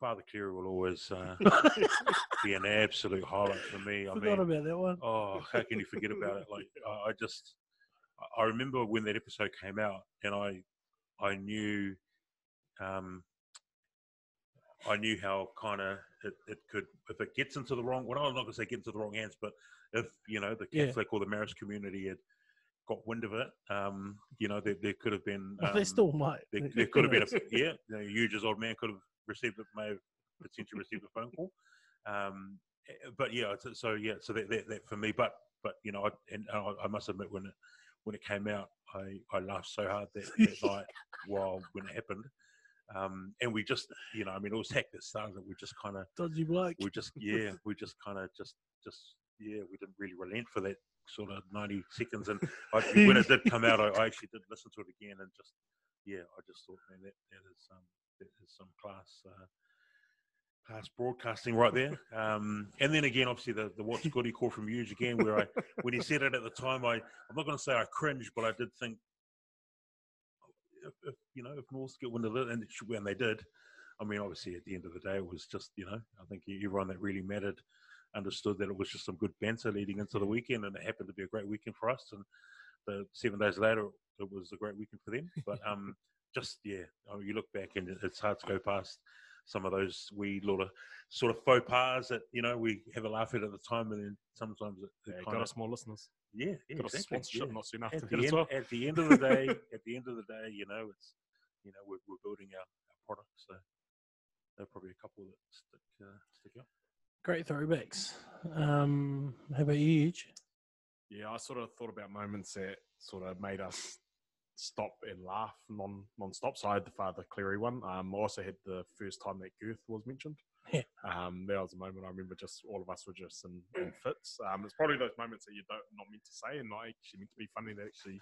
Father Cleary will always uh, be an absolute highlight for me. I Forgot mean, about that one. oh, how can you forget about it? Like I just, I- remember when that episode came out, and I, I knew, um, I knew how kind of it, it could, if it gets into the wrong, well, I'm not going to say get into the wrong hands, but if you know the Yeah. Catholic or the marriage community had got wind of it, um, you know, there, there could have been, Well, um, they still might. there, there could have been a yeah, you know, huge as old man could have received it, may have potentially received a phone call. Um, eh, but yeah, so, so yeah, so that, that, that for me, but but you know, I, and I, I must admit when it when it came out, I, I laughed so hard that, that night while when it happened. Um, and we just, you know, I mean, it was heck that started. it. We just kind of, dodgy bloke. we just, yeah, we just kind of just, just, yeah, we didn't really relent for that sort of 90 seconds. And I, when it did come out, I, I actually did listen to it again and just, yeah, I just thought, man, that, that is um, that is some class, uh, class broadcasting right there. Um, and then again, obviously the, the what's goody call from Huge again, where I, when he said it at the time, I, I'm not going to say I cringed, but I did think, if, if you know, if North get wind of it, and, it should, and they did, I mean, obviously at the end of the day, it was just, you know, I think everyone that really mattered understood that it was just some good banter leading into the weekend, and it happened to be a great weekend for us. And the seven days later, it was a great weekend for them. But um, just yeah, I mean, you look back and it's hard to go past some of those wee little sort of faux pas that you know we have a laugh at at the time, and then sometimes it, it Yeah, kind got of us more listeners. yeah, yeah Got us exactly, sponsorship yeah. not soon after At that the, as end, well. at the end of the day, at the end of the day, you know, it's you know we're, we're building our, our product, so there are probably a couple that stick uh, stick out. Great throwbacks. Um, how about you, Huge? Yeah, I sort of thought about moments that sort of made us stop and laugh non non-stop. So I had the Father Cleary one. Um, I also had the first time that Girth was mentioned. Yeah. Um, that was a moment I remember. Just all of us were just in, in fits. Um, it's probably those moments that you don't not meant to say and not actually meant to be funny that actually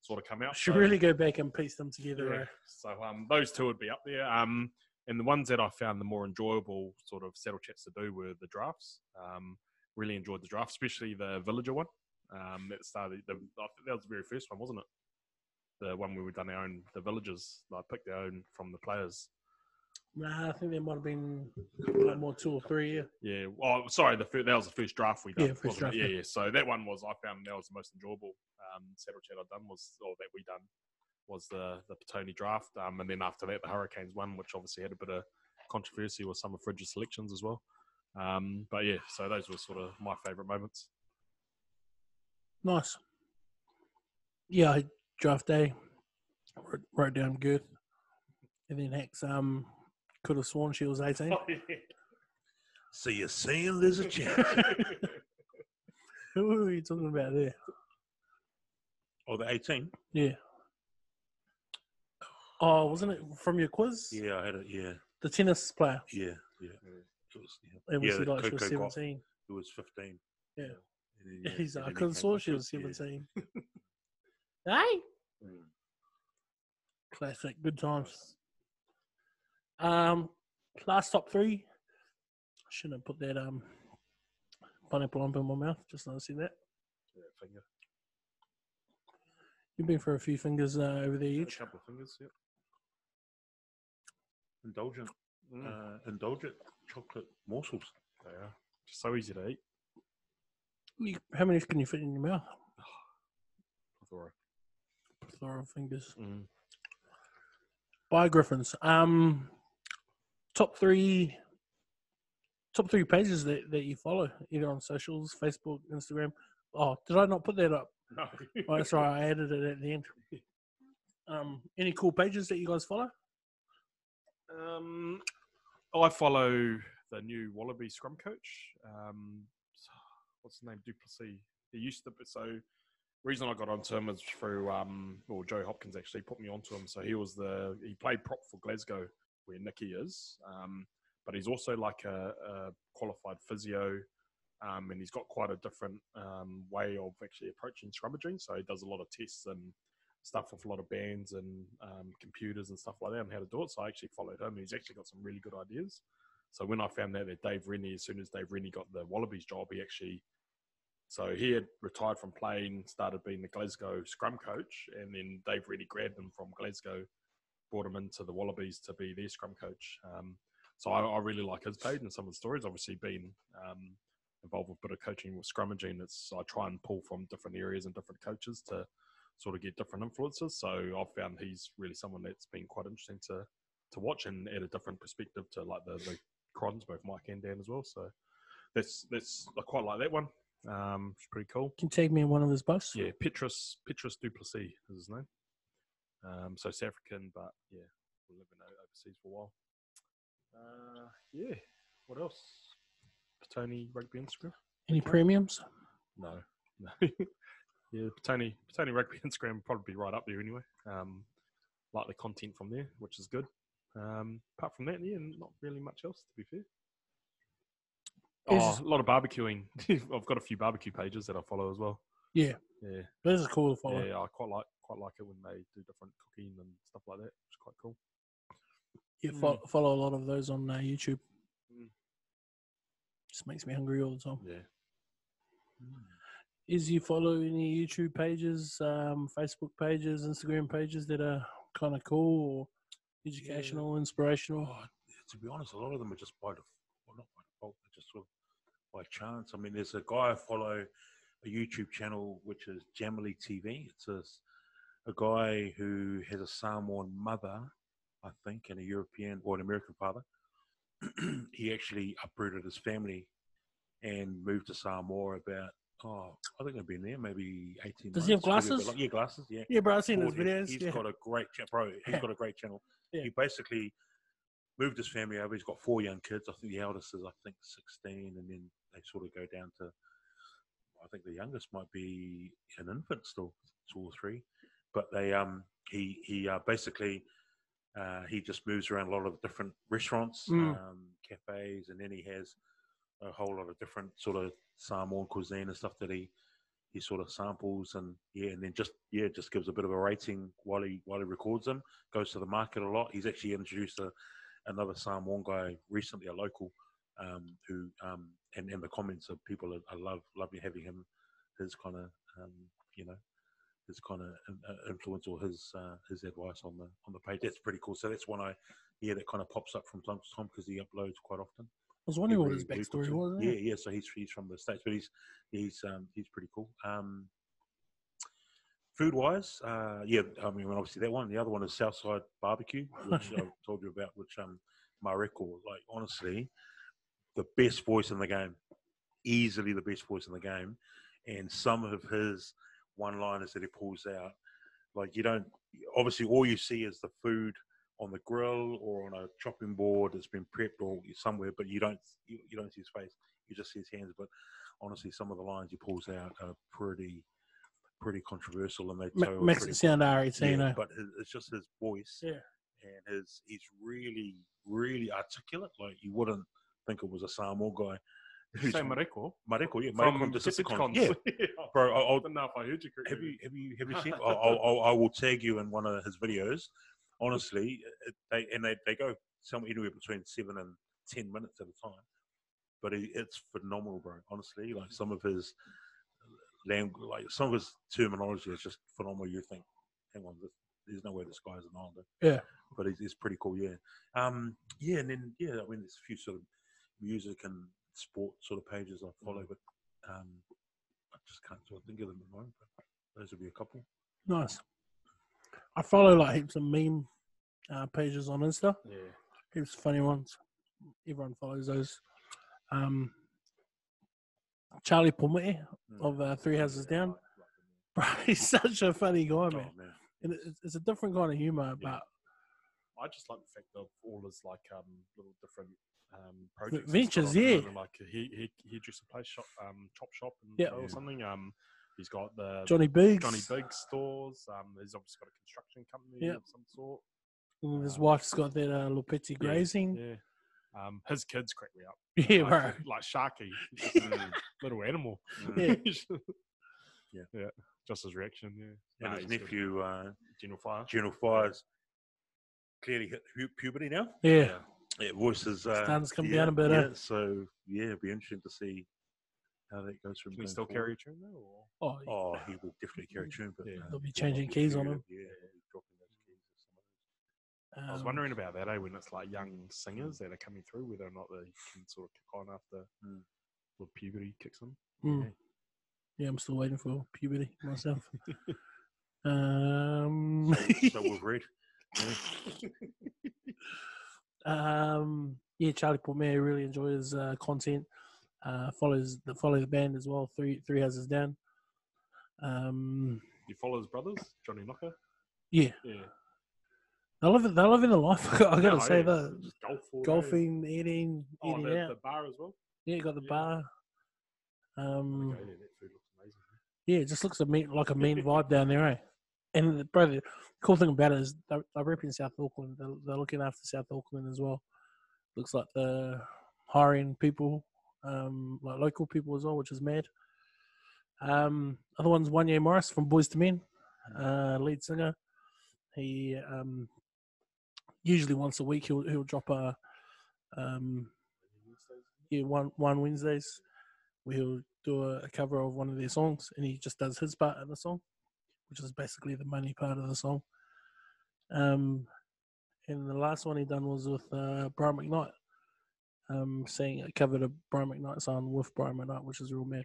sort of come out. Should So- really go back and piece them together. yeah. eh? So um, those two would be up there. Um, and the ones that I found the more enjoyable sort of settle chats to do were the drafts. Um, really enjoyed the draft, especially the villager one. Um, that started. The, I think that was the very first one, wasn't it? The one where we done our own the villagers. I picked our own from the players. Nah, I think there might have been couple more, two or three. Yeah. Yeah. Oh, sorry. The fir- that was the first draft we done. Yeah, first it? draft, Yeah, yeah. So that one was I found that was the most enjoyable um, settle chat I've done was or that we done was the the Petone draft. Um, and then after that the Hurricanes one, which obviously had a bit of controversy with some of Fridge's selections as well. Um, but yeah, so those were sort of my favourite moments. Nice. Yeah, I draft day. Wrote, wrote down Girth. And then Hex um, could have sworn she was 18. So you're saying there's a chance? Who are you talking about there? oh, the 18? Yeah. Oh, wasn't it from your quiz? Yeah, I had it. Yeah, The tennis player. yeah. Yeah. It was, yeah. And we Yeah, like she was Coco got- 17. It was 15. Yeah. Yeah, He's and like, I couldn't came saw she with- was yeah. 17. hey! Mm. Classic. Good times. Um, last top three. I Shouldn't have put that um pineapple lump in my mouth. Just noticing that. Yeah, finger. You've been for a few fingers uh, over there, A couple of fingers. Yep. Indulgent, Mm. uh, indulgent chocolate morsels. They are just so easy to eat. You- How many can you fit in your mouth? Plethora. Of fingers. Mm. By Griffins. Um, top three. Top three pages that, that you follow, either on socials, Facebook, Instagram. Oh, did I not put that up? No. Oh, that's right. I added it at the end. Um, any cool pages that you guys follow? Um, I follow the new Wallaby Scrum coach. Um, what's his name? du Plessis. He used to. Be so, reason I got onto him is through. Um, well, Joe Hopkins actually put me onto him. So he was the he played prop for Glasgow, where Nicky is. Um, but he's also like a, a qualified physio. Um, and he's got quite a different um, way of actually approaching scrummaging. So he does a lot of tests and stuff with a lot of bands and um, computers and stuff like that and how to do it. So I actually followed him. He's actually got some really good ideas. So when I found out that Dave Rennie, as soon as Dave Rennie got the Wallabies job, he actually, so he had retired from playing, started being the Glasgow scrum coach, and then Dave really grabbed him from Glasgow, brought him into the Wallabies to be their scrum coach. Um, so I, I really like his page and some of the stories. Obviously, been um, involved with a bit of coaching with scrummaging. It's I try and pull from different areas and different coaches to sort of get different influences. So I've found he's really someone that's been quite interesting to to watch and add a different perspective to like the the Crons, both Mike and Dan as well. So that's that's I quite like that one. Um, it's pretty cool. Can you tag me in one of his posts? Yeah, Petrus Petrus du Plessis is his name. Um, so South African, but yeah, we're living overseas for a while. Uh, yeah. What else? Tony Rugby Instagram. Any premiums? No, no. yeah, Tony Tony Rugby Instagram probably be right up there anyway. Um, like the content from there, which is good. Um, apart from that, yeah, not really much else to be fair. Oh, a lot of barbecuing. I've got a few barbecue pages that I follow as well. Yeah. Yeah, This is cool to follow. yeah, I quite like quite like it when they do different cooking and stuff like that. It's quite cool. Yeah, fo- follow a lot of those on uh, YouTube. Mm. Just makes me hungry all the time. Yeah. Is you follow any YouTube pages, um, Facebook pages, Instagram pages that are kind of cool or educational, inspirational? Oh, to be honest, a lot of them are just by default. Well, not by default, but just sort of by chance. I mean, there's a guy I follow, a YouTube channel which is Jamily TV. It's a guy who has a Samoan mother, I think, and a European or an American father. he actually uprooted his family and moved to Samoa about, oh, I think they've been there maybe 18 Does he have months, maybe a bit glasses? long- Yeah, glasses, yeah Yeah, bro, I've seen his board. He- videos. He's yeah. got a great bro. He's got a great channel. Yeah. He basically moved his family over. He's got four young kids. I think the eldest is I think sixteen, and then they sort of go down to. I think the youngest might be an infant still, two or three, but they um he he uh, basically. Uh, he just moves around a lot of different restaurants, Mm. um, cafes, and then he has a whole lot of different sort of Samoan cuisine and stuff that he he sort of samples and yeah, and then just yeah, just gives a bit of a rating while he while he records them. Goes to the market a lot. He's actually introduced a, another Samoan guy recently, a local, um, who um, and and the comments of people I love loving having him, his kind of um, you know, his kind of influence or his uh, his advice on the on the page. That's pretty cool. So that's one I yeah that kind of pops up from time to time because he uploads quite often I was wondering what his backstory was. Yeah, yeah. So he's he's from the states, but he's he's um, he's pretty cool. Um, food wise, uh, yeah. I mean, obviously that one. The other one is Southside Barbecue, which I told you about, which um, my record. Like honestly, the best voice in the game, easily the best voice in the game, and some of his one-liners that he pulls out, like you don't. Obviously, all you see is the food on the grill or on a chopping board that's been prepped or somewhere, but you don't you, you don't see his face. You just see his hands. But honestly, some of the lines he pulls out are pretty pretty controversial, and they Ma- tell a makes it sound R18. yeah, but it's just his voice Yeah. and his he's really really articulate. Like you wouldn't think it was a Samoa guy. who's- Say Mareko. Mareko, yeah, From Mareko from Deceptikonz. Deceptikonz. Yeah, bro. I, I I'll, don't know if I heard you correctly. have you have you have you seen? I'll, I'll, I'll, I will tag you in one of his videos. Honestly, it, they and they, they go somewhere anywhere between seven and ten minutes at a time. But it, it's phenomenal, bro. Honestly, like mm-hmm. some of his language, like some of his terminology is just phenomenal. You think, hang on, this, there's no way this guy's an Islander. Yeah. but he's, he's pretty cool. Yeah, um, yeah, and then yeah, I mean, there's a few sort of music and sport sort of pages I follow, but um, I just can't sort of think of them at the moment. But those would be a couple. Nice. I follow like heaps of meme uh, pages on Insta. Yeah. Heaps of funny ones. Everyone follows those. Um, Charlie Pome'e Mm. of uh, Three Houses Down. Bro, he's such a funny guy, Oh man. man, And it's, it's a different kind of humor, Yeah. but. I just like the fact of all his like um little different um projects. ventures, got on at the yeah. Like he he he just a place shop um chop shop and Yeah. or something. Um, he's got the Johnny Biggs, Johnny Big stores. Um, he's obviously got a construction company Yeah. of some sort. and his um, wife's got that uh, little petty Yeah, grazing. Yeah. Um, his kids crack me up. Yeah, like, bro. Like Sharky, he's just a little, little animal. Mm. Yeah. Yeah. yeah. Just his reaction. Yeah. and Nah, his he's good. nephew uh, General Fire. General Fires clearly hit pu- puberty now. Yeah. Yeah, voice is uh, Starting to come yeah, down a bit, Yeah, eh? so yeah, it'd be interesting to see how that goes from. Can he still forward. carry a tune though? Or? Oh, Oh, he will definitely carry a tune, but Yeah. uh, They'll be changing keys on him. Yeah, dropping those keys. or those. I was um, wondering about that, eh? When it's like young singers that are coming through, whether or not they can sort of kick on after Mm. the puberty kicks in. mm. Yeah, I'm still waiting for puberty myself. um, so we've read. um, yeah, Charlie Pome'e really enjoys uh, content. Uh, follows the follow the band as well. Three three houses down. Um, You follow his brothers, Johnny Knocker. yeah, Yeah, they live it. They live in the life. I gotta No, say yeah, that just golf all day. golfing, eating, Oh, eating the, out. the bar as well. yeah, you got the yeah. bar. Um, think, that food looks amazing. Yeah, it just looks a mean, like a mean vibe down there, eh? And the, bro, the cool thing about it is they're, they're repping South Auckland. They're, they're looking after South Auckland as well. Looks like they're hiring people, um, like local people as well, which is mad. Um, other one's Wanya Morris from Boyz II Men, uh, lead singer. He um, usually once a week he'll he'll drop a um, yeah one one Wednesdays where he'll do a, a cover of one of their songs and he just does his part of the song, which is basically the money part of the song. Um, and the last one he done was with uh, Brian McKnight, um, saying a covered a Brian McKnight song with Brian McKnight, which is real mad.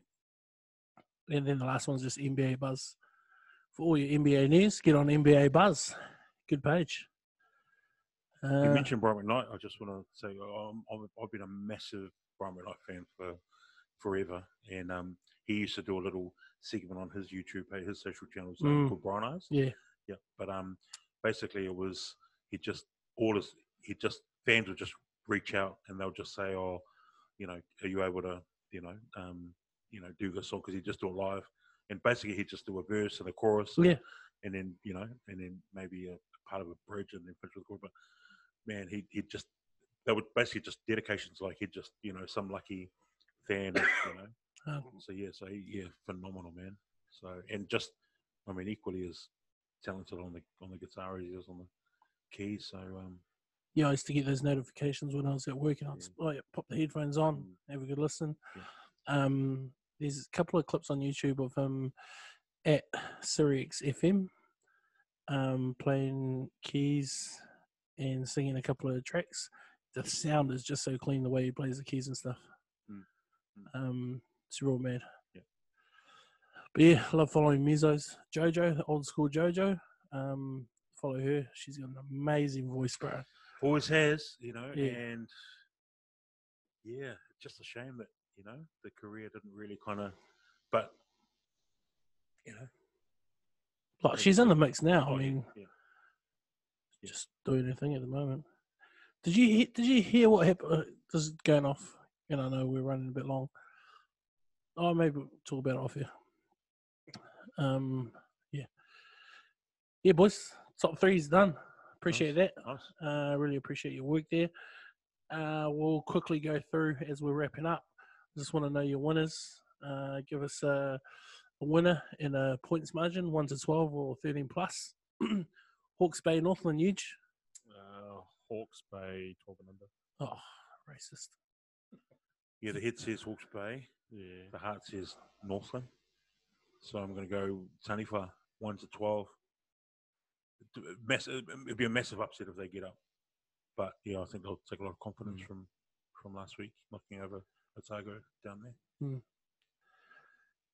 And then the last one's just NBA Buzz. For all your NBA news, get on NBA Buzz. Good page. You Uh, mentioned Brian McKnight. I just want to say um, I've been a massive Brian McKnight fan for forever, and um, he used to do a little segment on his YouTube page, his social channels um, Mm. called Brian Eyes. yeah, Yeah, but um, basically it was he just all his he just fans would just reach out and they'll just say, oh, you know, are you able to, you know, um, you know, do this song because he just do it live, and basically he'd just do a verse and a chorus, and, Yeah. and then you know, and then maybe a part of a bridge and then finish with the chorus. But man, he he just they would basically just dedications like he'd just you know some lucky fan, you know. Um, So yeah, so he, yeah, phenomenal man. So and just, I mean, equally as talented on the on the guitar as he is on the keys. So um, yeah, I used to get those notifications when I was at work, and I'd just, oh, yeah, pop the headphones on, Mm. have a good listen. Yeah. Um, there's a couple of clips on YouTube of him at Sirius FM, um, playing keys and singing a couple of tracks. The sound is just so clean the way he plays the keys and stuff. Mm. Um, it's real mad. Yeah. But yeah, I love following Mizos. Jojo, the old school Jojo. Um, follow her. She's got an amazing voice, bro. always has, you know, Yeah. and yeah, just a shame that you know the career didn't really kind of, but you know, Like she's in the mix now. oh, I mean, yeah. Yeah. Just doing her thing at the moment. Did you did you hear what happened? Uh, this is going off, and I know we're running a bit long. Oh, maybe we'll talk about it off here. Um, yeah, yeah, boys. Top three's done. appreciate that. Nice. Uh, really appreciate your work there. Uh, we'll quickly go through as we're wrapping up. Just want to know your winners. Uh, give us a, a winner in a points margin, one to twelve or thirteen plus. Hawke's Bay, Northland, huge. Uh, Hawke's Bay, 12 and under. Oh, racist. Yeah, the head says Hawke's Bay. Yeah. The heart says Northland. So I'm going to go Taniwha, 1 to 12. D- it'd be a massive upset if they get up. But yeah, I think they'll take a lot of confidence Mm. from, from last week, knocking over Otago down there.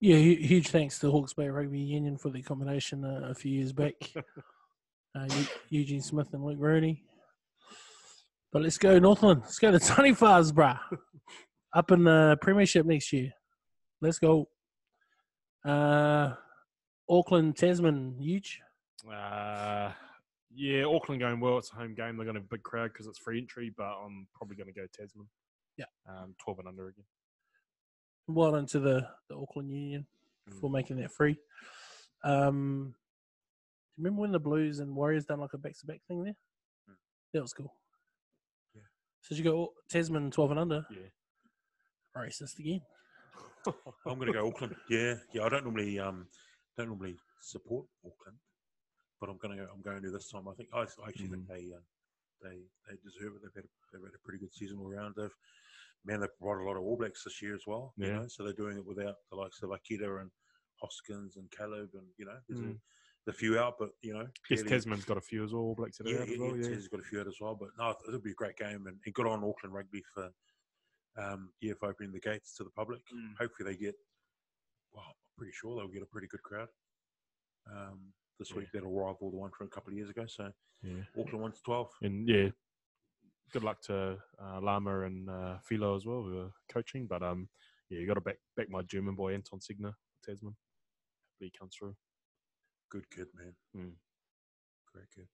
Yeah, huge thanks to Hawke's Bay Rugby Union for the accommodation uh, a few years back. uh, Eugene Smith and Luke Rooney. But let's go Northland. Let's go to Taniwha's, bruh. Up in the Premiership next year. Let's go. Uh, Auckland, Tasman, huge. Uh, yeah, Auckland going well. It's a home game. They're going to have a big crowd because it's free entry, but I'm probably going to go Tasman. Yeah. Um, 12 and under again. Well done to the, the Auckland Union for making that free. Um, remember when the Blues and Warriors done like a back to back thing there? Mm. That was cool. Yeah. So you go Tasman 12 and under? Yeah. Racist again. I'm going to go Auckland. Yeah, yeah. I don't normally um don't normally support Auckland, but I'm going to go. I'm going to this time. I think I, I actually think they uh, they they deserve it. They've had a, they've had a pretty good season all around. They've man, they've brought a lot of All Blacks this year as well. You know, so they're doing it without the likes of Akira and Hoskins and Caleb and you know there's Mm. a, the few out, but you know Yes, Tasman's got a few as well. All Blacks yeah, yeah, as well. yeah, Yeah. Tasman's got a few out as well. But no, it'll be a great game, and, and good on Auckland Rugby for um, yeah for opening the gates to the public. Mm. Hopefully they get. Well, I'm pretty sure they'll get a pretty good crowd. Um, this Yeah. week that'll rival the one from a couple of years ago. So yeah. Auckland one to twelve. And yeah, good luck to uh, Lama and uh, Filo as well, who are coaching. But um, yeah, you got to back back my German boy Anton Segner, Tasman. Hopefully he comes through. Good kid, man. Mm. Great kid.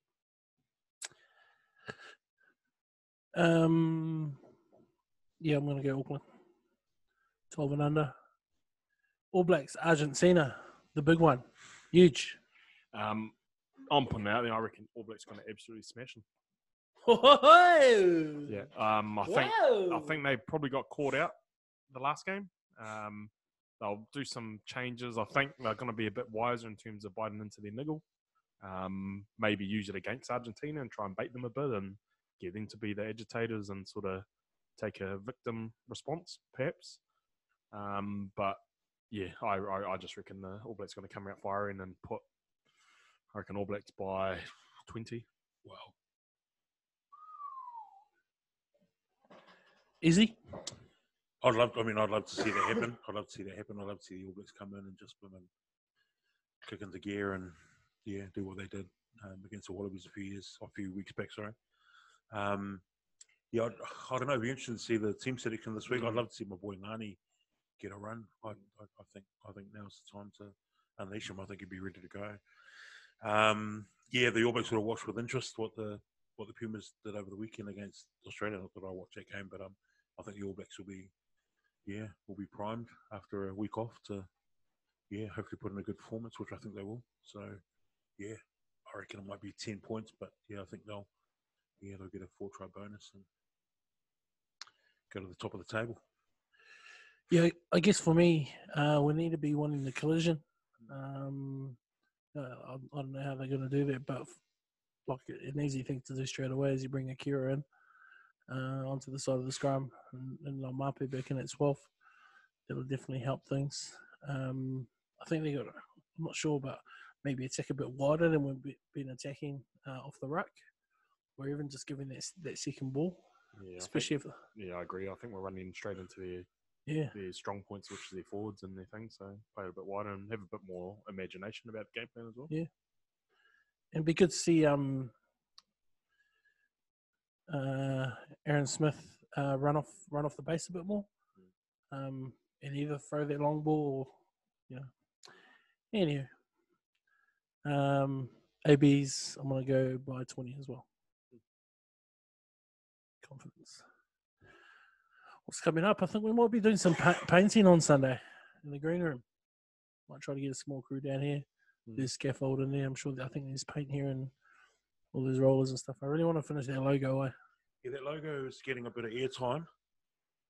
Um, yeah, I'm going to go Auckland. 12 and under. All Blacks, Argentina, the big one. Huge. Um, I'm putting it out there. I reckon All Blacks going to absolutely smash them. Yeah. Um, I think I think they probably got caught out the last game. Um, they'll do some changes. I think they're going to be a bit wiser in terms of biting into their niggle. Um, maybe use it against Argentina and try and bait them a bit and get them to be the agitators and sort of take a victim response, perhaps. Um, but yeah, I, I, I just reckon the All Blacks going to come out firing and put, I reckon All Blacks by 20. Wow. Easy. I'd love. I mean, I'd love to see that happen. I'd love to see that happen. I'd love to see the All Blacks come in and just boom and kick into gear and yeah, do what they did um, against the Wallabies a few years, a few weeks back. Sorry. Um, yeah, I'd, I don't know. It'd be interesting to see the team selection this week. I'd love to see my boy Ngani get a run. I, I, I think. I think now's the time to unleash him. I think he'd be ready to go. Um, yeah, the All Blacks would have watched with interest what the what the Pumas did over the weekend against Australia. Not that I watched that game, but um, I think the All Blacks will be, yeah, will be primed after a week off to, yeah, hopefully put in a good performance, which I think they will. So, yeah, I reckon it might be ten points, but yeah, I think they'll, yeah, they'll get a four try bonus and go to the top of the table. Yeah, I guess for me, uh, we need to be winning the collision. Um, uh, I, I don't know how they're going to do that, but like an easy thing to do straight away is you bring Akira in uh, onto the side of the scrum and, and Laumape back in at 12th. That'll definitely help things. Um, I think they got, I'm not sure, but maybe attack a bit wider than we've been attacking uh, off the ruck, or even just giving that, that second ball, Yeah, I think- especially if, yeah, I agree. I think we're running straight into their yeah. their strong points, which is their forwards and their things. So play it a bit wider and have a bit more imagination about the game plan as well. Yeah. And it'd be good to see um, uh, Aaron Smith uh, run off run off the base a bit more, um, and either throw that long ball or you know. Anyway, um, ABs I'm gonna go by twenty as well. Confidence. What's coming up? I think we might be doing some pa- painting on Sunday in the green room. Might try to get a small crew down here Mm. there's scaffold in there. I'm sure. that- I think there's paint here and all those rollers and stuff. I really want to finish that logo. Eh? Yeah, that logo is getting a bit of airtime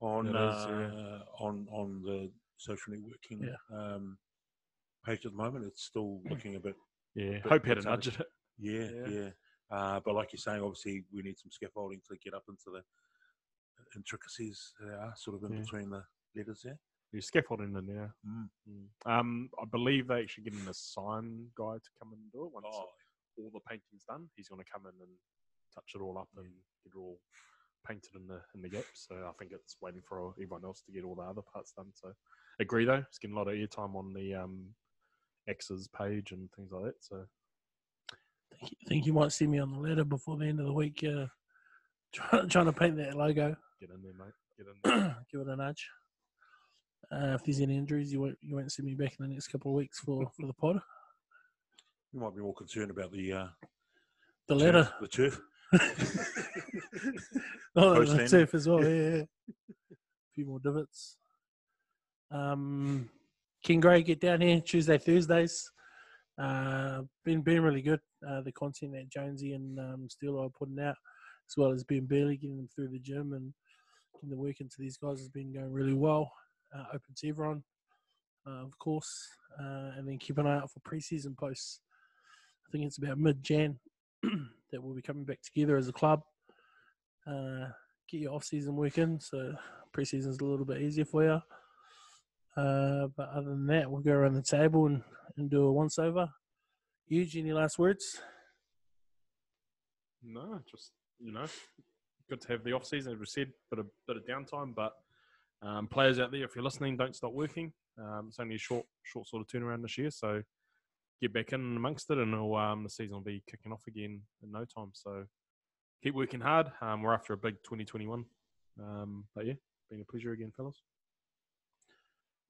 on It is, uh, yeah. on on the social networking Yeah. um, page at the moment. It's still looking a bit Yeah, But- hope he had a but, uh, nudge at it. yeah Yeah. yeah. Uh, but like you're saying, obviously we need some scaffolding to get up into the intricacies that are sort of in Yeah. between the letters there. You're scaffolding in there. Mm. Mm. Um, I believe they're actually getting a sign guy to come and do it once Oh, all the painting's done. He's going to come in and touch it all up and get it all painted in the in the gaps. So I think it's waiting for everyone else to get all the other parts done. So agree though, it's getting a lot of airtime on the um, X's page and things like that. So think, think you might see me on the ladder before the end of the week, uh, trying, trying to paint that logo. get in there, mate. Get in there. Give it a nudge. Uh, if there's any injuries, you won't you won't see me back in the next couple of weeks for, for the pod. You might be more concerned about the uh, The turf- the turf. oh, the turf as well. Yeah, a few more divots. Um, King Gray get down here Tuesday, Thursdays. Uh, been been really good. Uh, the content that Jonesy and um, Steele are putting out, as well as Ben Bailey getting them through the gym and getting the work into these guys has been going really well. Uh, open to everyone, uh, of course, uh, and then keep an eye out for preseason posts. I think it's about mid Jan that we'll be coming back together as a club. Uh, get your off season work in, so preseason's a little bit easier for you. Uh, but other than that, we'll go around the table and, and do a once over. Huge, any last words? No, just you know, good to have the off season. As we said, bit of bit of downtime, but um, players out there, if you're listening, don't stop working. Um, it's only a short short sort of turnaround this year, so get back in amongst it, and um, the season will be kicking off again in no time. So keep working hard. Um, we're after a big 2021. Um, but yeah, been a pleasure again, fellas.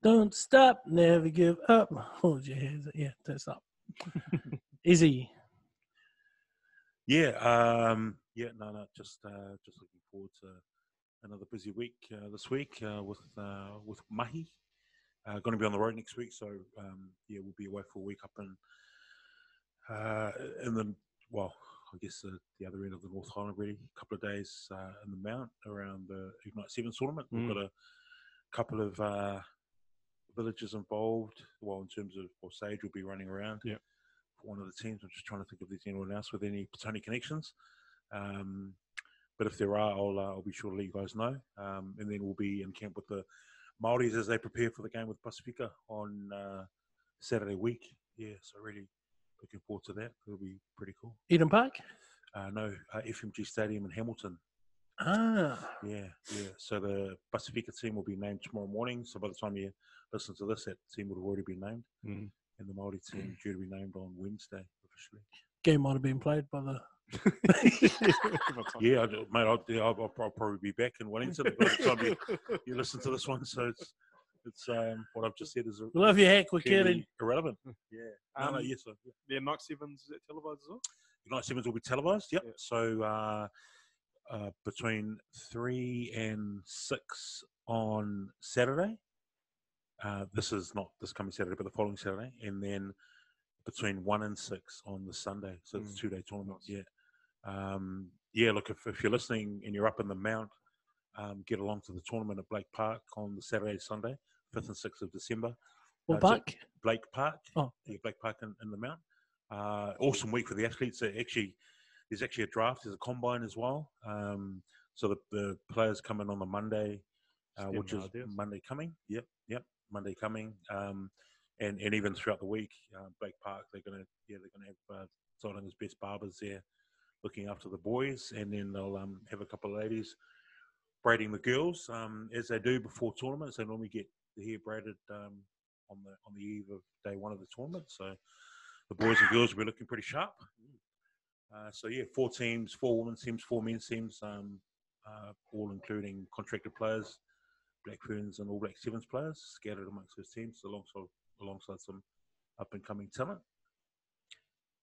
Don't stop, never give up. Hold your hands. Yeah, don't stop. Easy. Yeah, um, yeah, no, no, just uh, just looking forward to another busy week uh, this week uh, with uh, with Mahi. Uh, going to be on the road next week, so um, yeah, we'll be away for a week up in uh, in the well, I guess the, the other end of the North Island, really. A couple of days uh, in the Mount around the Ignite Sevens tournament. We've Mm. got a couple of uh, Villagers involved. Well, in terms of well, Sage will be running around. Yep. for one of the teams. I'm just trying to think if there's anyone else with any Petone connections. Um, but if there are, I'll, uh, I'll be sure to let you guys know. Um, and then we'll be in camp with the Maoris as they prepare for the game with Pasifika on uh, Saturday week. Yeah, so really looking forward to that. It'll be pretty cool. Eden Park? Uh, no, uh, FMG Stadium in Hamilton. Ah, Yeah, yeah. So the Pasifika team will be named tomorrow morning. So by the time you listen to this, that team would have already been named. Mhm. And the Maori team due to be named on Wednesday officially. game might have been played by the. Yeah, I, mate, I'll, I'll, I'll probably be back in Wellington by the time you, you listen to this one. So it's it's um, what I've just said is We love your hack. We're kidding. irrelevant. Yeah, no, no, Um, yes, sir. Yeah. Yeah, Ignite Sevens is that televised as well? Ignite Sevens will be televised. Yep. Yeah. So uh, uh, between three and six on Saturday. Uh, this is not this coming Saturday, but the following Saturday, and then between one and six on the Sunday. So it's a Mm. two day tournament. Nice. Yeah. Um, yeah. Look, if, if you're listening and you're up in the Mount, um, get along to the tournament at Blake Park on the Saturday, Sunday, fifth and sixth of December. What Uh, park? Blake Park. Oh. Yeah, Blake Park in, in the Mount. Uh, awesome week for the athletes. Uh, Actually, there's actually a draft. There's a combine as well. Um, so the, the players come in on the Monday, uh, which is. Monday coming. Yep, yep, Monday coming. Um, and, and even throughout the week, uh, Blake Park, they're gonna yeah they're gonna have uh, Zoltan's best barbers there, looking after the boys, and then they'll um, have a couple of ladies braiding the girls um, as they do before tournaments. They normally get the hair braided um, on the on the eve of day one of the tournament. So the boys and girls will be looking pretty sharp. Uh, so yeah, four teams, four women's teams, four men's teams, um, uh, all including contracted players, Black Ferns and All Black Sevens players scattered amongst those teams, alongside alongside some up and coming talent.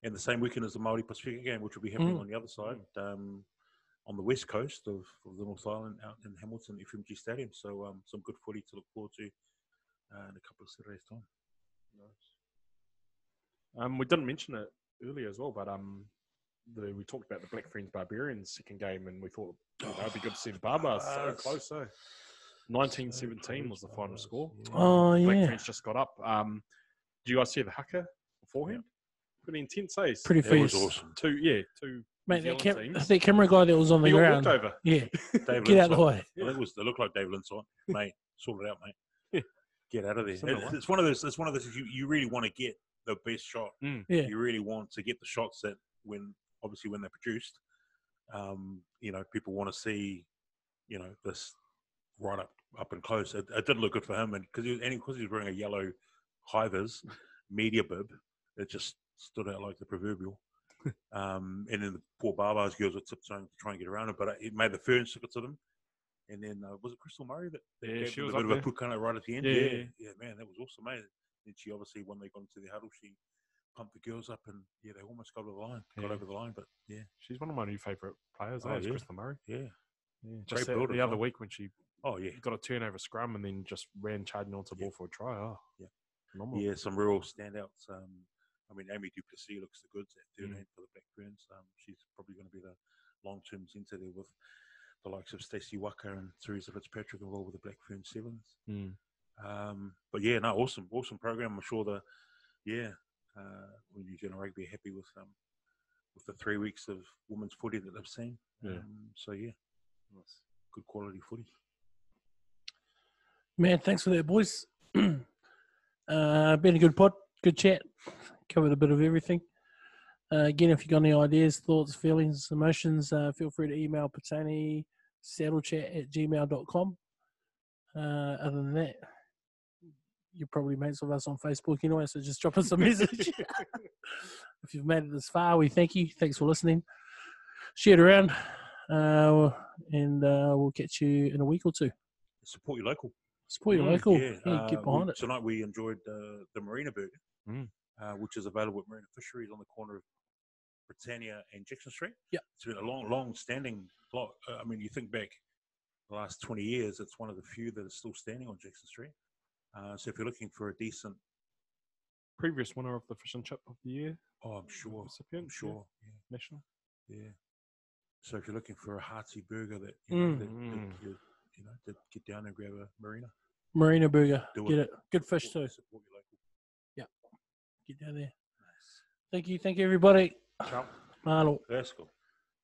And the same weekend as the Maori Pacific game, which will be happening Mm. on the other side, um, on the west coast of, of the North Island, out in Hamilton FMG Stadium. So um, some good footy to look forward to uh, in a couple of Saturdays' time. Nice. Um, we didn't mention it earlier as well, but um, the, we talked about the Black Ferns Barbarians second game, and we thought you know, it'd be good to see the Barbars so Barbars. close. So 1917 was the final score. Oh Black yeah, Ferns just got up. Um, did you guys see the haka beforehand? Pretty intense, eh? pretty That was fierce, awesome. Two, yeah, two. mate. New That, Zealand cam- that camera guy that was on the He got ground, walked over. yeah, David get out the Linside. way. I think it was. It looked like David Linside, mate. Sort it out, mate. Yeah. Get out of there. It- it's one of those. It's one of those. You, you really want to get the best shot. Mm. Yeah. You really want to get the shots that when obviously when they're produced, um, you know, people want to see, you know, this right up up and close. It, it did look good for him, and because he was, and because he was wearing a yellow high vis media bib, it just stood out like the proverbial. um, and then the poor Barbars girls were tiptoeing to try and get around it, but it made the Ferns took it to them. And then uh, was it Krystal Murray that, that Yeah, she was a bit there. of a pukana right at the end? Yeah, Yeah, yeah, yeah, man, that was awesome, mate. And she obviously when they got into the huddle, she pumped the girls up, and yeah, they almost got over the line, got over the line. But yeah, She's one of my new favourite players. Oh, eh? yeah. Krystal Murray. yeah, Yeah, just that- the other week when she oh yeah, got a turnover scrum and then just ran charging onto the Yeah. ball for a try. Oh, Yeah. phenomenal. yeah, some real standouts. Um, I mean, Amy du Plessis looks the goods at Mm. 13 for the Black Ferns. Um, she's probably going to be the long-term centre there with the likes of Stacey Waaka and Theresa Fitzpatrick involved with the Black Fern Sevens. Mm. Um, but yeah, no, awesome, awesome program. I'm sure the yeah, uh, well, New Zealand Rugby are happy with um with the three weeks of women's footy that they've seen. Yeah. Um, so yeah, good quality footy. Man, thanks for that, boys. uh, been a good pod, good chat. Covered a bit of everything. Uh, again, if you've got any ideas, thoughts, feelings, emotions, uh, feel free to email Patani saddlechat at gmail.com. Uh, other than that, you're probably mates with us on Facebook anyway, so just drop us a message. if you've made it this far, we thank you. Thanks for listening. Share it around, uh, and uh, we'll catch you in a week or two. Support your local. Support your Mm, local. Yeah, Yeah, uh, get we- behind it. Tonight we enjoyed uh, the Marina Burger, Mm. uh, which is available at Marina Fisheries on the corner of Britannia and Jackson Street. Yeah, It's been a long, long standing block. Uh, I mean, you think back the last 20 years, it's one of the few that is still standing on Jackson Street. Uh, so if you're looking for a decent, Previous winner of the fish and chip of the year oh, I'm sure, recipient. I'm sure, National. yeah, yeah. So if you're looking for a hearty burger that you know, Mm. that, that Mm. you, you know, to get down and grab a Marina, Marina Burger. Do Get it. it. Good fish too. support, support your local. Get down there. Thank you. Thank you, everybody. Ciao. Mahalo. Let's go.